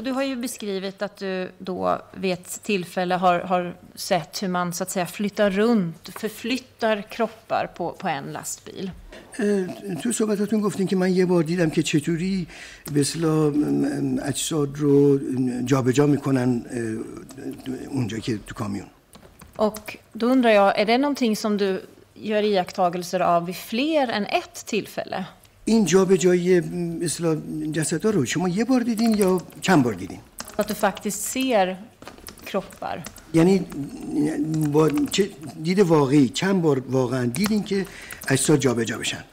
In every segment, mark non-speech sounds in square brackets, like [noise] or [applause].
Och du har ju beskrivit att du då vid ett tillfälle har, har sett hur man så att säga flyttar runt, förflyttar kroppar på, på en lastbil. تو صحبتاتون گفتین که من یه بار دیدم که چطوری به اصطلاح اجساد رو جابجا میکنن اونجا که تو کامیون Och då undrar jag, är det någonting som du gör iakttagelser av vid fler än ett tillfälle? این جابجایی به اصطلاح جسدها رو شما یه بار دیدین یا چند بار دیدین Att du faktiskt ser kroppar? یعنی با چه دید واقعی چند بار واقعا دیدین که اجساد جابجا بشن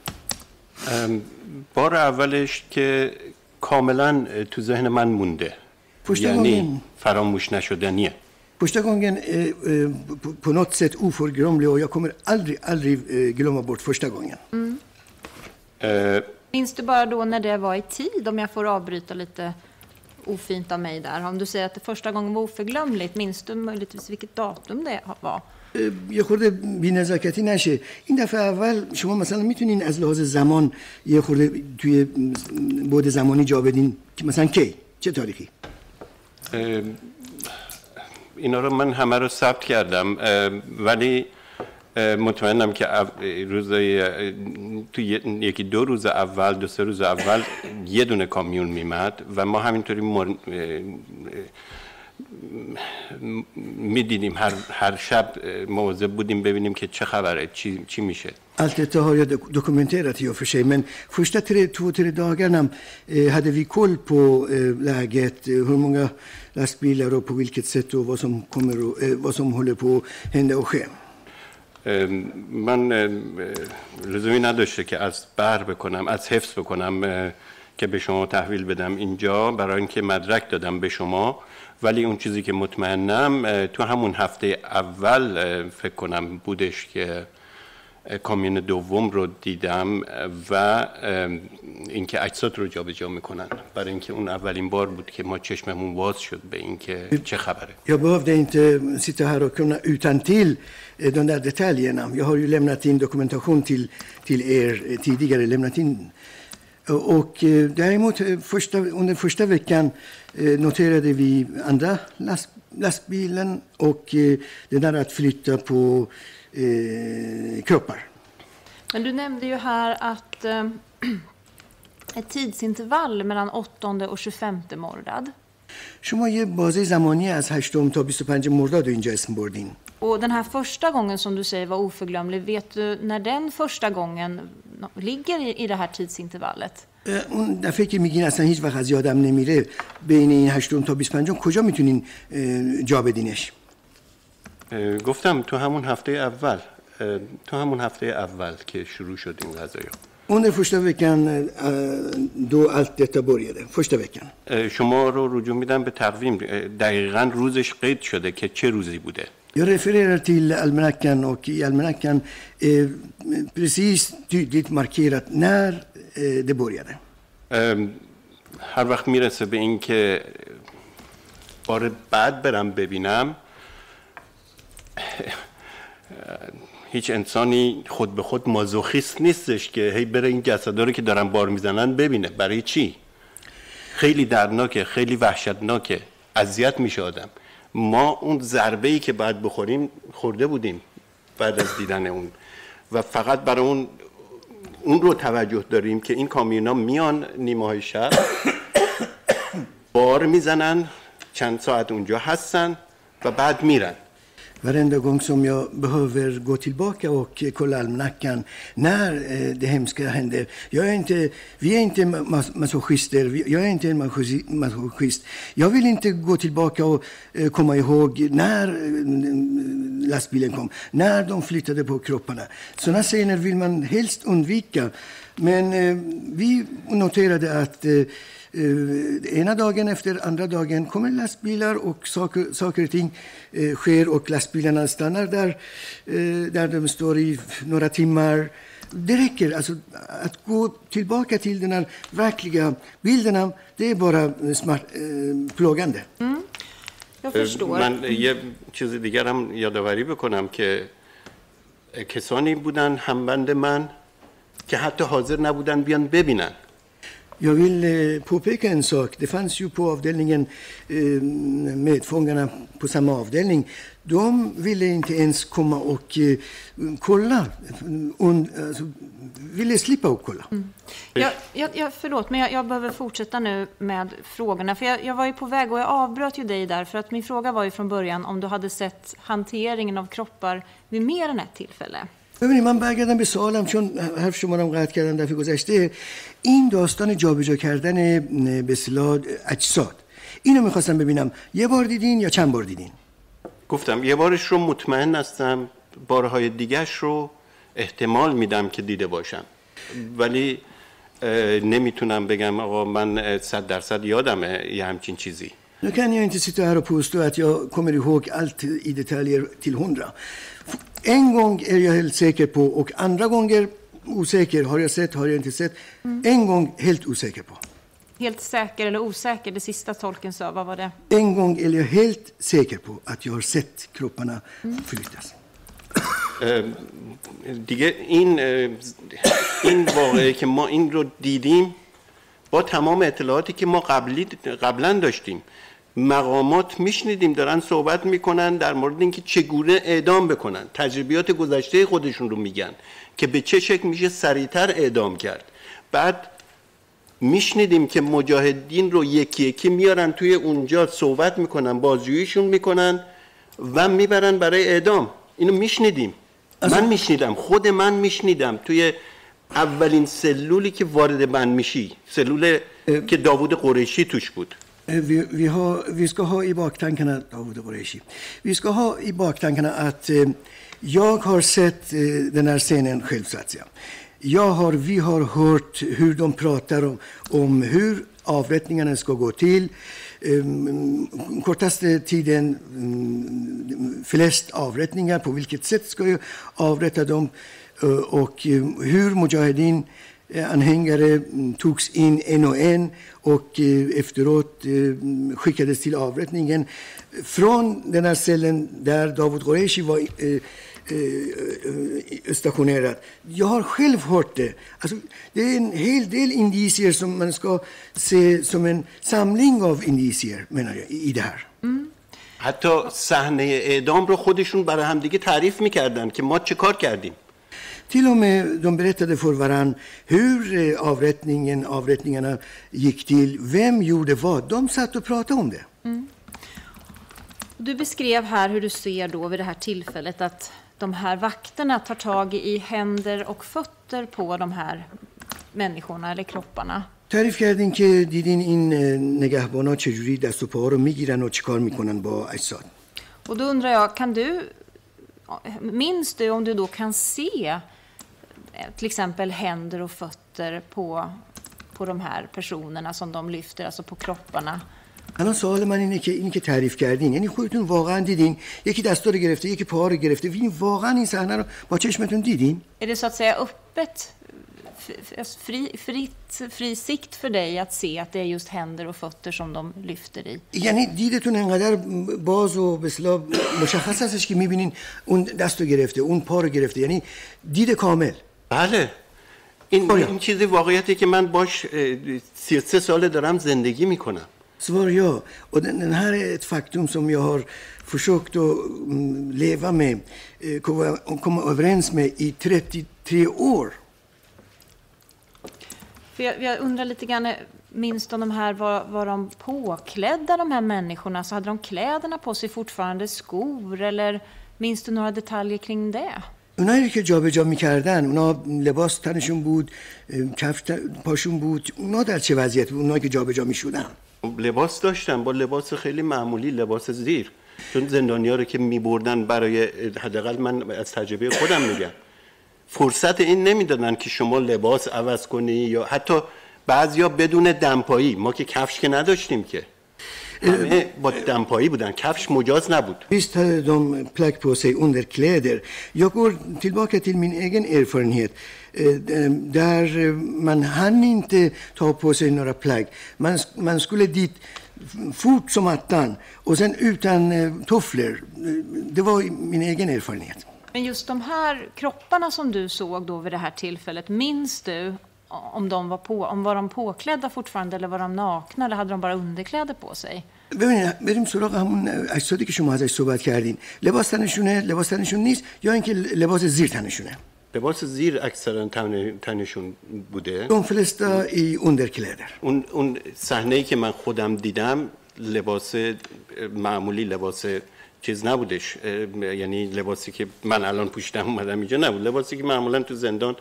بار اولش که کاملا تو ذهن من مونده پشت یعنی. فراموش نشدنیه Första gången eh, på, något sätt oförglömlig och jag kommer aldrig, aldrig glömma bort första gången. اه، Minns du bara då när det var i tid, om jag får avbryta lite ofint av mig där? Om du säger att det första gången var oförglömligt, minns du möjligtvis vilket datum det var? یه خورده بی‌نزاکتی نشه این دفعه اول شما مثلا می‌تونین از لحاظ زمان یه خورده توی بود زمانی جا بدین که مثلا کی چه تاریخی اینا رو من همه رو ثبت کردم ولی مطمئنم که اه، تو یکی دو روز اول دو سه روز اول یه دونه کامیون میمد و ما همینطوری مر... می‌دیدیم هر, هر شب مواظب بودیم ببینیم که چه خبره چی, چی میشه Allt detta har jag dok- dokumenterat i och för sig, men första tre, två, tre dagarna eh, hade vi koll på eh, läget, eh, hur många lastbilar och på vilket sätt och vad som, kommer och, eh, vad som håller på att hända och ske. من لزومی نداشته که از بر بکنم از حفظ بکنم که به شما تحویل بدم اینجا برای اینکه مدرک دادم به شما. ولی اون چیزی که مطمئنم تو همون هفته اول فکر کنم بودش که کامیون دوم رو دیدم و اینکه اجساد رو جابجا می‌کنن. برای اینکه اون اولین بار بود که ما چشممون باز شد به اینکه چه خبره. یا به هفته این سیتا هر رو کنه اوتن تیل دون در دتالی نام. یا هر یو لمنت این دکومنتاشون تیل تیل ایر تی دیگر لمنت این Och däremot första, under första veckan noterade vi andra last, lastbilen och det där att flytta på eh, eh, kroppar. Men du nämnde ju här att eh, [clears throat] ett tidsintervall mellan 8 och 25 mordad. شما یه بازه زمانی از 8 تا 25 مرداد رو اینجا اسم بردین Och den här första gången som du säger var oförglömlig, vet du när den första gången ligger i, i det här tidsintervallet? اه، اون دفعه که میگین اصلا هیچ وقت از یادم نمیره بین این 8 تا 25 کجا میتونین اه، جا بدینش اه، گفتم تو همون هفته اول تو همون هفته اول که شروع شد این första veckan eh, då allt detta började. Första veckan. اه، شما رو رجوع میدم به تقویم دقیقا روزش قید شده که چه روزی بوده Jag refererar till almanackan och i almanackan är precis tydligt markerat när eh, det började. هر وقت می‌رسه به این که بار بعد برم ببینم [laughs] هیچ انسانی خود به خود مازوخیست نیستش که هی بره این جسدا رو که دارن بار می‌زنن ببینه. برای چی؟ خیلی دردناکه خیلی وحشتناکه. اذیت میشه آدم. ما اون ضربه ای که باید بخوریم خورده بودیم بعد از دیدن اون. و فقط برای اون اون رو توجه داریم که این کامیونا میان نیمه های شب [coughs] بار می‌زنن چند ساعت اونجا هستن و بعد میرن. Varenda gång som jag behöver gå tillbaka och kolla almanackan när eh, det hemska händer. Jag är inte, vi är inte mas- masochister, jag är inte en masochist. Jag vill inte gå tillbaka och eh, komma ihåg när eh, lastbilen kom, när de flyttade på kropparna. Sådana scener vill man helst undvika. Men eh, vi noterade att eh, eh, eh, ena dagen efter andra dagen kommer lastbilar och saker, saker och ting eh, sker och lastbilarna stannar där, eh, där de står i några timmar. Det räcker. Alltså, att gå tillbaka till den här verkliga bilderna, det är bara eh, smart, eh, plågande. Jag förstår. من یه چیز دیگر هم یادآوری بکنم که کسانی بودن همبند من که حتی حاضر نبودن بیان ببینن jag vill eh, påpeka en sak. Det fanns ju på avdelningen eh, medfångarna på samma avdelning. De ville inte ens komma och eh, kolla. Und, alltså, ville slippa att kolla. Mm. Jag, jag, jag, förlåt, men jag, jag, behöver fortsätta nu med frågorna. För jag, jag, var ju på väg och jag avbröt ju dig där. För att min fråga var ju från början om du hade sett hanteringen av kroppar vid mer än ett tillfälle. ببینید من برگردم به سوالم چون حرف شما رو قطع کردم دفعه گذشته. این داستان جابجا کردن به اصطلاح اجساد. اینو می‌خواستم ببینم. یه بار دیدین یا چند بار دیدین؟ گفتم یه بارش رو مطمئن هستم بارهای دیگهش رو احتمال میدم که دیده باشم. ولی نمی‌تونم بگم آقا من صد درصد یادمه یه همچین چیزی. Nu kan jag inte sitta här och påstå att jag kommer ihåg allt i detaljer till hundra. En gång är jag helt säker på och andra gånger osäker. Har jag sett, har jag inte sett. Mm. En gång helt osäker på. Helt säker eller osäker, det sista tolken sa, vad var det? En gång är jag helt säker på att jag har sett kropparna mm. förflyttas. دیگه این این واقعه که ما این رو دیدیم با تمام اطلاعاتی که ما قبلی قبلا داشتیم مقامات میشنیدیم دارن صحبت می‌کنن در مورد اینکه چگونه اعدام بکنن. تجربیات گذشته خودشون رو میگن که به چه شکل میشه سریعتر اعدام کرد. بعد میشنیدیم که مجاهدین رو یکی یکی میارن توی اونجا صحبت می‌کنن بازجوییشون می‌کنن و می‌برن برای اعدام. اینو میشنیدیم. من میشنیدم. خود من میشنیدم. توی اولین سلولی که وارد من میشی سلول که داوود قریشی توش بود. Eh, vi, vi, har, vi ska ha i baktankarna, David vi ska ha i baktankarna att eh, jag har sett eh, den här scenen själv så att säga. Jag har, vi har hört hur de pratar om, om hur avrättningarna ska gå till. Um, kortaste tiden, um, flest avrättningar, på vilket sätt ska jag avrätta dem uh, och um, hur Mujahedin anhängare togs in en och en och efteråt skickades till avrättningen. Från den här cellen där David Qureshi var stationerad. Jag har själv hört det. Alltså, det är en hel del indicier som man ska se som en samling av indicier menar jag, i det här. Mm. حتی صحنه اعدام رو خودشون برای همدیگه تعریف میکردن که ما چه کار کردیم Till och med de berättade för varann hur avrättningen, avrättningarna gick till, vem gjorde vad. De satt och pratade om det. Mm. Du beskrev här hur du ser då vid det här tillfället att de här vakterna tar tag i händer och fötter på de här människorna eller kropparna. تعریف کردین که دیدین این نگهبانا چجوری دست و پاها رو میگیرن و چیکار میکنن با اجساد. Och då undrar jag, kan du, minns du om du då kan se till exempel händer och fötter på, på de här personerna som de lyfter, alltså på kropparna. الان سوال من اینه که اینی که تعریف کردین یعنی خودتون واقعا دیدین یکی دستا رو گرفته یکی پاها رو گرفته این واقعا این صحنه رو با چشمتون دیدین Är det så att säga öppet fri, fritt, fri sikt för dig att se att det är just händer och fötter som de lyfter i? یعنی دیدتون انقدر باز و به اصطلاح مشخص هستش که می‌بینین اون دستو گرفته اون پا رو گرفته یعنی دید کامل بله این, این چیزی واقعیتی که من باش 33 ساله döram زندگی میکنم Svar ja. Och den här är ett faktum som jag har försökt att leva med, och komma överens med i 33 år. För jag, jag undrar lite grann, minns de, de här, var, var de påklädda de här människorna? Så hade de kläderna på sig fortfarande, skor eller minns du några detaljer kring det? اونایی که جابجا می‌کردن اونا لباس تنشون بود کف پاشون بود اونا در چه وضعیت بود؟ اونایی که جابجا می‌شدن. لباس داشتن با لباس خیلی معمولی لباس زیر. چون زندانیا رو که میبردن برای حداقل من از تجربه خودم میگم. فرصت این نمی‌دادن که شما لباس عوض کنی یا حتی بعضیا بدون دمپایی. ما که کفش که نداشتیم که. همه با دمپایی بودن کفش مجاز نبود Visst hade de plagg på sig underkläder. Jag går tillbaka till min egen erfarenhet. Där man hann inte ta på sig några plagg. Man, man skulle dit fort som attan och sen utan tofflor. Det var min egen erfarenhet. Men just de här kropparna som du såg då vid det här tillfället, minns du om de var, på, om var de påklädda fortfarande eller var de nakna eller hade de bara underkläder på sig? ببینید بریم سراغ همون اجسادی که شما ازش صحبت کردین. لباس تنشونه لباس تنشون نیست یا اینکه لباس زیر تنشونه؟ لباس زیر اکثرا تن تنشون بوده. De flesta i underkläder. اون اون صحنه ای که من خودم دیدم لباس معمولی لباس چیز نبودش. یعنی لباسی که من الان پوشیدم اومدم اینجا نبود. لباسی که معمولا تو زندان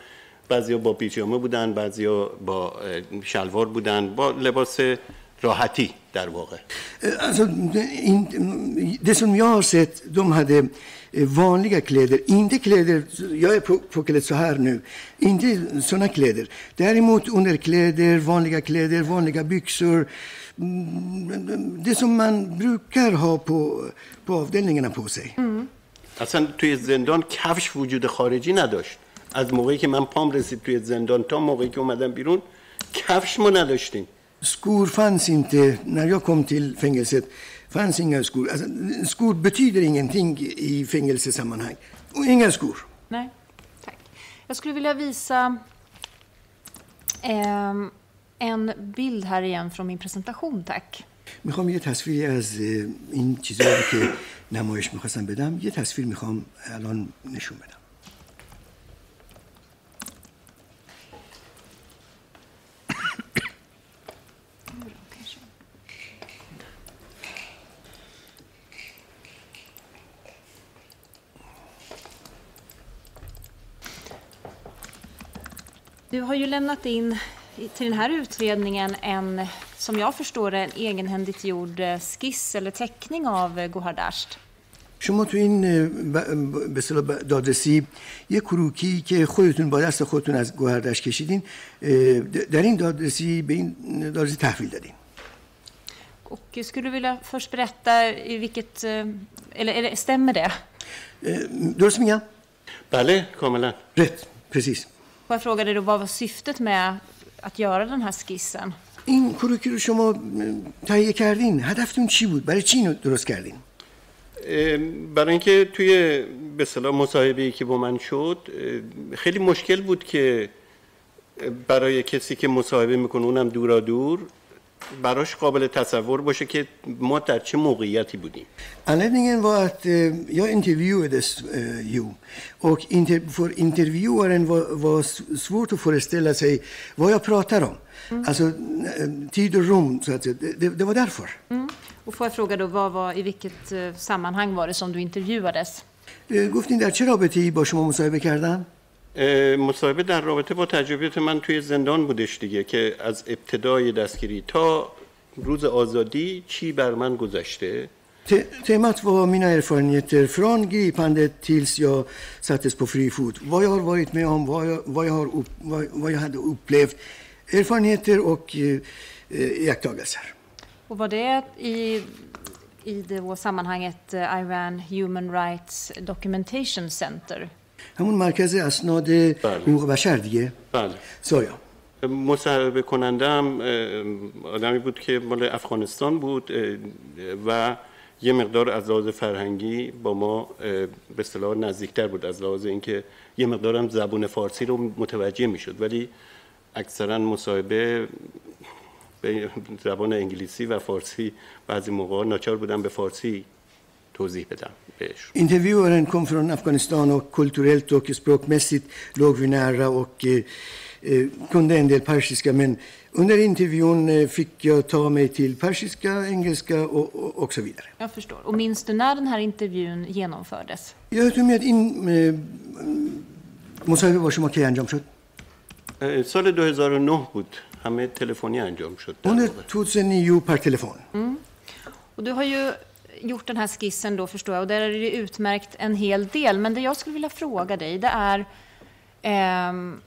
بعضیا با پیجامه بودن بعضیا با شلوار بودن با لباس راحتی در واقع Alltså, in, det som jag har sett, de hade eh, vanliga kläder. Inte kläder, jag är på- påklädd så här nu. Inte såna kläder. Däremot underkläder, vanliga kläder, vanliga byxor. Mm, Det som man brukar ha på, på avdelningarna på sig. اصلا توی زندان کفش وجود خارجی نداشت از موقعی که من پام رسید توی زندان تا موقعی که اومدم بیرون کفش ما نداشتیم. Skor fanns inte när jag kom till fängelset, fanns inga skor, alltså skor betyder ingenting i fängelsesammanhang och inga skor, nej. Tack, jag skulle vilja visa om en bild här igen från en presentation, tack می‌خوام یه تصویری از این چیزایی که نمایش می‌خواستم بدم. یه تصویر می‌خوام الان نشون بدم. Du har ju lämnat in i- till den här utredningen en, som jag förstår det, en egenhändigt gjord eh, skiss eller teckning av eh, Gohardasht. شما تو این اه، ب- به اصطلاح ب- دادرسی یه کروکی که خودتون با دست خودتون از گوهردش کشیدین اه، د- در این دادرسی به این دادرسی تحویل دادین Och skulle du vilja först berätta i vilket, eh, eller, eller stämmer det? اه، درست میگم؟ بله کاملا rätt precis Och jag frågade då vad var syftet med att göra den här skissen? این کروکی رو شما تهیه کردین. هدفتون چی بود؟ برای چی اینو درست کردین؟ برای اینکه توی به اصطلاح مصاحبه که با من شد خیلی مشکل بود که برای کسی که مصاحبه می‌کنه eunam دورا دور براش قابل تصور باشه که ما در چه موقعیتی بودیم Anledningen var att eh, jag intervjuades eh, ju. Och för intervjuaren var, var svårt att föreställa sig vad jag pratar om. Alltså eh, tid och rum, så att. Det, det, var därför. Mm. Och får jag fråga då, vad var, i vilket eh, sammanhang var det som du intervjuades? Eh, گفتین در چه رابطه ای با شما مصاحبه کردم؟ مصاحبه در رابطه با تجربیات من توی زندان بودش دیگه که از ابتدای دستگیری تا روز آزادی چی بر من گذشته temat var mina erfarenheter från gripandet tills jag sattes på fri fot. Vad jag har varit med om, vad jag, vad jag, har upp, vad, vad jag hade upplevt. Erfarenheter och eh, eh, iakttagelser. Och var det i, i det sammanhanget eh, Iran Human Rights Documentation Center? همون مرکز اسناد حقوق بشر دیگه؟ بله. سایا مصاحبه کنندم آدمی بود که مال افغانستان بود و یه مقدار از لحاظ فرهنگی با ما به اصطلاح نزدیکتر بود از لحاظ اینکه یه مقدار هم زبون فارسی رو متوجه می‌شد. ولی اکثرا مصاحبه به زبان انگلیسی و فارسی بعضی موقع ناچار بودم به فارسی توضیح بدم بهش Intervjuaren kom från Afghanistan och kulturellt och språkmässigt låg vi nära och eh, eh, kunde en del persiska. Men under intervjun eh, fick jag ta mig till persiska, engelska och, och, och så vidare. Jag förstår. Och minns du när den här intervjun genomfördes? یادتون میاد این اه، مصاحبه با شما کی انجام شد؟ اه، سال 2009 بود همه تلفنی انجام شد در Under واقع. 2009 per telefon. Och du har ju gjort den här skissen då förstår jag och där är det utmärkt en hel del. Men det jag skulle vilja fråga dig det är ehm,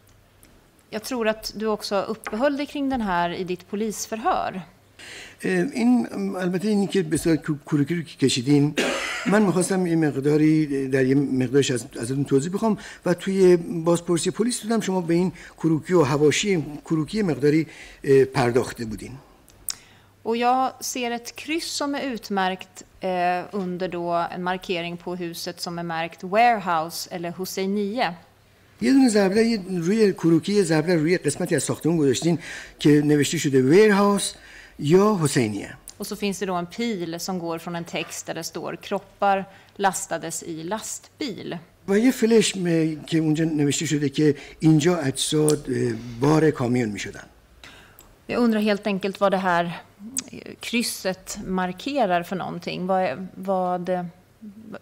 jag tror att du också uppehöll dig kring den här i ditt polisförhör. اه، این ام، البته اینی که به صورت کرو- کروکی رو که کشیدین من می‌خواستم یه مقداری در یه مقدارش از ازتون توضیح بخوام و توی بازپرسی پلیس دیدم شما به این کروکی و حواشی کروکی مقداری اه، پرداخته بودین Och jag ser ett kryss som är utmärkt eh, under då en markering på huset som är märkt Warehouse eller Hosseiniye. یه دونه ضربه یه روی کروکی یه ضربه روی قسمتی از ساختمون گذاشتین که نوشته شده ویرهاوس یا حسینیه Och så finns det då en pil som går från en text där det står kroppar lastades i lastbil. و یه فلش م- که اونجا نوشته شده که اینجا اجساد اه، بار کامیون می شدن Jag undrar helt enkelt vad det här eh, krysset markerar för någonting. Vad är, vad,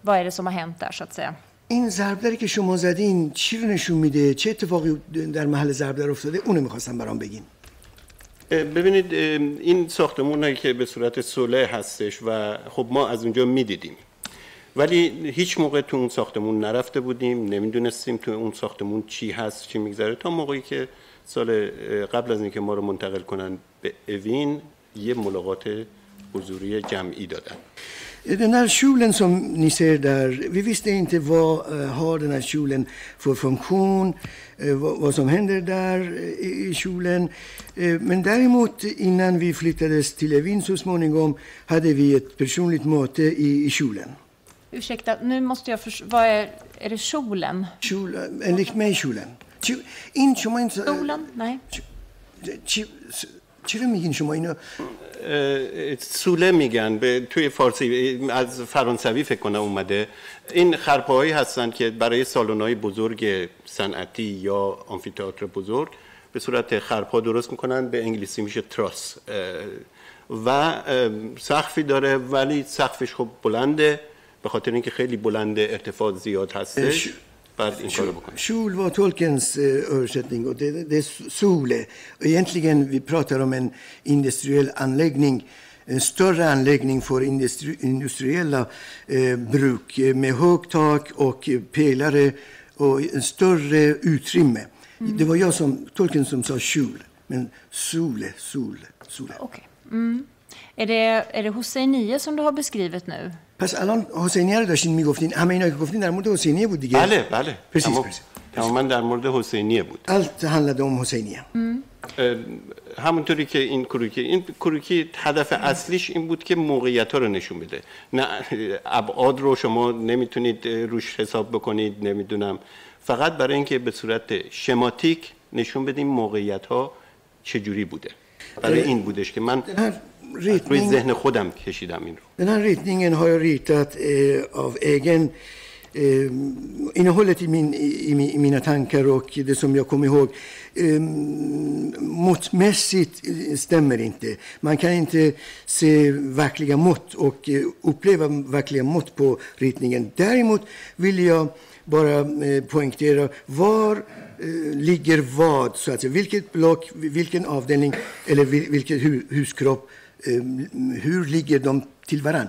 vad är det som har hänt där så att säga? این ضربدری که شما زدین چی رو نشون میده؟ چه اتفاقی در محل ضربدر افتاده؟ اونو می‌خواستم برام بگین. ببینید این ساختمون هایی که به صورت سوله هستش و خب ما از اونجا می‌دیدیم. ولی هیچ موقع تو اون ساختمون نرفته بودیم نمی‌دونستیم تو اون ساختمون چی هست چی میگذره. تا موقعی که سال قبل از اینکه ما رو منتقل کنن به اوین یه ملاقات حضوری جمعی دادن Den här kjolen som ni ser där, vi visste inte vad eh, har den här kjolen för funktion, eh, vad, vad som händer där eh, i, i kjolen. Eh, Men däremot innan vi flyttades till Evin så småningom hade vi ett personligt möte i, i kjolen. Ursäkta, nu måste jag förstå. Vad är, är det kjolen? Kjol, enligt mig kjolen. Kjol- این شما این Stolen? Nej. چی چی رو میگین شما اینو؟ سوله میگن. به توی فارسی از فرانسوی فکر کنم اومده. این خرپاهایی هستن که برای سالن‌های بزرگ صنعتی یا آمفی‌تئاتر بزرگ به صورت خرپا درست می‌کنن. به انگلیسی میشه تراس. و سقفی داره ولی سقفش خب بلنده. به خاطر اینکه خیلی بلنده ارتفاع زیاد هستش. expert inför revolutionen? Kjol var tolkens eh, översättning och det, det är Sole. Egentligen vi pratar om en industriell anläggning en större anläggning för industri, industriella eh, bruk eh, med högt tak och eh, pelare och en större utrymme. Mm. Det var jag som, tolken som sa kjol, men sole, sol, sole. Okay. Mm. Är, det, är det Hossein 9 som du har beskrivit nu? پس الان حسینیه رو داشتین می‌گفتین. همه اینا که گفتین در مورد حسینیه بود دیگه. بله بله. پرسیز تماما در مورد حسینیه بود. allt handlade om حسینیه. همونطوری که این کروکی این کروکی هدف اصلیش این بود که موقعیت ها رو نشون بده. نه ابعاد رو شما نمی‌تونید روش حساب بکنید نمی‌دونم. فقط برای اینکه به صورت شماتیک نشون بدیم موقعیت ها چجوری بوده. برای این بودش که من Den här روی ritningen ذهن خودم کشیدم این رو Den här ritningen har jag ritat eh, av egen eh, innehållet i, min, i, mi- i mina tankar och det som jag kommer ihåg. Eh, måttmässigt eh, stämmer inte. Man kan inte se verkliga mått och eh, uppleva verkliga mått på ritningen. Däremot vill jag bara eh, poängtera var eh, ligger vad, så att säga. Vilket block, vilken avdelning eller vil- vilket hu, huskropp, eh, de till varann?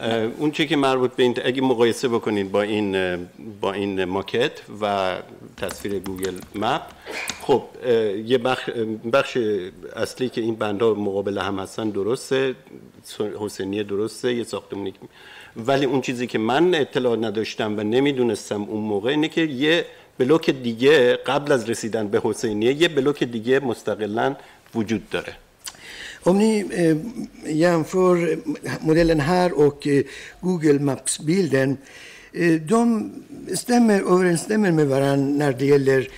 اه، اون چی که مربوط به این اگه مقایسه بکنید با این با این ماکت و تصویر گوگل مپ خب یه بخش, بخش اصلی که این بندها مقابل هم هستن درسته حسینیه درسته یه ساختمونی ولی اون چیزی که من اطلاع نداشتم و نمی‌دونستم اون موقع اینه که یه بلوک دیگه قبل از رسیدن به حسینیه یه بلوک دیگه مستقلا وجود داره Om ni eh, jämför modellen här och eh, Google Maps-bilden, eh, de stämmer, överensstämmer med varandra när det gäller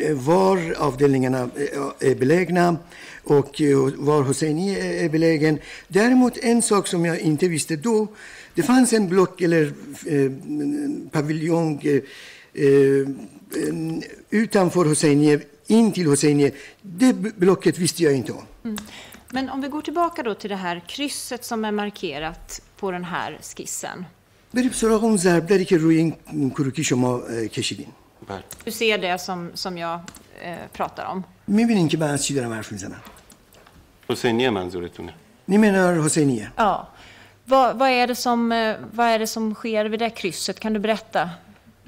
eh, var avdelningarna eh, är belägna och eh, var Hosseini är belägen. Däremot en sak som jag inte visste då, det fanns en block eller eh, paviljong eh, utanför Hosseini, in till Hosseini. Det blocket visste jag inte om. Mm. Men om vi går tillbaka då till det här krysset som är markerat på den här skissen. بریم سراغ اون ضربدری که روی این کروکی شما اه، کشیدین بله Du ser det som, som jag eh, pratar om. میبینین که من از چی دارم حرف میزنم حسینیه منظورتونه Ni menar حسینیه Ja. Vad, vad, är det som, eh, vad är det som sker vid det krysset? Kan du berätta?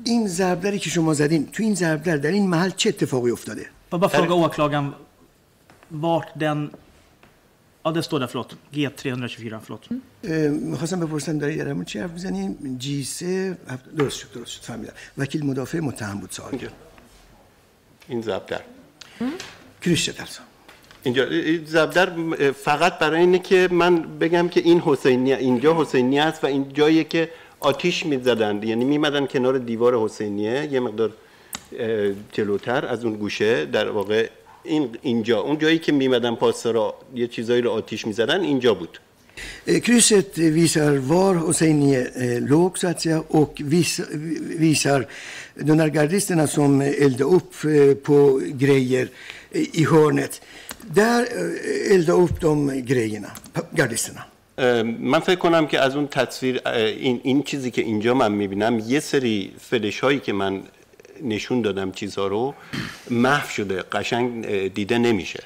این ضربدری که شما زدین تو این ضربدر در این محل چه اتفاقی افتاده Jag bara fråga åklagaren vart den... Ja, det står där, förlåt. G324, förlåt. اه، می‌خواستم بپرسم داری در چی حرف می‌زنیم جی سه هفت- درست شد درست شد فهمیدم وکیل مدافع متهم بود سوال این زبدر کریشت alltså. اینجا این زبدر فقط برای اینه که من بگم که این حسینی اینجا حسینی است و این جاییه که آتیش می‌زدن یعنی میمدن کنار دیوار حسینیه یه مقدار جلوتر از اون گوشه در واقع این اینجا اون جایی که میمدن پاسدارا یه چیزایی رو آتیش می‌زدن اینجا بود Eh, Krysset eh, visar var Hosseini eh, låg så att säga och vis, visar de här gardisterna som eldade upp eh, på grejer eh, i hörnet. Där eh, eldade upp de grejerna, gardisterna. من فکر کنم که از اون تصویر این, این چیزی که اینجا من می‌بینم یه سری فلش هایی که من نشون دادم چیزها رو محو شده قشنگ دیده نمیشه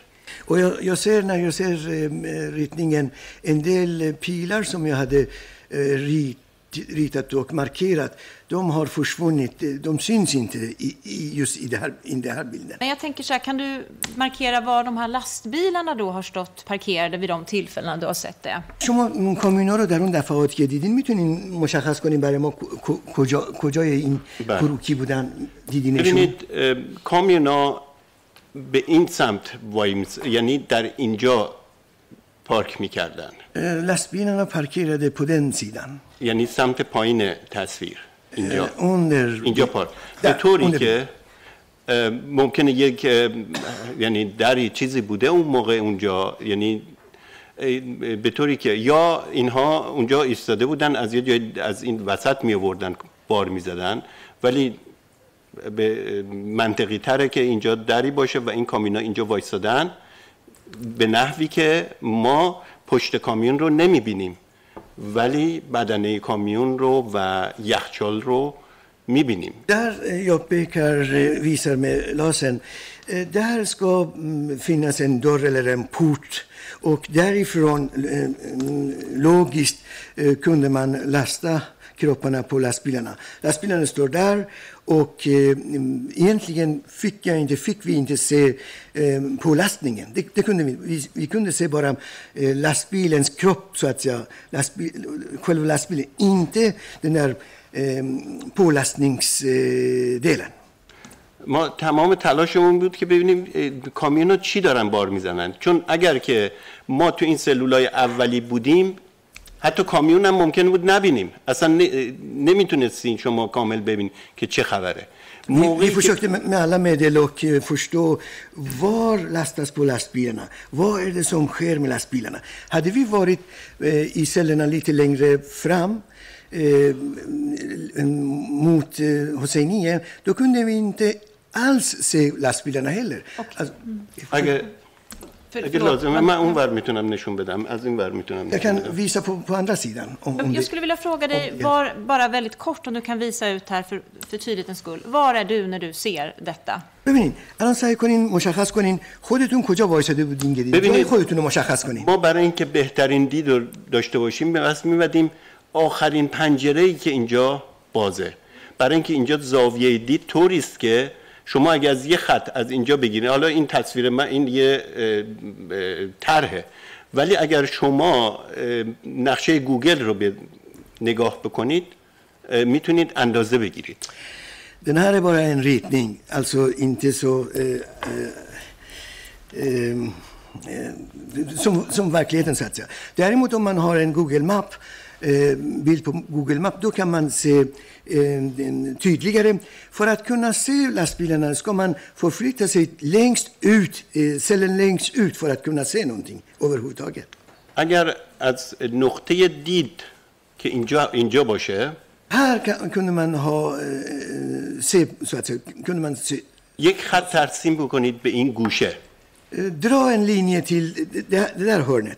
Och jag, jag ser när jag ser eh, ritningen en del eh, pilar som jag hade eh, rit, ritat och markerat. De har försvunnit. eh, De syns inte i, i, just i, det här, i den här bilden. Men jag tänker så här, kan du markera var de här lastbilarna då har stått parkerade vid de tillfällena du har sett det? شما اون کامیونا رو در اون دفعات که دیدین میتونین مشخص کنین برای ما ک- کجا کجای این بله. کروکی بودن دیدینشون ببینید اه، کامیونا به این سمت وای میس- یعنی در اینجا پارک میکردن Eh, lastbilarna parkerade på den sidan. یعنی سمت پایین تصویر اینجا. under اینجا پارک در- به طوری که ممکنه یک یعنی دری چیزی بوده اون موقع اونجا. یعنی به طوری که یا اینها اونجا ایستاده بودن از یه جای از این وسط می آوردن بار می زدن. ولی به منطقی تره که اینجا دری باشه و این کامینا اینجا وایستادن. به نحوی که ما پشت کامیون رو نمی بینیم. ولی بدنه کامیون رو و یخچال رو می بینیم Där eh, jag pekar, eh, visar med lasern, eh, där ska mm, finnas en dörr eller en port. Och därifrån, eh, mm, logiskt, eh, kunde man lasta kropparna på lastbilarna. Lastbilarna står där och eh, mm, egentligen fick, jag inte, fick vi inte se eh, pålastningen. Det, det kunde vi, vi, vi kunde se bara eh, lastbilens kropp, så att säga. Lastbil, själva lastbilen, inte den där eh, pålastningsdelen. ما تمام تلاشمون بود که ببینیم کامیون چی دارن بار می‌زنن چون اگر که ما تو این سلولای اولی بودیم حتی کامیون هم ممکن بود نبینیم اصلا نمی‌تونستین شما کامل ببین که چه خبره موقعی که فوشاکت مهلا میدلو که فوشتو وار لست از پول است بیانا وار ارده سوم خیر می لست بیلنا هدوی وارید ای سلنا لیت لنگره فرام موت حسینیه دو کنده وی انته alls se lastbilarna heller. Okay. Alltså. Förlåt, لازمه men- من اون ور می‌تونم نشون بدم از این ور می‌تونم jag نشون kan بدم visa på, på andra sidan. Om, om Jag skulle vilja fråga dig, var, bara väldigt kort om du kan visa ut här för, för tydlighetens skull. Var är du när du ser detta? ببینید الان سعی کنین مشخص کنین خودتون کجا وایساده بودین ببینید. جای خودتون رو مشخص کنین ما برای اینکه بهترین دید رو داشته باشیم به قصد میمدیم آخرین پنجره ای که اینجا بازه برای اینکه اینجا زاویه دید طوری است که شما اگه از یه خط از اینجا بگیرید حالا این تصویر من این یه طرحه ولی اگر شما نقشه گوگل رو به نگاه بکنید می‌تونید اندازه بگیرید Den här är bara en ritning, alltså inte så... Eh, eh, eh, som, som verkligheten, så att säga. Däremot om man har en Google Map, eh, bild på Google Map, då kan man se eh, den tydligare. För att kunna se lastbilarna ska man förflytta sig längst ut, eh, cellen längst ut för att kunna se någonting överhuvudtaget. اگر از نقطه دید که اینجا اینجا باشه Här kan, kunde man ha, eh, se, så att säga, kunde man se, یک خط ترسیم بکنید به این گوشه eh, dra en linje till det, det det där hörnet.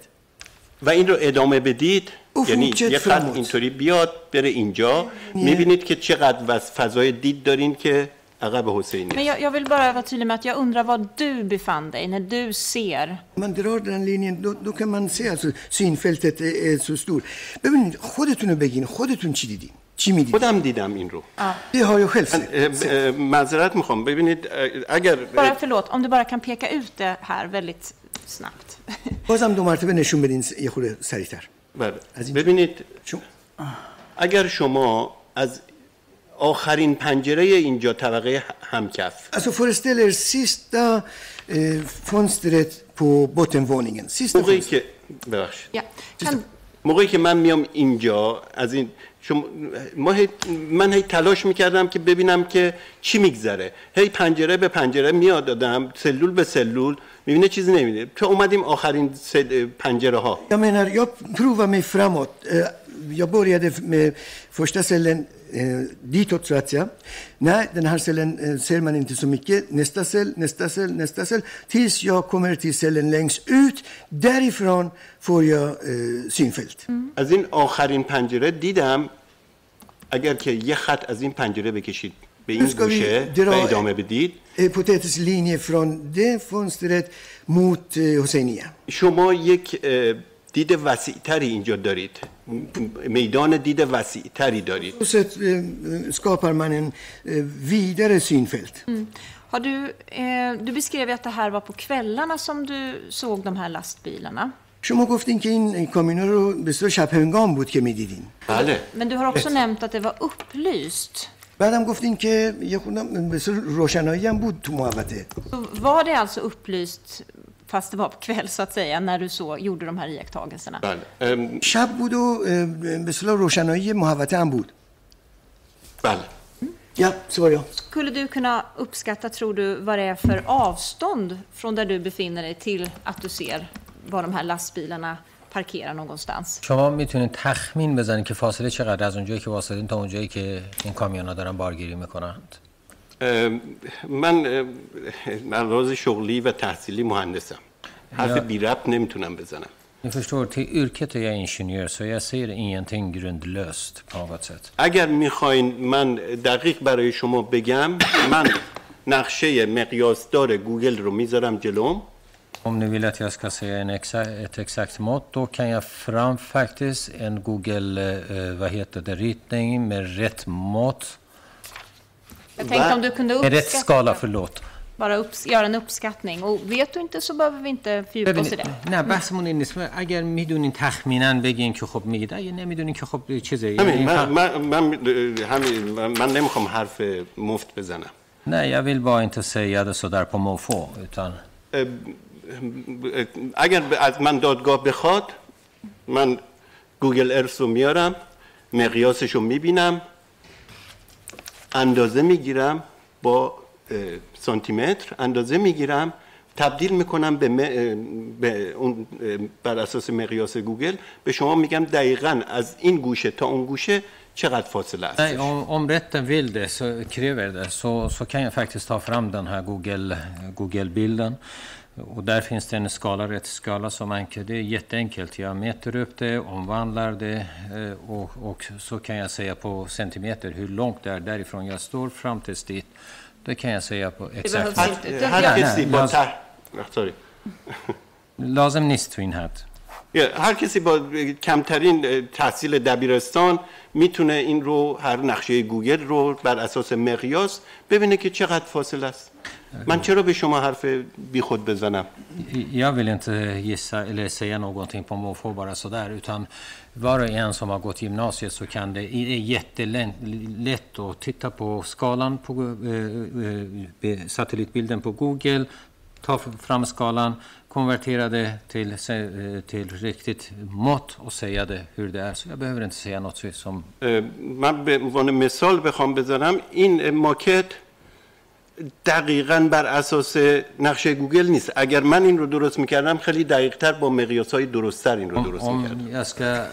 و این رو ادامه بدید اوف، یعنی یه خط. اینطوری بیاد بره اینجا می‌بینید که چقدر وز- فضای دید دارین که عقب حسینی Men jag, jag vill bara vara tydlig med att jag undrar var du befann dig när du ser. Om man drar den linjen då, då kan man se alltså synfältet är, är så stort. ببینید خودتون رو بگین خودتون چی دیدین چی می‌دید خودم دیدم این رو Det har jag själv من sett. اه، اه، معذرت می‌خوام ببینید اگر Bara förlåt, om du bara kan peka ut det här väldigt snabbt. بازم دو مرتبه نشون بدین یه خورده سریعتر بله. از این- ببینید شما اگر شما از آخرین پنجره اینجا طبقه همکف Alltså föreställ er sista eh, fönstret på bottenvåningen. Sista موقعی. که ببخشید Ja. Kan, موقعی که من میام اینجا از این شما ما هی- من هی تلاش می‌کردم که ببینم که چی میگذره هی پنجره به پنجره میاد دادم سلول به سلول می‌بینه چیزی نمیده تا اومدیم آخرین. پنجره ها Jag menar, jag provar mig framåt. Eh, Jag började med första cellen eh, ditåt så att säga. Nej, den här cellen eh, ser man inte så mycket. Nästa cell, nästa cell, nästa cell. Tills jag kommer till cellen längst ut. Därifrån får jag eh, synfält. از این آخرین پنجره دیدم اگر که یه خط از این پنجره بکشید Nu ska vi گوشه و dra ادامه بدید hypotetisk linje från det fönstret mot eh, Hoseinia. شما یک اه، دید وسیعتری اینجا دارید م- میدان دید وسیعتری دارید På så sätt eh, skapar man en eh, vidare synfält. Har du, eh, du beskrev ju att det här var på kvällarna som du såg de här lastbilarna. شما گفتین که این کامینا رو به صورت شب هنگام بود که میدیدین بله Men du har också nämnt att det var upplyst. بعدم گفتین که یه خودم به صورت روشنایی هم بود تو محوطه Så var det alltså upplyst, fast det var på kväll så att säga, när du så gjorde de här iakttagelserna? بله ام، شب بود و اه، به صورت روشنایی محوطه هم بود بله Ja, svar ja. Skulle du kunna uppskatta, tror du, vad det är för avstånd från där du befinner dig till att du ser var de här lastbilarna parkerar någonstans? شما می‌تونید تخمین بزنید که فاصله چقدر از اونجایی که واسطین تا اونجایی که این کامیونا دارن بارگیری می‌کنند. من از شغلی و تحصیلی مهندسم. حرف بی ربط نمی‌تونم بزنم. Ni förstår, till yrket är jag ingenjör så jag ser ingenting grundlöst på något sätt. اگر می‌خواین من دقیق برای شما بگم من نقشه مقیاسدار گوگل رو می‌ذارم جلوم. Om ni vill att jag ska säga en exa, ett exakt mått då kan jag fram faktiskt en Google, eh, vad heter det, ritning med rätt mått. Jag tänkte om du kunde Med rätt skala, uppskatta, förlåt. bara upps, göra en uppskattning. Och vet du inte så behöver vi inte fördjupa oss i ببینید det. نه بحثمون این نیست اگر میدونین تخمینا بگین که خب میگید اگه نمیدونین که خب چیزه همین یعنی من, ف- من, من, همین من, من نمیخوام حرف مفت بزنم Nej, jag vill bara inte säga det sådär på måfå. Utan اه، اگر از من دادگاه بخواد من گوگل ارث رو میارم مقیاسش رو می‌بینم اندازه می‌گیرم با سانتیمتر اندازه می‌گیرم تبدیل می‌کنم به, م- به اون بر اساس مقیاس گوگل به شما میگم دقیقا از این گوشه تا اون گوشه چقدر فاصله است om, rätten vill det, så kräver det, så, så kan jag faktiskt ta fram den. Och där finns det en skala, rätt skala som enkel. Det är jätteenkelt. Jag mäter upp det, omvandlar det eh, och, och så kan jag säga på centimeter hur långt det är därifrån jag står fram tills dit. Det kan jag säga på exakt. هر jag- کسی با sorry. لازم نیست تو این حد. هر کسی با کمترین تحصیل دبیرستان می‌تونه این رو هر نقشه گوگل رو بر اساس مقیاس ببینه که چقدر فاصله است من چرا به شما حرف بیخود بزنم Jag vill inte gissa eller säga någonting på måfå bara sådär utan var och en som har gått gymnasiet så kan det, det är jättelätt att titta på skalan på eh, eh, satellitbilden på Google, ta fram skalan, konvertera det till, eh, till riktigt mått och säga det hur det är. Så jag behöver inte säga något som من به عنوان مثال بخوام بزنم این ماکت دقیقا بر اساس نقشه گوگل نیست اگر من این رو درست می‌کردم خیلی دقیقتر با مقیاس های درستتر این رو درست می‌کردم jag ska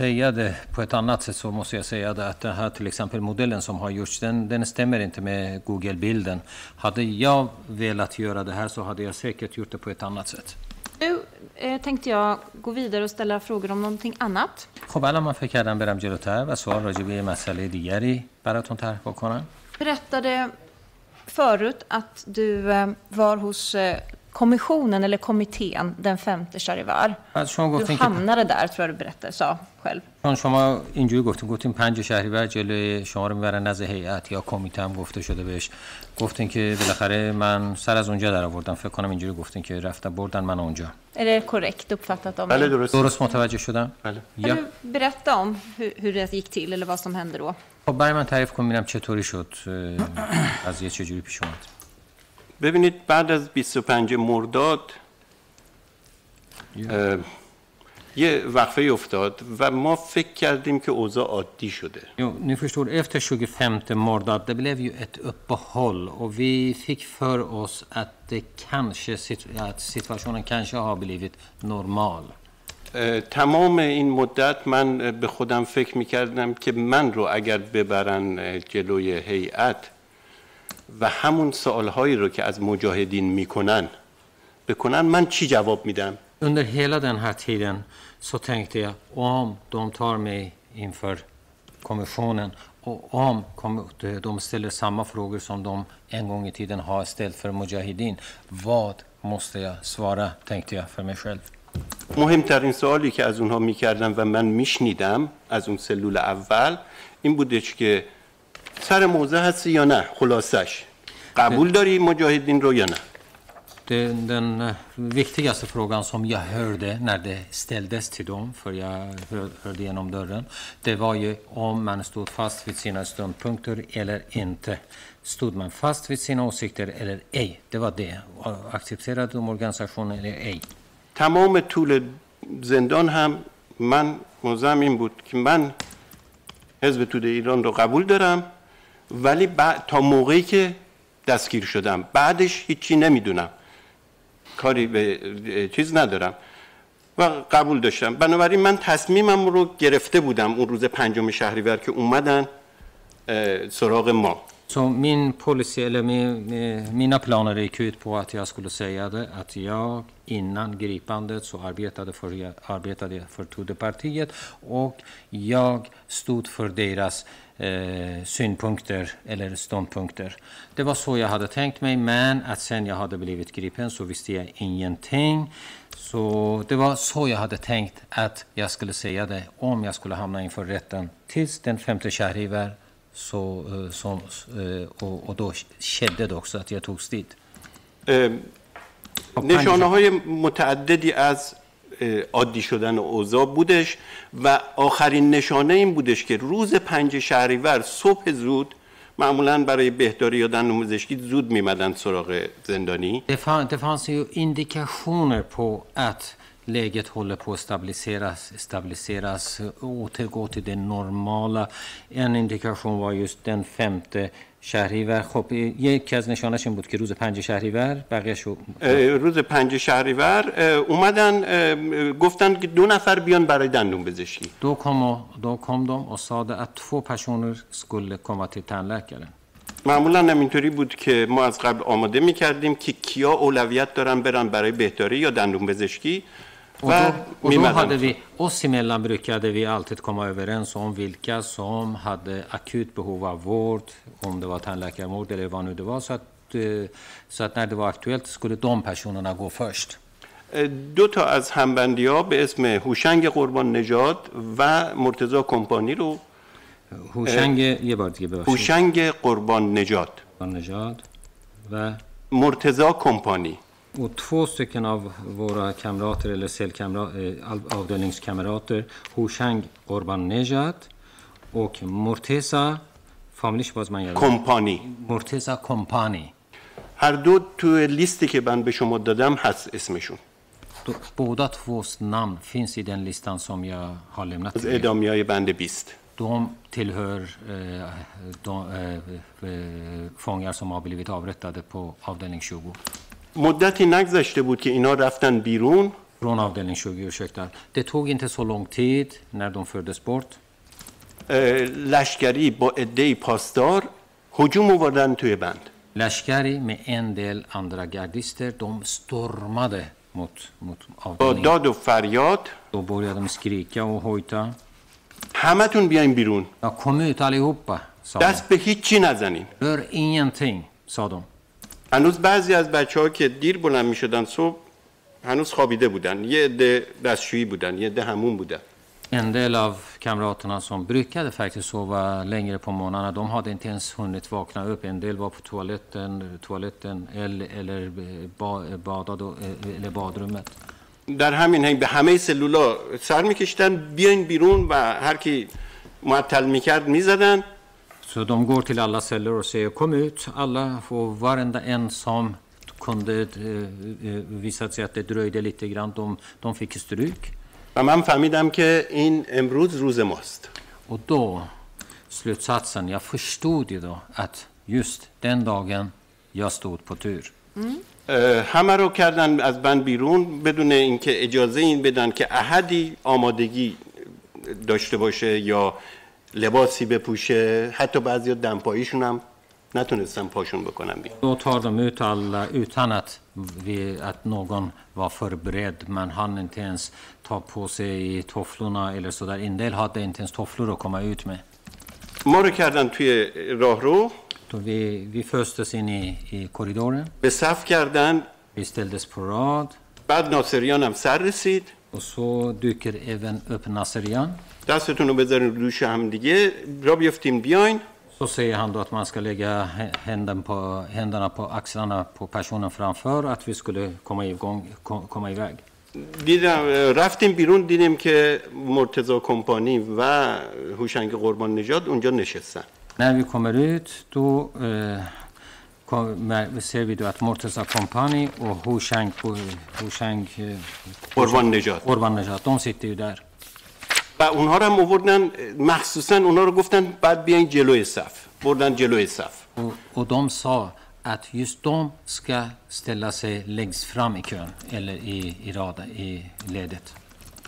säga det på ett annat sätt så måste jag säga det att den här till exempel modellen som har gjorts, den, den stämmer inte med Google-bilden. Hade jag velat göra det här så hade jag säkert gjort det på ett annat sätt. Nu eh, tänkte jag gå vidare och ställa frågor om någonting annat. خب الان من فکر کردم برم جلوتر و سوال راجع به مسئله دیگری براتون طرح بکنم. berättade förut att du eh, var hos eh, kommissionen eller kommittén den femte شما Du hamnade där, tror jag du berättade, sa själv. چون شما اینجوری گفتین گفتین پنج شهریور جلوی شما رو می‌برن نزد هیئت یا کمیته هم گفته شده بهش گفتین که بالاخره من سر از اونجا در آوردم فکر کنم اینجوری گفتین که رفتم بردن من اونجا Är det korrekt uppfattat av بله mig? درست درست متوجه شدم بله یا berätta om hur, hur det gick till eller vad som hände då? خب برای من تعریف کن ببینم چطوری شد اه، قضیه چجوری پیش اومد ببینید بعد از 25 مرداد یه وقفه افتاد و ما فکر کردیم که اوضاع عادی شده Jo, ni förstår, efter 25 mordad, det blev ju ett uppehåll och vi fick för oss att, det kanske, att situationen kanske har blivit normal. تمام این مدت من به خودم فکر می‌کردم که من رو اگر ببرن جلوی هیئت و همون سوالهایی رو که از مجاهدین می‌کنن بکنن من چی جواب میدم Under hela den här tiden så tänkte jag om de tar mig inför kommissionen och om de ställer samma frågor som de en gång i tiden har ställt för Mujahedin, vad måste jag svara, tänkte jag för mig själv. مهمترین سوالی که از اونها می‌کردم و من میشنیدم از اون سلول اول این بودش که سر موضع هستی یا نه خلاصش قبول داری مجاهدین رو یا نه Den, den eh, viktigaste frågan som jag hörde när det ställdes till dem, för jag hör- hörde genom dörren, det var ju om man stod fast vid sina ståndpunkter eller inte. Stod man fast vid sina åsikter eller ej? Det var det. Accepterade de organisationen eller ej? تمام طول زندان هم من موضعم این بود که من حزب توده ایران رو قبول دارم ولی بعد تا موقعی که دستگیر شدم بعدش هیچی نمی‌دونم کاری به چیز ندارم و قبول داشتم بنابراین من تصمیمم رو گرفته بودم اون روز پنجم شهریور که اومدن سراغ ما Så min policy, eller min, eh, mina planer gick ut på att jag skulle säga det, att jag innan gripandet så arbetade, för, arbetade för Tudorpartiet och jag stod för deras eh, synpunkter eller ståndpunkter. Det var så jag hade tänkt mig, men att sen jag hade blivit gripen så visste jag ingenting. Så det var så jag hade tänkt att jag skulle säga det om jag skulle hamna inför rätten tills den 5 Shahrivar så, eh, som, eh, och, och då skedde det också att jag togs dit. اه، خب، نشانه های متعددی از اه، عادی شدن اوضاع بودش و آخرین نشانه این بودش که روز پنج شهریور صبح زود معمولا برای بهداری یا دن زود میمدن سراغ زندانی. دفانسی و اندیکشون پو ات لگت هل پو استبلیسیرس استبلیسیرس اوتگو تی دن نرمالا یعنی این اندیکشون وایست دن فمت شهریور. خب یکی از نشانش این بود که روز پنج شهریور بقیه‌شو اه، روز پنج شهریور اومدن گفتن که دو نفر بیان برای دندون پزشکی. och, då kom de och sa att två personer skulle komma till tandläkaren. معمولا هم اینطوری بود که ما از قبل آماده می‌کردیم که کیا اولویت دارن برن برای بهداری یا دندون پزشکی. Och då, och då hade vi, oss emellan brukade vi alltid komma överens om vilka som hade akut behov av vård, om det var tandläkarvård eller vad nu det var. Så att, eh, så att när det var aktuellt skulle de personerna gå först. دو تا از همبندی ها به اسم هوشنگ قربان نژاد و مرتزا کمپانی رو Hushang, یه بار دیگه ببخشید. هوشنگ قربان نژاد نژاد و مرتزا کمپانی och två stycken av våra kamrater eller cellkamra- eh, av- avdelningskamrater, Hushang Orban Nejad och Morteza, فامیلیش باز من یادم کمپانی مرتزا کمپانی هر دو تو لیستی که من به شما دادم هست اسمشون Då- Båda tvås namn finns i den listan som jag har lämnat از till er. ادامی های بند 20 De tillhör eh, de eh, eh, fångar som har blivit avrättade på avdelning 20. مدتی نگذشته بود که اینا رفتن بیرون. från avdelning tjugo. Det tog inte så lång tid när de fördes bort. لشکری با عده پاسدار هجوم آوردن توی بند. لشکری med en del andra gardister, de stormade mot mot avdelningen با داد و فریاد. då började de skrika och hojta. همه تون بیاییم بیرون دست به چی نزنیم بر اینین تین سادم. هنوز بعضی از بچه ها که دیر بلند می شدن صبح هنوز خوابیده بودن یه عده دستشویی بودن یه عده همون بودن En del av kamraterna som brukade faktiskt sova längre på morgnarna, de hade inte ens hunnit vakna upp. En del var på toaletten, toaletten eller, eller ba, badade eh, eller badrummet. در همین هنگ به همه سلولا سر میکشتن بیاین بیرون و هر کی معطل می‌کرد می‌زدن Så de går till alla celler och säger kom ut, alla, och varenda en som kunde eh, eh, visa sig att det dröjde lite grann, de, de fick stryk. و من فهمیدم که این امروز روز ماست Och då, slutsatsen, jag förstod ju då att just den dagen jag stod på tur. اه، همه رو کردن از بند بیرون بدون اینکه اجازه این بدن که احدی آمادگی داشته باشه یا لباسی بپوشه حتی بعضی دمپاییشون هم نتونستن پاشون بکنن بیرون Då tar de ut alla utan att, vi, att någon var förberedd. Man hann inte ens ta på sig tofflorna eller där. En del hade inte ens tofflor att komma ut med. ما رو کردن توی راهرو Då vi, vi föstes in i, i korridoren. به صف کردن Vi ställdes på rad. بعد ناصریان هم سر رسید Och så dyker även upp Nasserian. دستتون رو بذارین رو دوش هم دیگه را بیفتین بیاین Så säger han då att man ska lägga hä- händen på, händerna på axlarna på personen framför, att vi skulle komma, igång, ko- komma iväg. دیدم رفتیم بیرون دیدیم که مرتضا کمپانی و هوشنگ قربان نژاد اونجا نشستن När vi kommer ut då eh, ser vi då att Morteza Company och Hushang, Hushang eh, قربان نژاد Orban Nejat, de sitter ju där. و اونها رو هم آوردن مخصوصا اونها رو گفتن بعد بیاین جلوی صف بردن جلوی صف Och, och de sa att just de ska ställa sig längst fram i kön, eller i, i, rada, i ledet.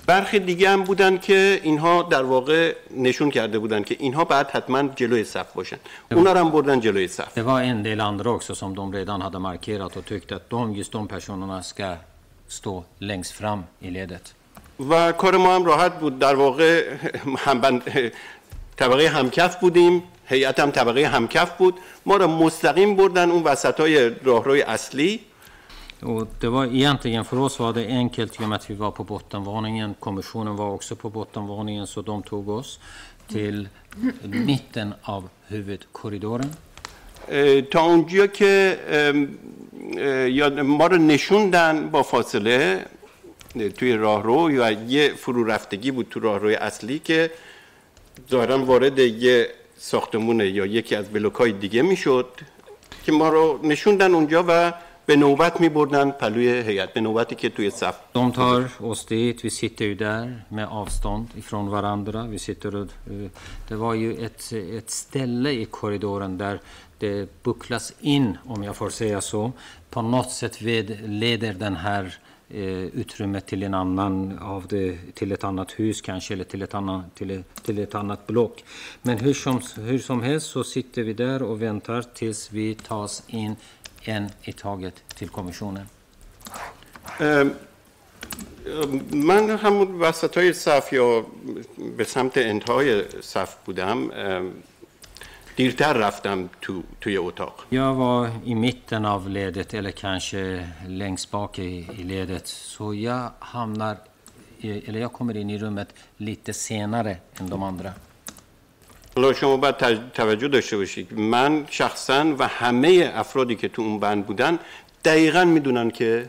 برخی دیگه هم بودن که اینها در واقع نشون کرده بودن که اینها بعد حتما جلوی صف باشن. اونا هم بردن جلوی صف. Det var en del andra också som de redan hade markerat och tyckte att de, just de personerna ska stå längst fram i ledet. و کار ما هم راحت بود. در واقع هم. طبقه همکف بودیم. هیئت هم طبقه همکف بود. ما رو مستقیم بردن اون وسط های راهروی اصلی. Och det var egentligen för oss var det enkelt i och med att vi var på bottenvåningen. Kommissionen var också på bottenvåningen så de tog oss till mitten av huvudkorridoren. تا اونجا که ما رو نشوندن با فاصله توی راهرو یا یه فرو رفتگی بود تو راهروی اصلی که ظاهرا وارد یه ساختمونه یا یکی از بلوکای دیگه می‌شد که ما رو نشوندن اونجا و به نوبت می بردن پلوی هیئت به نوبتی که توی صف De tar oss dit, vi sitter ju där med avstånd ifrån varandra. Vi sitter och, eh, det var ju ett, ett ställe i korridoren där det bucklas in, om jag får säga så. På något sätt ved, leder den här eh, utrymmet till en annan av det, till ett annat hus kanske eller till ett, annan, till, ett- till ett annat block. Men hur som, hur som helst så sitter vi där och väntar tills vi tas in en i taget till kommissionen. ام، من همون وسط های صف یا به سمت انتهای صف بودم ام، دیرتر رفتم تو توی اتاق Jag var i mitten av ledet eller kanske längst bak i, i ledet. Så jag hamnar, i, eller jag kommer in i rummet lite senare än de andra. حالا شما باید توجه داشته باشید. من شخصا و همه افرادی که تو اون بند بودن دقیقا می‌دونن که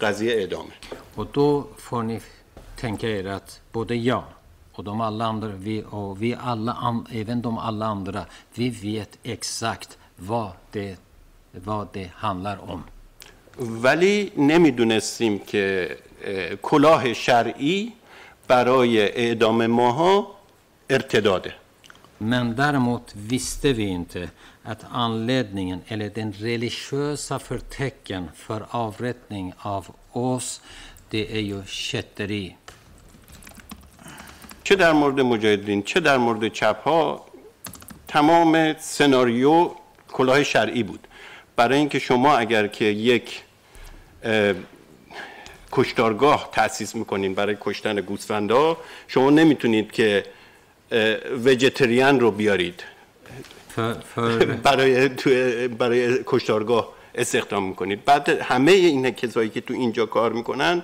قضیه اعدامه. Och då får ni tänka er att både jag och de alla andra, vi, och vi alla, även de alla andra, vi vet exakt vad det, vad det handlar om. ولی نمی‌دونستیم که اه، کلاه شرعی برای اعدام ماها ارتداده. Men däremot visste vi inte att anledningen eller den religiösa förtecken för avrättning av oss, det är ju kätteri. چه در مورد مجاهدین چه در مورد چپ ها تمام سناریو کلاه شرعی بود برای اینکه شما اگر که یک اه، کشتارگاه تأسیس می‌کنین برای کشتن گوسفندا شما نمی‌تونید که وجتریان رو بیارید. [laughs] برای تو- برای کشتارگاه استخدام می‌کنید. بعد همه این کسایی که تو اینجا کار می‌کنن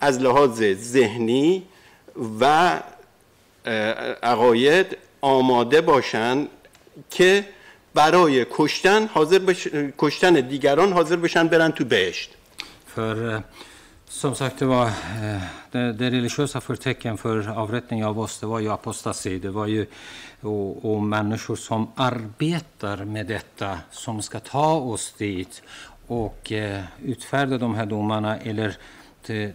از لحاظ ذهنی و عقاید آماده باشن که برای کشتن حاضر بش... کشتن دیگران حاضر بشن برن تو بهشت. Som sagt, det var eh, det, det religiösa förtecken för avrättning av oss, det var ju apostasi. Det var ju och, och människor som arbetar med detta, som ska ta oss dit och eh, utfärda de här domarna eller det,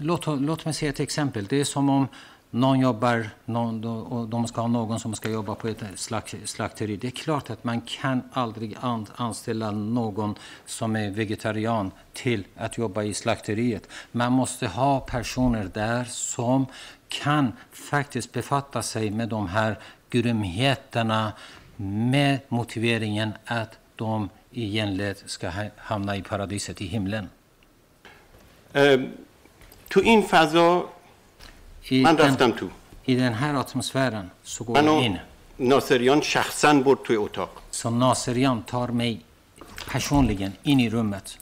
Låt, låt mig säga ett exempel. Det är som om någon jobbar någon, då- och de ska ha någon som ska jobba på ett slak, slakteri. Det är klart att man kan aldrig an, anställa någon som är vegetarian till att jobba i slakteriet. Man måste ha personer där som kan faktiskt befatta sig med de här grymheterna med motiveringen att de i genled ska ha- hamna i paradiset i himlen. اه، تو این فضا I من رفتم تو I den här atmosfären så går jag in. ناصریان شخصا برد توی اتاق Så Naserian tar mig personligen in i rummet.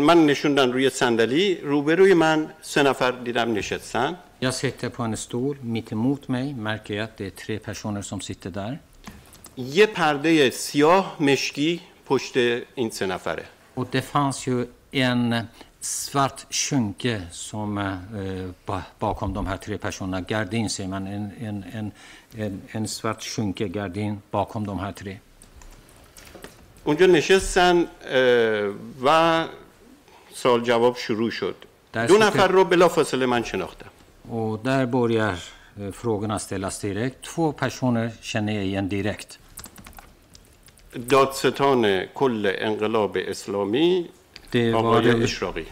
من نشوندن روی صندلی روبروی من سه نفر دیدم نشستن Jag sitter på en stol mitt emot mig, märker jag att det är tre personer som sitter där. یه پرده سیاه مشکی پشت این سه نفره Och det fanns ju en svart skynke som eh, ba- bakom de här tre personerna, gardin säger man, en, en, en, en, en svart skynke, gardin bakom de här tre. اونجا نشستن و سوال جواب شروع شد دو شوکه- نفر رو بلافاصله من شناختم Och där börjar eh, frågorna ställas direkt. Två personer känner jag igen direkt. دادستان کل انقلاب اسلامی Det var آقای den, اشراقی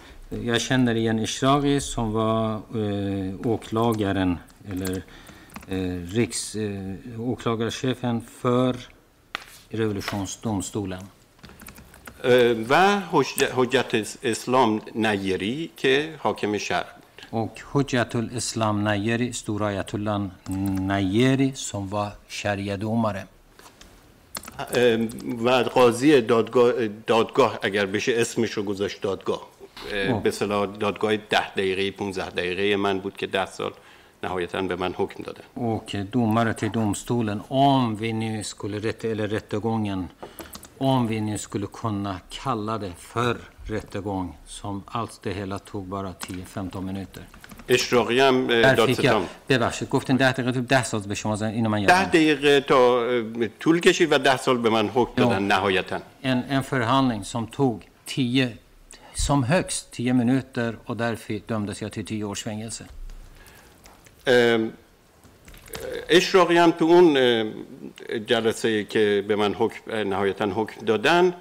jag känner igen Ishraghi som var eh, åklagaren, eller eh, riks, eh, åklagarchefen för revolutionsdomstolen. اه، و حج- حجت اسلام نیری که حاکم شهر بود Och Hujjatul Islam Nayeri, stora ayatollan Nayeri som var sharia-domare. اه، و قاضی دادگاه, دادگاه اگر بشه اسمش رو گذاشت دادگاه اه، به صلاح دادگاه ده دقیقه 15 دقیقه من بود که ده سال نهایتا به من حکم دادن Och domare till domstolen, om vi nu skulle, rätt, eller rättegången, om vi nu skulle kunna kalla det för rättegång, som allt det hela tog bara 10-15 minuter. اشراقی هم دادستان ببخشید گفتین ده دقیقه تو ده سال به شما زن اینو من ده یادم دقیقه تا طول کشید و ده سال به من حکم دادن نهایتا. En, en förhandling som tog 10, som högst 10 minuter och därför dömdes jag till 10 års fängelse. اه، اشراقی هم تو اون جلسه که به من حکم نهایتا حکم دادن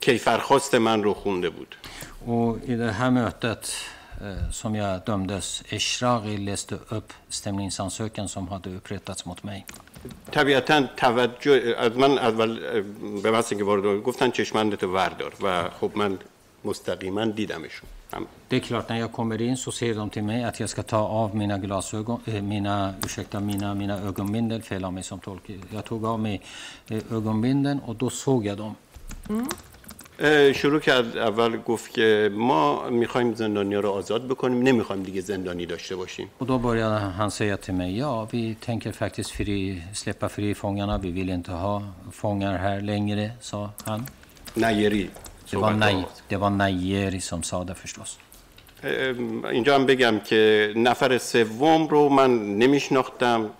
کیفرخواست من رو خونده بود. i det här mötet eh, som jag dömdes, Eshraghi läste upp stämningsansökan som hade upprättats mot mig. طبیعتا توجه از من اول اه، به محض اینکه وارد شدم، گفتن چشمندتو وردار و خب من مستقیما دیدمشون هم Det är klart, när jag kommer in så säger de till mig att jag ska ta av mina glasögon, eh, mina, ursäkta, mina, mina ögonbindel, fel av mig som tolk. Jag tog av mig eh, ögonbindeln och då såg jag dem. اه، شروع کرد اول گفت که ما می‌خوایم زندانیا رو آزاد بکنیم. نمی‌خوایم دیگه زندانی داشته باشیم. Och då började han säga till mig, ja, vi tänker faktiskt fri, släppa fri fångarna, vi vill inte ha fångar här längre, sa han. نیری Det var, Nej, det var Najeri som sa det förstås. اینجا هم بگم که نفر سوم رو من نمیشناختم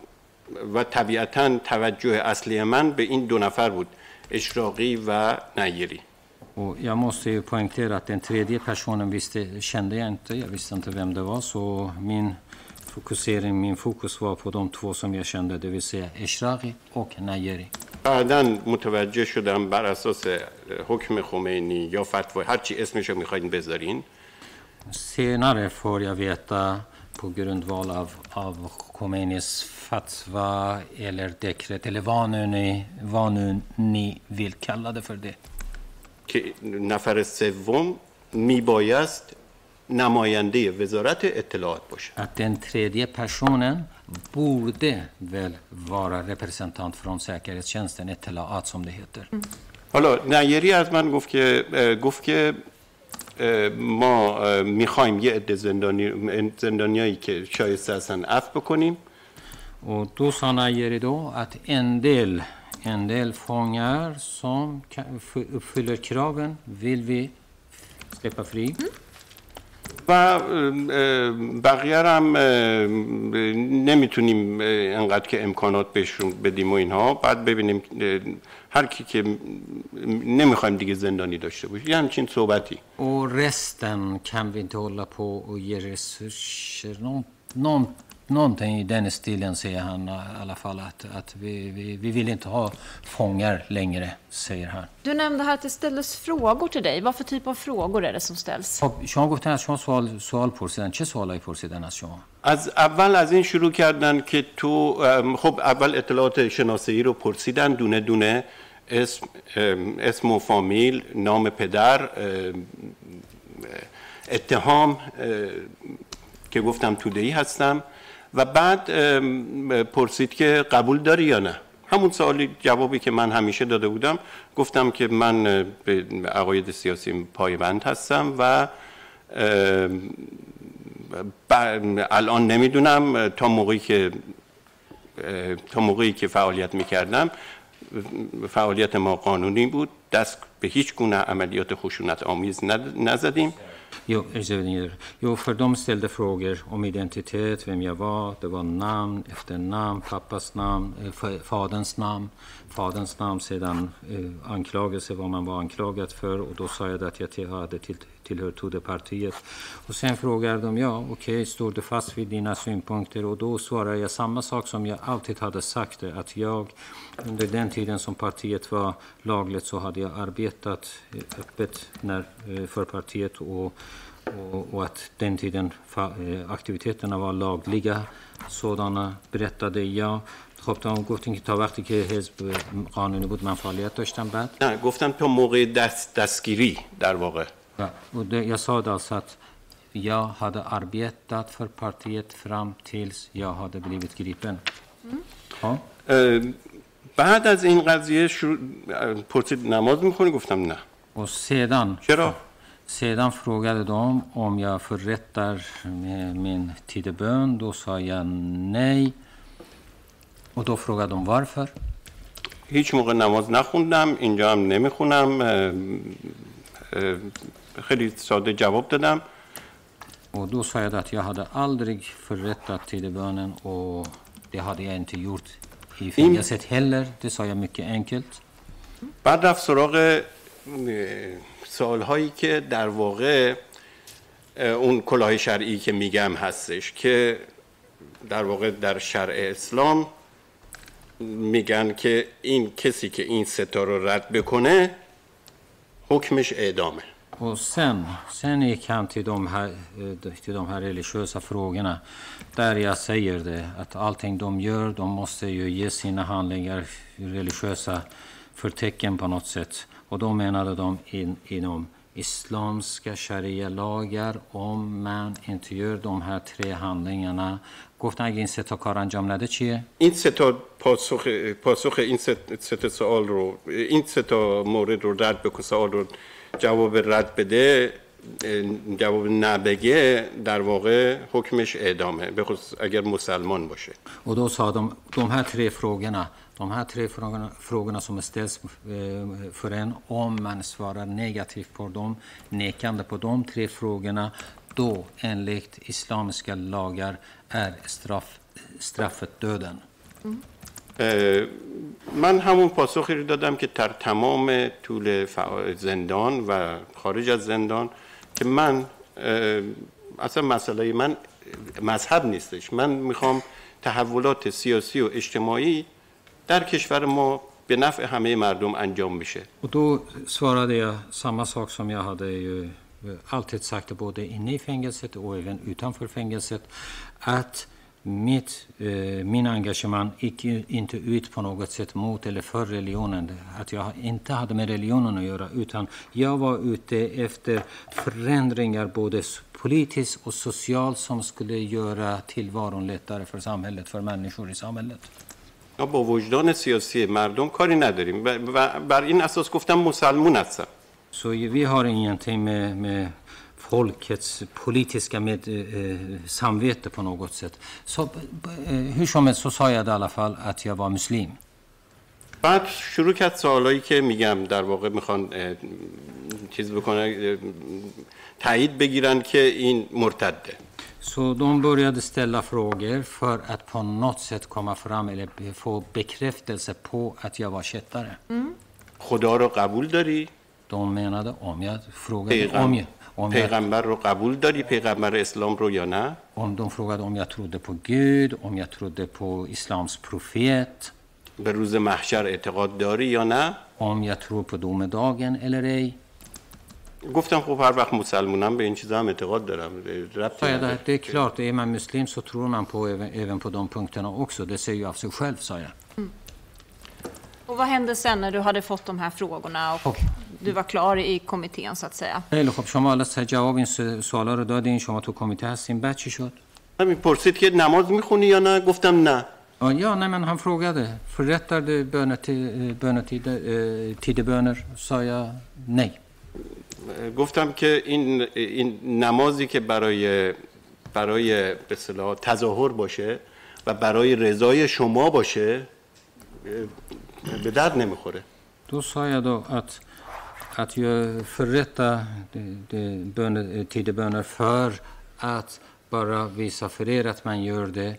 و طبیعتا توجه اصلی من به این دو نفر بود اشراقی و نیری. Och jag måste ju poängtera att den tredje personen visste, kände jag inte, jag visste inte vem det var, så min fokusering, min fokus var på de två som jag kände, det vill säga Eshraghi och Najeri. بعدا متوجه شدم بر اساس حکم خمینی یا فتوا هر چی اسمشو میخواین بذارین Senare får jag veta på grundval av, av Khomeinis fatwa eller dekret, eller vad nu, ni, vad nu ni vill kalla det för det. که نفر سوم میبایست نماینده وزارت اطلاعات باشه. Att den tredje personen borde väl vara representant från säkerhetstjänsten, Etelaat som det heter. حالا نیری از من گفت که گفت که ما می‌خوایم یه عده زندانی زندانیایی که شایسته هستن عفو بکنیم. Och då sa Najeri då att en del, fångar som uppfyller kraven vill vi släppa fri. و بقیه هم نمی‌تونیم انقدر که امکانات بهشون بدیم و اینها بعد ببینیم هر کی که نمی‌خوایم دیگه زندانی داشته باشه یه همچین صحبتی Och resten kan vi inte hålla på och ge resurser. Någon, någon, någonting i den stilen säger han i alla fall. Att, att vi, vi, vi vill inte ha fångar längre, säger han. Du nämnde här att det ställdes frågor till dig. Vad för typ av frågor är det som ställs? خب شما گفتن از شما سوال, سوال پرسیدن چه سوالایی پرسیدن از شما از اول از این شروع کردن که تو ام، خب اول اطلاعات شناسایی رو پرسیدن دونه دونه اسم, ام، اسم و فامیل نام پدر ام، اتهام اه، که گفتم تودهی هستم و بعد پرسید که قبول داری یا نه. همون سوالی جوابی که من همیشه داده بودم گفتم که من به عقاید سیاسی پایبند هستم و الان نمی‌دونم تا موقعی که تا موقعی که فعالیت می‌کردم فعالیت ما قانونی بود. دست به هیچ گونه عملیات خشونت آمیز نزدیم. Jo, jo, för de ställde frågor om identitet, vem jag var, det var namn, efternamn, pappas namn, eh, faderns namn, faderns namn, sedan eh, anklagelse, vad man var anklagad för och då sa jag att jag tillhörde hade till, tillhör Todepartiet. Och sen frågade de, ja okej, står du fast vid dina synpunkter? Och då svarade jag samma sak som jag alltid hade sagt, det, att jag under den tiden som partiet var lagligt så hade jag arbetat eh, öppet när, eh, för partiet och, och, och att den tiden aktiviteterna var lagliga sådana berättade jag خب تو گفتین که تا وقتی که حزب قانونی بود من فعالیت داشتم. بعد؟ نه گفتم تا موقع دست دستگیری در واقع. بوده یا ساده است یا هاد اربیت داد فر پارتیت فرام تیلز یا هاد بلیوت گریپن. خب؟ ها بعد از این قضیه شروع پرسید نماز می‌خونی؟ گفتم نه. و سیدان. چرا؟ خب. سیدان فروگد دوم اومیا فر رت در من تیدبون دو سایه نه و دو فرقه دوم وارفر. هیچ موقع نماز نخوندم، اینجا هم نمی‌خونم. خیلی ساده جواب دادم. و دو سایه داد. یه هدایت آلدریگ فرقت داد تی دبیانن و ده هدیه این تی یورت. این یه سه هلر. ده سایه میکی انکلت. بعد از فرقه سال هایی که در واقع اون کلاهی شریعی که میگم هستش که در واقع در شرع اسلام میگن که این کسی که این ستا رو رد بکنه حکمش اعدامه Och sen, sen gick han till de, här, eh, till de här religiösa frågorna där jag säger det att allting de gör, de måste ju ge sina handlingar religiösa förtecken på något sätt. Och då menade de in, inom islamska sharia-lagar om man inte gör de här tre handlingarna گفتن اگه این سه تا کار انجام نده چیه؟ این سه تا پاسخ پاسخ این سه تا سوال رو این سه تا مورد رو رد بکن سوال رو جواب رد بده جواب نبگه در واقع حکمش اعدامه به اگر مسلمان باشه. Och då sa de, här tre frågorna, de här tre frågorna, frågorna som ställs för en, om man svarar negativt på dem, nekande på de tre frågorna, då enligt islamiska lagar är straff, straffet döden. اه، من همون پاسخی رو دادم که در تمام طول زندان و خارج از زندان که من اصلا مسئله من مذهب نیستش من می‌خوام تحولات سیاسی و اجتماعی در کشور ما به نفع همه مردم انجام بشه Och då svarade jag samma sak som jag hade ju eh, alltid sagt både inne i fängelset och även utanför fängelset. Att mitt, eh, min engagemang gick ju inte ut på något sätt mot eller för religionen. Att jag inte hade med religionen att göra utan jag var ute efter förändringar både s- politiskt och socialt som skulle göra tillvaron lättare för samhället, för människor i samhället. ما با وجدان سیاسی مردم کاری نداریم و و بر این اساس گفتم مسلمون هستم Så vi har ingenting med, med folkets politiska med, eh, samvete på något sätt. Så, eh, hur som helst så sa jag i alla fall att jag var muslim. بعد شروع کرد سوالایی که میگم در واقع می‌خوان چیز بکنن تایید بگیرن که این مرتده Så de började ställa frågor för att på något sätt komma fram eller få bekräftelse på att jag var kättare. خدا رو قبول داری De menade om jag frågade om, jag, پیغمبر رو قبول داری پیغمبر اسلام رو یا نه؟ Och de frågade om jag trodde på Gud, om jag trodde på islams profet. به روز محشر اعتقاد داری یا نه؟ om jag trodde på domedagen گفتم خوب هر وقت مسلمانم به این چیزا هم اعتقاد دارم. رفت ja det är klart är man muslim så tror man på även även på de punkterna också, det säger ju av sig själv, sa jag و خب، وا هنده سن نر دو هاده فوت دوم هر فروگونا و خب. Du var klar i kommittén så att säga? خیلی خب شما حالا جواب این سوالا رو دادین شما تو کمیته هستین بعد چی شد؟ همین پرسید که نماز می‌خونی یا نه گفتم نه Ja, ja nej, men han frågade, förrättar du böneti- bönetider, eh, tideböner? Sa jag nej. گفتم که این این نمازی که برای برای به اصطلاح تظاهر باشه و برای رضای شما باشه به درد نمی‌خوره Då sa jag då att, att jag förrättar de, de böne, tideböner för att bara visa för er att man gör det.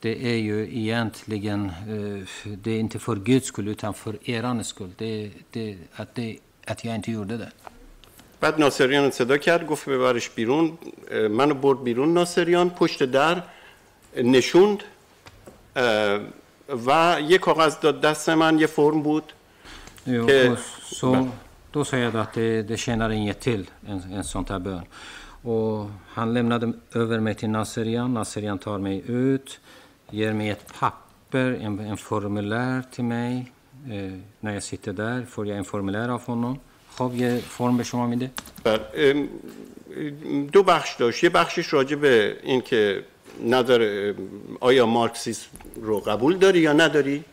Det är ju egentligen, eh, det är inte för Guds skull utan för eran skull. Det, det, att, det, att jag inte gjorde det. بعد ناصریان رو صدا کرد گفت ببرش بیرون اه، منو برد بیرون ناصریان پشت در نشوند اه، و یه کاغذ داد دست من یه فرم بود Jo, Eh, och så, då sa jag att det, det tjänar inget till, en, en sån här bön. Och han lämnade över mig till Nasserian. Nasserian tar mig ut, ger mig ett papper, en, en formulär till mig. Eh, när jag sitter där får jag en formulär av honom. خب یه فرم به شما میده دو بخش داشت یه بخشش راجع به این که ام، آیا مارکسیسم رو قبول داری یا نداری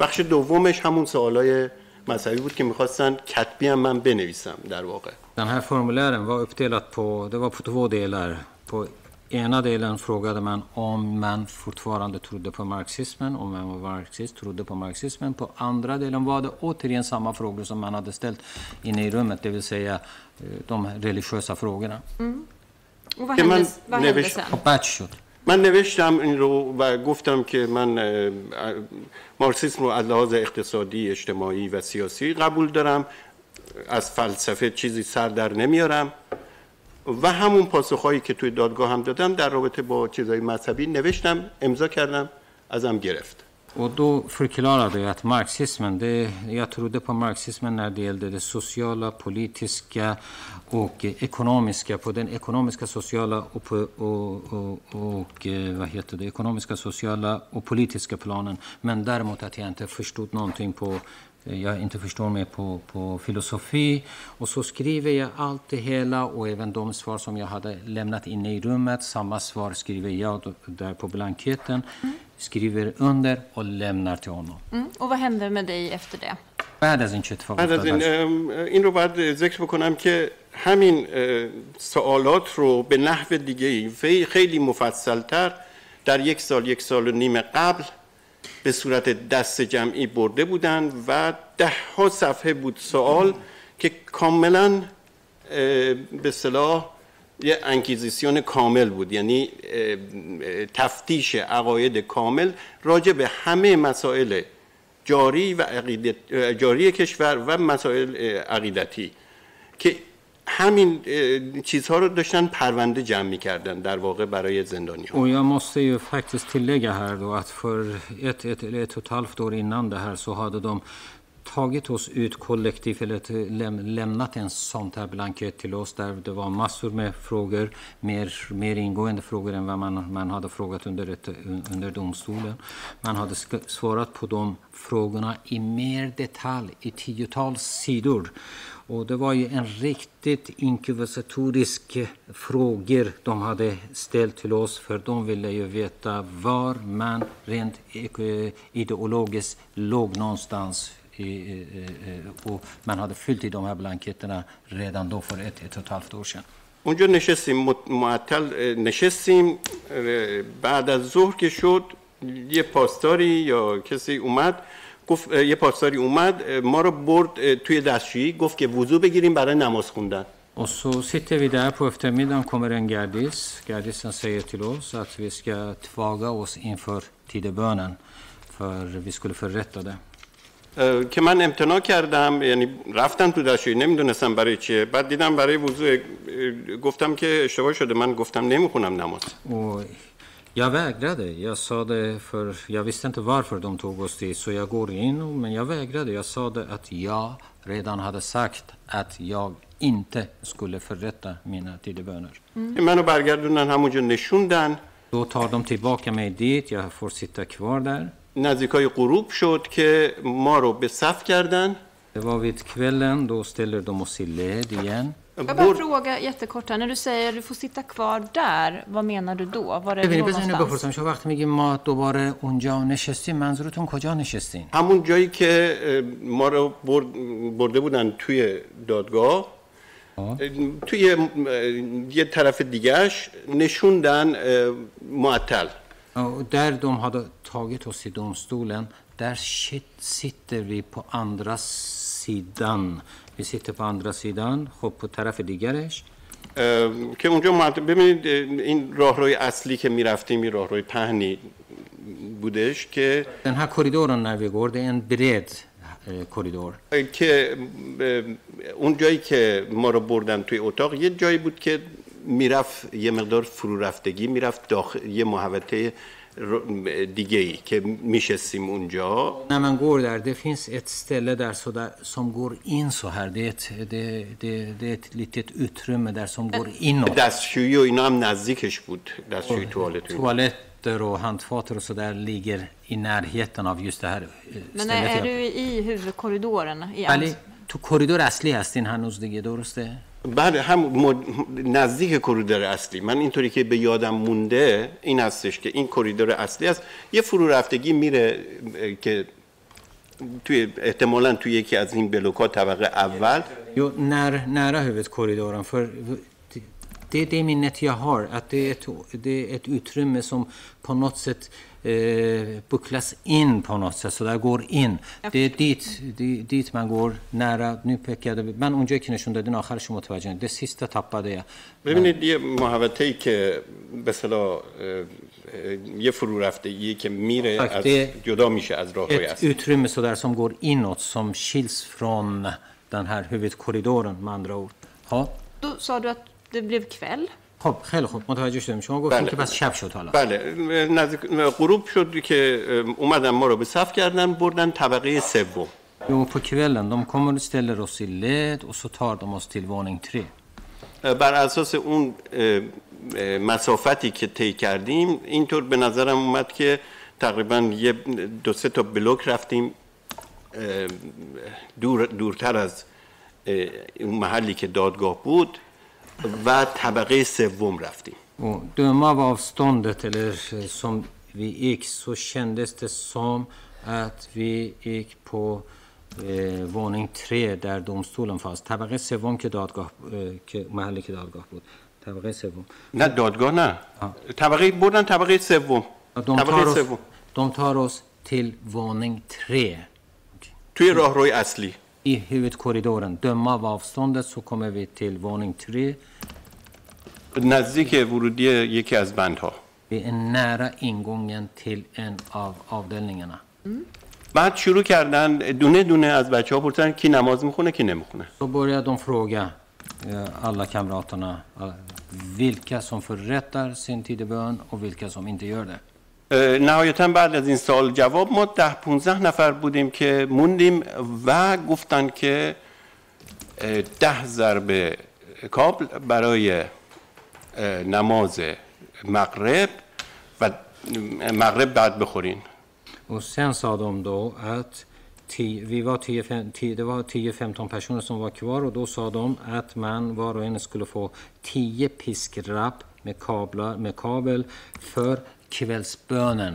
بخش دومش همون سوالای مذهبی بود که میخواستن کتبی هم من بنویسم در واقع Den här formulären var uppdelat på, det var på två delar. På ena delen frågade man om man fortfarande trodde på marxismen, om man var marxist, trodde på marxismen. På andra delen var det återigen samma frågor som man hade ställt inne i rummet, det vill säga eh, de religiösa frågorna. Och vad Det man- hände, vad nej, hände visst. sen? من نوشتم این رو و گفتم که من مارکسیسم رو از لحاظ اقتصادی اجتماعی و سیاسی قبول دارم از فلسفه چیزی سر در نمیارم و همون پاسخهایی که توی دادگاه هم دادم در رابطه با چیزای مذهبی نوشتم امضا کردم ازم گرفت. Och då förklarade jag att marxismen, det, jag trodde på marxismen när det gällde det sociala, politiska och ekonomiska, på den ekonomiska, sociala och, på, och, och, och eh, vad heter det, ekonomiska, sociala och politiska planen. Men däremot att jag inte förstod någonting på jag inte förstår mig på, på filosofi. Och så skriver jag allt det hela och även de svar som jag hade lämnat inne i rummet. Samma svar skriver jag då- där på blanketten. Skriver under och lämnar till honom. Mm. Och vad hände med dig efter det? بعد از این چه اتفاقی بعد از این, افتاد؟ ام، این رو باید ذکر بکنم که همین اه، سوالات رو به نحو دیگه خیلی مفصلتر در یک سال یک سال و نیم قبل به صورت دست جمعی برده بودن و ده ها صفحه بود سوال که کاملا به صلاح یه انکیزیسیون کامل بود. یعنی تفتیش عقاید کامل راجع به همه مسائل جاری و عقیدت جاری کشور و مسائل عقیدتی که همین چیزها رو داشتن پرونده جمع می‌کردن در واقع برای زندانی Och jag måste ju faktiskt tillägga här då att för ett, ett, eller ett och ett halvt år innan det här så hade de tagit oss ut kollektivt eller läm, lämnat en sån här blankett till oss där det var massor med frågor, mer, mer ingående frågor än vad man, man hade frågat under, ett, under domstolen. Man hade svarat på de frågorna i mer detalj, i tiotals sidor. Och det var ju en riktigt inkubatorisk eh, frågor de hade ställt till oss för de ville ju veta var man rent eh, ideologiskt låg någonstans. I, eh, eh, och man hade fyllt i de här blanketterna redan då för ett, ett och ett halvt år sedan. اونجا نشستیم مت- معطل اه، نشستیم اه، بعد از ظهر که شد یه پاسداری یا کسی اومد گفت یه پاسداری اومد ما رو برد توی دستشویی گفت که وضو بگیریم برای نماز خوندن. Och så sitter vi där på eftermiddagen, kommer en gardis. Gardisen säger till oss att vi ska tvaga oss inför tidebönen, för vi skulle förrätta det. که من امتناع کردم یعنی رفتم تو دستشویی نمی‌دونستم برای چیه. بعد دیدم برای وضو اه، گفتم که اشتباه شده. من گفتم نمی‌خونم نماز. jag vägrade. Jag sa det för jag visste inte varför de tog oss dit. Så jag går in, och- men jag vägrade. Jag sa det att jag redan hade sagt att jag inte skulle förrätta mina tideböner. منو برگردوندن همونجا نشوندن Då tar de tillbaka mig dit. Jag får sitta kvar där. نزدیکای غروب شد که ما رو به صف کردن Det var vid kvällen. Då ställer de oss i led igen. Jag vill bara برد fråga jättekort här. När du säger att du får sitta kvar där, vad menar du då? Var är det ببینید بزنید någonstans? بپرسم شما وقتی میگیم ما دوباره اونجا نشستیم منظورتون کجا نشستین همون جایی که ما رو برد برده بودن توی دادگاه اه، توی یه طرف دیگهش نشوندن معطل där de hade tagit oss till domstolen där sit- sitter vi på andra sidan på andra sidan خب طرف دیگرش. که اونجا معطل ببینید این راهروی اصلی که می‌رفتیم این راهروی پهنی بودش که den här korridoren när vi går det är en bred korridor که اون جایی که ما رو بردن توی اتاق یه جایی بود که می‌رفت یه مقدار فرو رفتگی می‌رفت داخل یه محوطه دیگه ای که میشستیم اونجا när man går där det finns ett ställe där så där som går in så här det är ett, det, det, det är ett litet utrymme där som går inåt دستشویی و اینا هم نزدیکش بود دستشویی توالت و اینا. Toaletter och handfater och så där ligger i närheten av just det här eh, Men är, är stället. du i huvudkorridoren? I ولی ans- تو کریدور اصلی هستین هنوز دیگه درسته؟ بعد هم مد- نزدیک کریدور اصلی من اینطوری که به یادم مونده این هستش که این کریدور اصلی است یه فرو رفتگی میره که توی احتمالا توی یکی از این بلوکات طبقه اول Jo, när, nära huvudkorridoren. För det, det minnet jag har, att det är ett, det är ett eh, bucklas in på något sätt, så där går in. Det är dit, det, dit man går nära. Nu pekade vi, men اونجایی که نشون دادین آخرش متوجه ده سیستا tappade jag. ببینید یه محوطه ای که به اصطلاح، اه، اه، یه فرو رفتگی که میره Tak, از det- جدا میشه از راهروی Ett اصلی utrymme så där som går inåt, som skiljs från den här huvudkorridoren med andra ord. Ja. Då sa du att det blev kväll. خب خیلی خوب متوجه شدیم شما گفتید بله. که بس شب شد حالا بله نزدیک غروب شد که اومدن ما رو به صف کردن بردن طبقه سوم på kvällen. De kommer och ställer oss i led och så tar de oss till våning tre. بر اساس اون مسافتی که طی کردیم اینطور به نظرم اومد که تقریبا یه دو سه تا بلوک رفتیم دور دورتر از اون محلی که دادگاه بود و طبقه سوم رفتیم döma av avståndet eller eh, som vi gick så kändes det som att vi gick på eh, våning tre där domstolen fanns. طبقه سوم که دادگاه eh, که محلی که دادگاه بود. طبقه سوم. نه دادگاه نه طبقه بردن طبقه سوم طبقه oss, سوم de tar oss till våning tre. توی راهروی اصلی I huvudkorridoren. Döma av avståndet så kommer vi till våning tre. نزدیک ورودی یکی از بندها Vi är nära ingången till en av avdelningarna. بعد شروع کردن دونه دونه از بچه ها پرسیدن کی نماز میخونه کی نمیخونه Då börjar de fråga eh, alla kamraterna eh, vilka som förrättar sin tidebön och vilka som inte gör det. نهایتا بعد از این سال جواب ما ده پونزه نفر بودیم که موندیم و گفتن که ده ضربه کابل برای نماز مغرب و مغرب بعد بخورین. و سن سادم دو ات Vi var 10, det var 10-15 personer som var kvar och då sa de att man var och en skulle få 10 piskrapp med kablar, med kabel för kvällsbönen.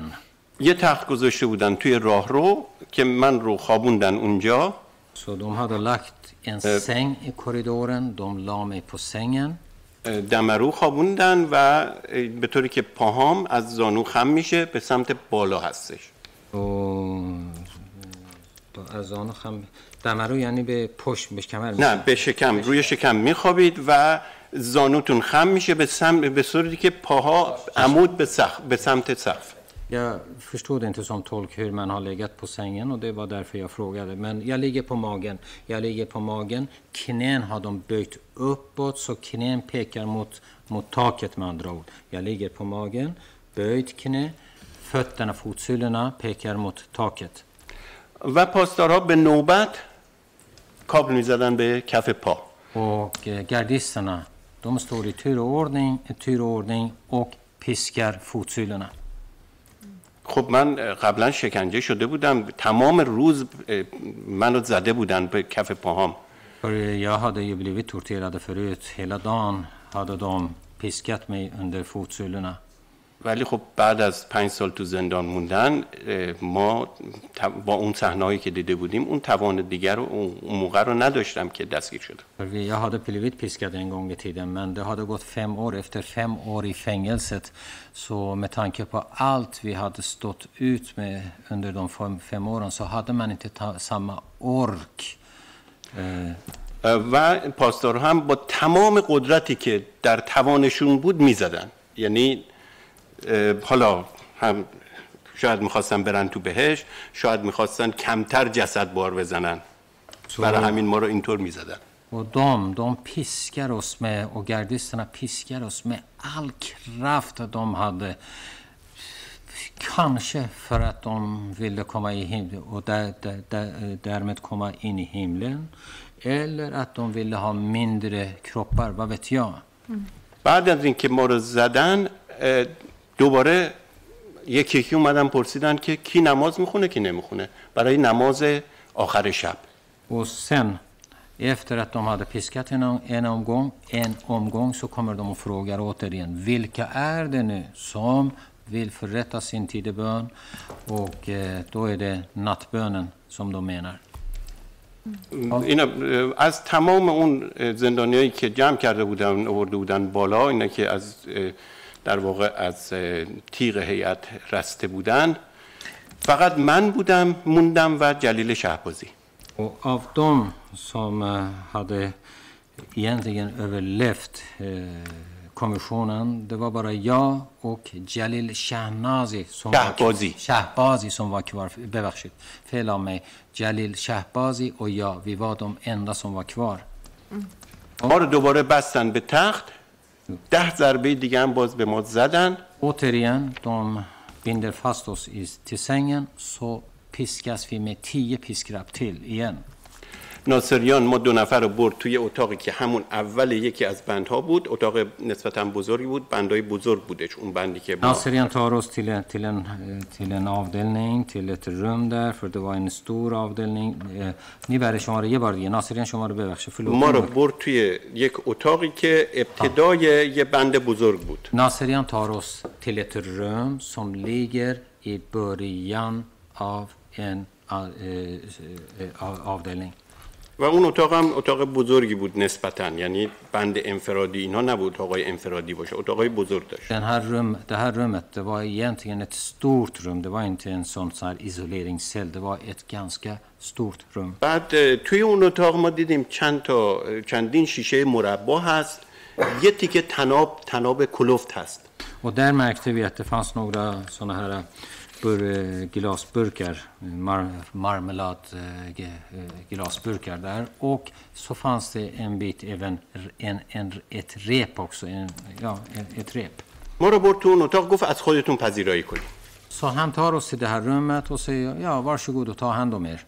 یه تخت گذاشته بودن توی راهرو که من رو خوابوندن اونجا Så de hade lagt en säng i korridoren, de la mig på sängen. دمرو خوابوندن و به طوری که پاهام از زانو خم میشه به سمت بالا هستش Och از آن خم دمرو یعنی به پشت به کمر نه به شکم روی شکم میخوابید و زانوتون خم میشه به سم به صورتی که پاها عمود به, سخ... به سمت سقف Jag förstod inte som tolk hur man har legat på sängen och det var därför jag frågade. Men jag ligger på magen. Jag ligger på magen. Knän har de böjt uppåt så knän pekar mot, mot taket med andra ord. Jag ligger på magen, böjt knä. Fötterna, fotsulorna pekar mot taket. و پاسدارها به نوبت کابل میزدن به کف پا Och eh, gardisterna, De står i turordning, turordning och piskar fotsylorna. خب من قبلا شکنجه شده بودم. تمام روز منو زده بودن به کف پاهام. یا هاده یبلیوی تورتیراده فروت هلا دان هاده دام پیسکت می اندر فوتسولونه ولی خب بعد از پنج سال تو زندان موندن ما با اون صحنه‌هایی که دیده بودیم اون توان دیگر رو اون موقع رو نداشتم که دستگیر شدم jag hade blivit piskad en gång i tiden, men det hade gått fem år. Efter fem år i fängelset, så med tanke på allt vi hade stått ut med under de fem, fem åren, så hade man inte samma ork. Eh, و پاسدارها هم با تمام قدرتی که در توانشون بود می‌زدن یعنی حالا هم شاید می‌خواستن برن تو بهش شاید می‌خواستن کمتر جسد بار بزنن. تو... برای همین ما رو اینطور می‌زدن. och de de piskade oss med och gardisterna piskade oss med all رفت دام هده. کانشه فرات دام ویلی کما ای هیم و درمت کما این هیم لین ایلر ات دام ویلی ها مندره کروپ بر با بتیان بعد از اینکه ما رو زدن دوباره یکی یکی اومدن پرسیدن که کی نماز می‌خونه کی نمی‌خونه برای نماز آخر شب Och sen, efter att de hade piskat en, en, omgång, en omgång så kommer de och frågar återigen vilka är det nu som vill förrätta sin tidebön? Och eh, då är det nattbönen som de menar. اینا از تمام اون زندانیایی که جمع کرده بودن آورده بودن بالا اینا که از اه، در واقع از تیغ هیئت رسته بودن فقط من بودم موندم و جلیل شهبازی Och av dem som eh, hade egentligen överlevt eh, kommissionen, det var bara jag och Jalil Shahnazi som Shahbazi. var, Shahbazi som var kvar. Bebachshid, fel av mig. Jalil Shahbazi och jag, vi var de enda som var kvar. ما رو دوباره بستن به تخت ده ضربه دیگه هم باز به ما زدن Återigen, de binder fast oss i, till sängen så piskas vi med tio piskrapp till igen. ناصریان ما دو نفر رو برد توی اتاقی که همون اول یکی از بندها بود اتاق نسبتا بزرگی بود بندهای بزرگ بودش اون بندی که ما Nasserien tar oss till en, till, en, till en avdelning, till ett rum där, för det var en stor avdelning. Ni bär شماره یه بار دیگه ناصریان شما رو ببخشید förlåt. ما رو برد توی یک اتاقی که ابتدای یه بند بزرگ بود Naserian tar oss till ett rum som ligger i början av en a- eh, eh, av- avdelning. و اون اتاق هم اتاق بزرگی بود نسبتا یعنی بند انفرادی اینا نبود اتاقای انفرادی باشه اتاقای بزرگ داشت Den här rum, det här rummet det var egentligen ett stort rum. Det var inte en sån så här isoleringscell. Det var ett ganska stort rum. بعد توی اون اتاق ما دیدیم چند تا چندین شیشه مربع هست یه تیکه تناب تناب کلفت هست Och där märkte vi att det bur, eh, glasburkar, mar, marmelad eh, ge- eh, glasburkar där. Och så fanns det en bit, även en, en, ett rep också, en, ja, ett, ett rep. ما رو برد تو اون اتاق گفت از خودتون پذیرایی کنید Så han tar oss till det här rummet och säger ja, varsågod och ta hand om er.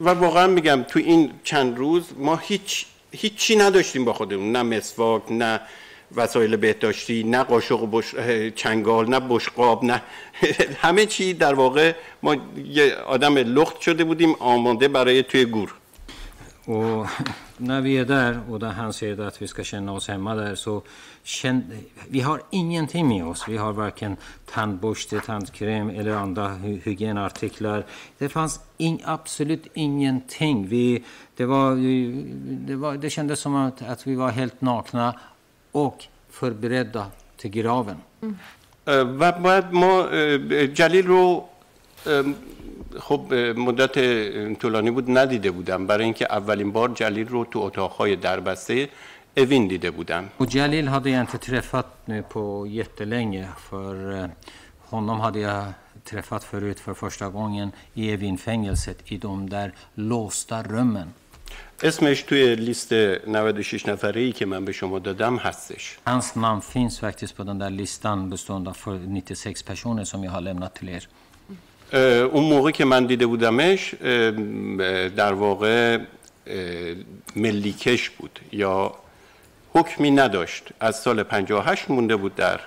و واقعا میگم تو این چند روز ما هیچ هیچی نداشتیم با خودمون نه مسواک نه وسایل بهداشتی نه قاشق بش... چنگال نه بشقاب نه همه چی در واقع ما یه آدم لخت شده بودیم آماده برای توی گور Och när vi är där och där han säger att vi ska känna oss hemma där så känn, vi har ingenting med oss. Vi har varken tandborste, tandkräm eller andra hy- hygienartiklar. Det fanns in, absolut ingenting. Vi, det, var, det, var, det kändes som att, att vi var helt nakna och förberedda till graven. اه، و بعد ما اه، جلیل رو اه، خب اه، مدت اه، طولانی بود ندیده بودم برای اینکه اولین بار جلیل رو تو اتاقهای دربسته اوین دیده بودم Och Jalil hade jag inte träffat nu på jättelänge för eh, honom hade jag träffat förut för första gången i Evin-fängelset i de där låsta rummen. اسمش توی لیست 96 نفره ای که من به شما دادم هستش Hans namn finns faktiskt på den där listan bestående av för- 96 personer som jag har lämnat till er. اون موقع که من دیده بودمش در واقع ملیکش بود یا حکمی نداشت از سال 58 مونده بود در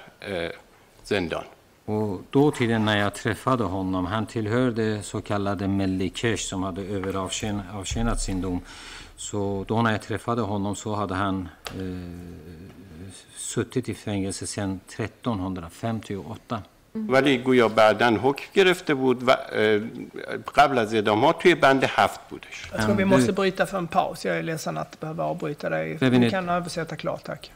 زندان Och dåtiden när jag träffade honom, han tillhörde så kallade Mellikesh som hade överavtjänat sin dom. Så då när jag träffade honom så hade han eh, suttit i fängelse sedan 1358. ولی گویا بعدا حکم گرفته بود و اه، قبل از اعدام ها توی بند هفت بودش Jag tror vi du- måste bryta för en paus. Jag är ledsen att behöva avbryta dig. Bevin- Vi kan översätta klart, tack.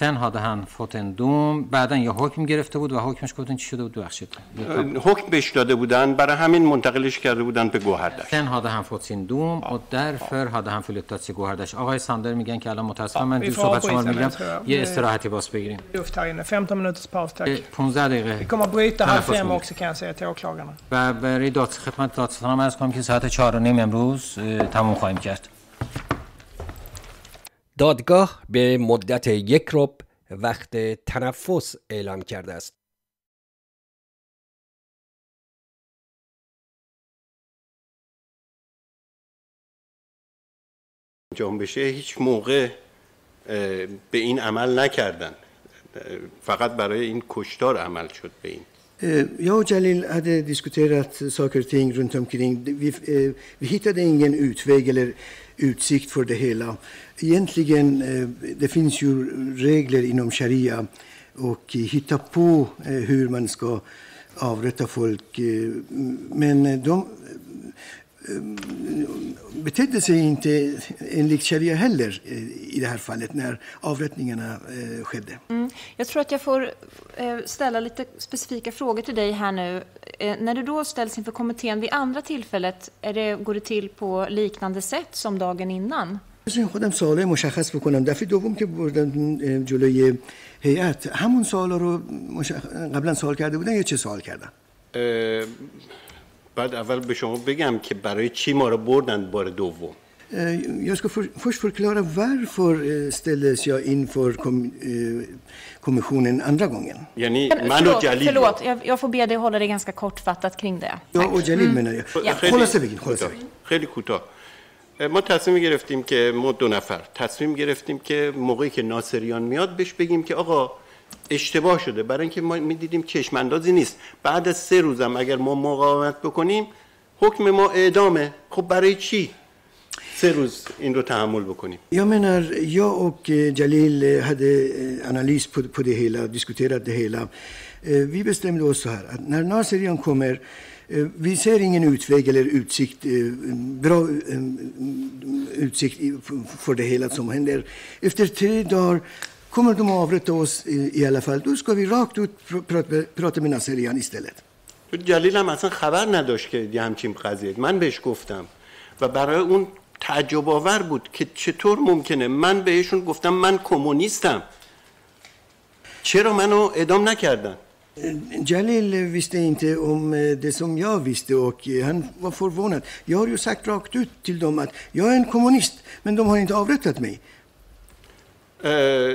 Sen hade han fått en dom. بعدا یه حکم گرفته بود و حکمش گفتن چی شده بود ببخشید. اه، حکم بهش داده بودن برای همین منتقلش کرده بودن به گوهردشت Sen hade han fått sin dom och därför hade han flyttats till Gohardash. آقای ساندر میگن که الان متاسفم من vi دو får صحبت شما میگم. یه استراحتی باز بگیریم Luft här inne. 15 minuters paus, tack. اه، 15 Vi دقیقه kommer att bryta halv fem också kan jag säga till åklagarna. و برای داد خدمت دادستان عرض کنم که ساعت 4 و نیم امروز تموم خواهیم کرد دادگاه به مدت یک رب وقت تنفس اعلام کرده است. انجام بشه هیچ موقع به این عمل نکردن فقط برای این کشتار عمل شد به این Eh, Jag och Jalil hade diskuterat saker och ting runt omkring. Vi, eh, vi hittade ingen utväg eller utsikt för det hela. Egentligen, eh, det finns ju regler inom sharia och hitta på eh, hur man ska avrätta folk. Eh, men de betedde sig inte enligt sharia heller i det här fallet när avrättningarna skedde. skedde. Jag tror att jag får ställa lite specifika frågor till dig här nu. När du då ställs inför kommittén vid andra tillfället, är det, går det till på liknande sätt som dagen innan? بذارین خودم سوالای مشخص بکنم دفعه دوم که بردن جلوی هیئت همون سوالا رو مشخ... قبلا سوال کرده بودن یا چه سوال کردن بعد اول به شما بگم که برای چی ما رو بردن بار دوم Jag ska för, först förklara varför eh, ställdes jag inför kom, eh, kommissionen andra gången. یعنی من و جلیل förlåt jag, jag får be dig hålla dig ganska kortfattat kring det. Jag och Jalil menar jag. Ja. خلاصه بگین خلاصه خیلی کوتاه ما تصمیم گرفتیم که ما دو نفر تصمیم گرفتیم که موقعی که ناصریان میاد بهش بگیم که آقا اشتباه شده. برای اینکه ما می‌دیدیم چشم اندازی نیست. بعد از سه روزم اگر ما مقاومت بکنیم حکم ما اعدامه. خب برای چی سه روز این رو تحمل بکنیم؟ jag och eh, Jalil eh, hade eh, analys på, det hela, diskuterat hela. Eh, Vi bestämde när Naserian kommer, eh, vi ser ingen utväg eller utsikt, eh, bra eh, utsikt för det hela som händer. Efter tre dagar kommer de att avrätta oss i, alla fall. Då ska vi rakt ut pr- prata, med Naserian istället. جلیل هم اصلا خبر نداشت که یه همچین قضیه من بهش گفتم و برای اون تعجب آور بود که چطور ممکنه من بهشون گفتم من کمونیستم چرا منو اعدام نکردن Jalil visste inte om eh, det som jag visste och eh, han var förvånad. Jag har ju sagt rakt ut till dem att jag är en kommunist, men de har inte avrättat mig.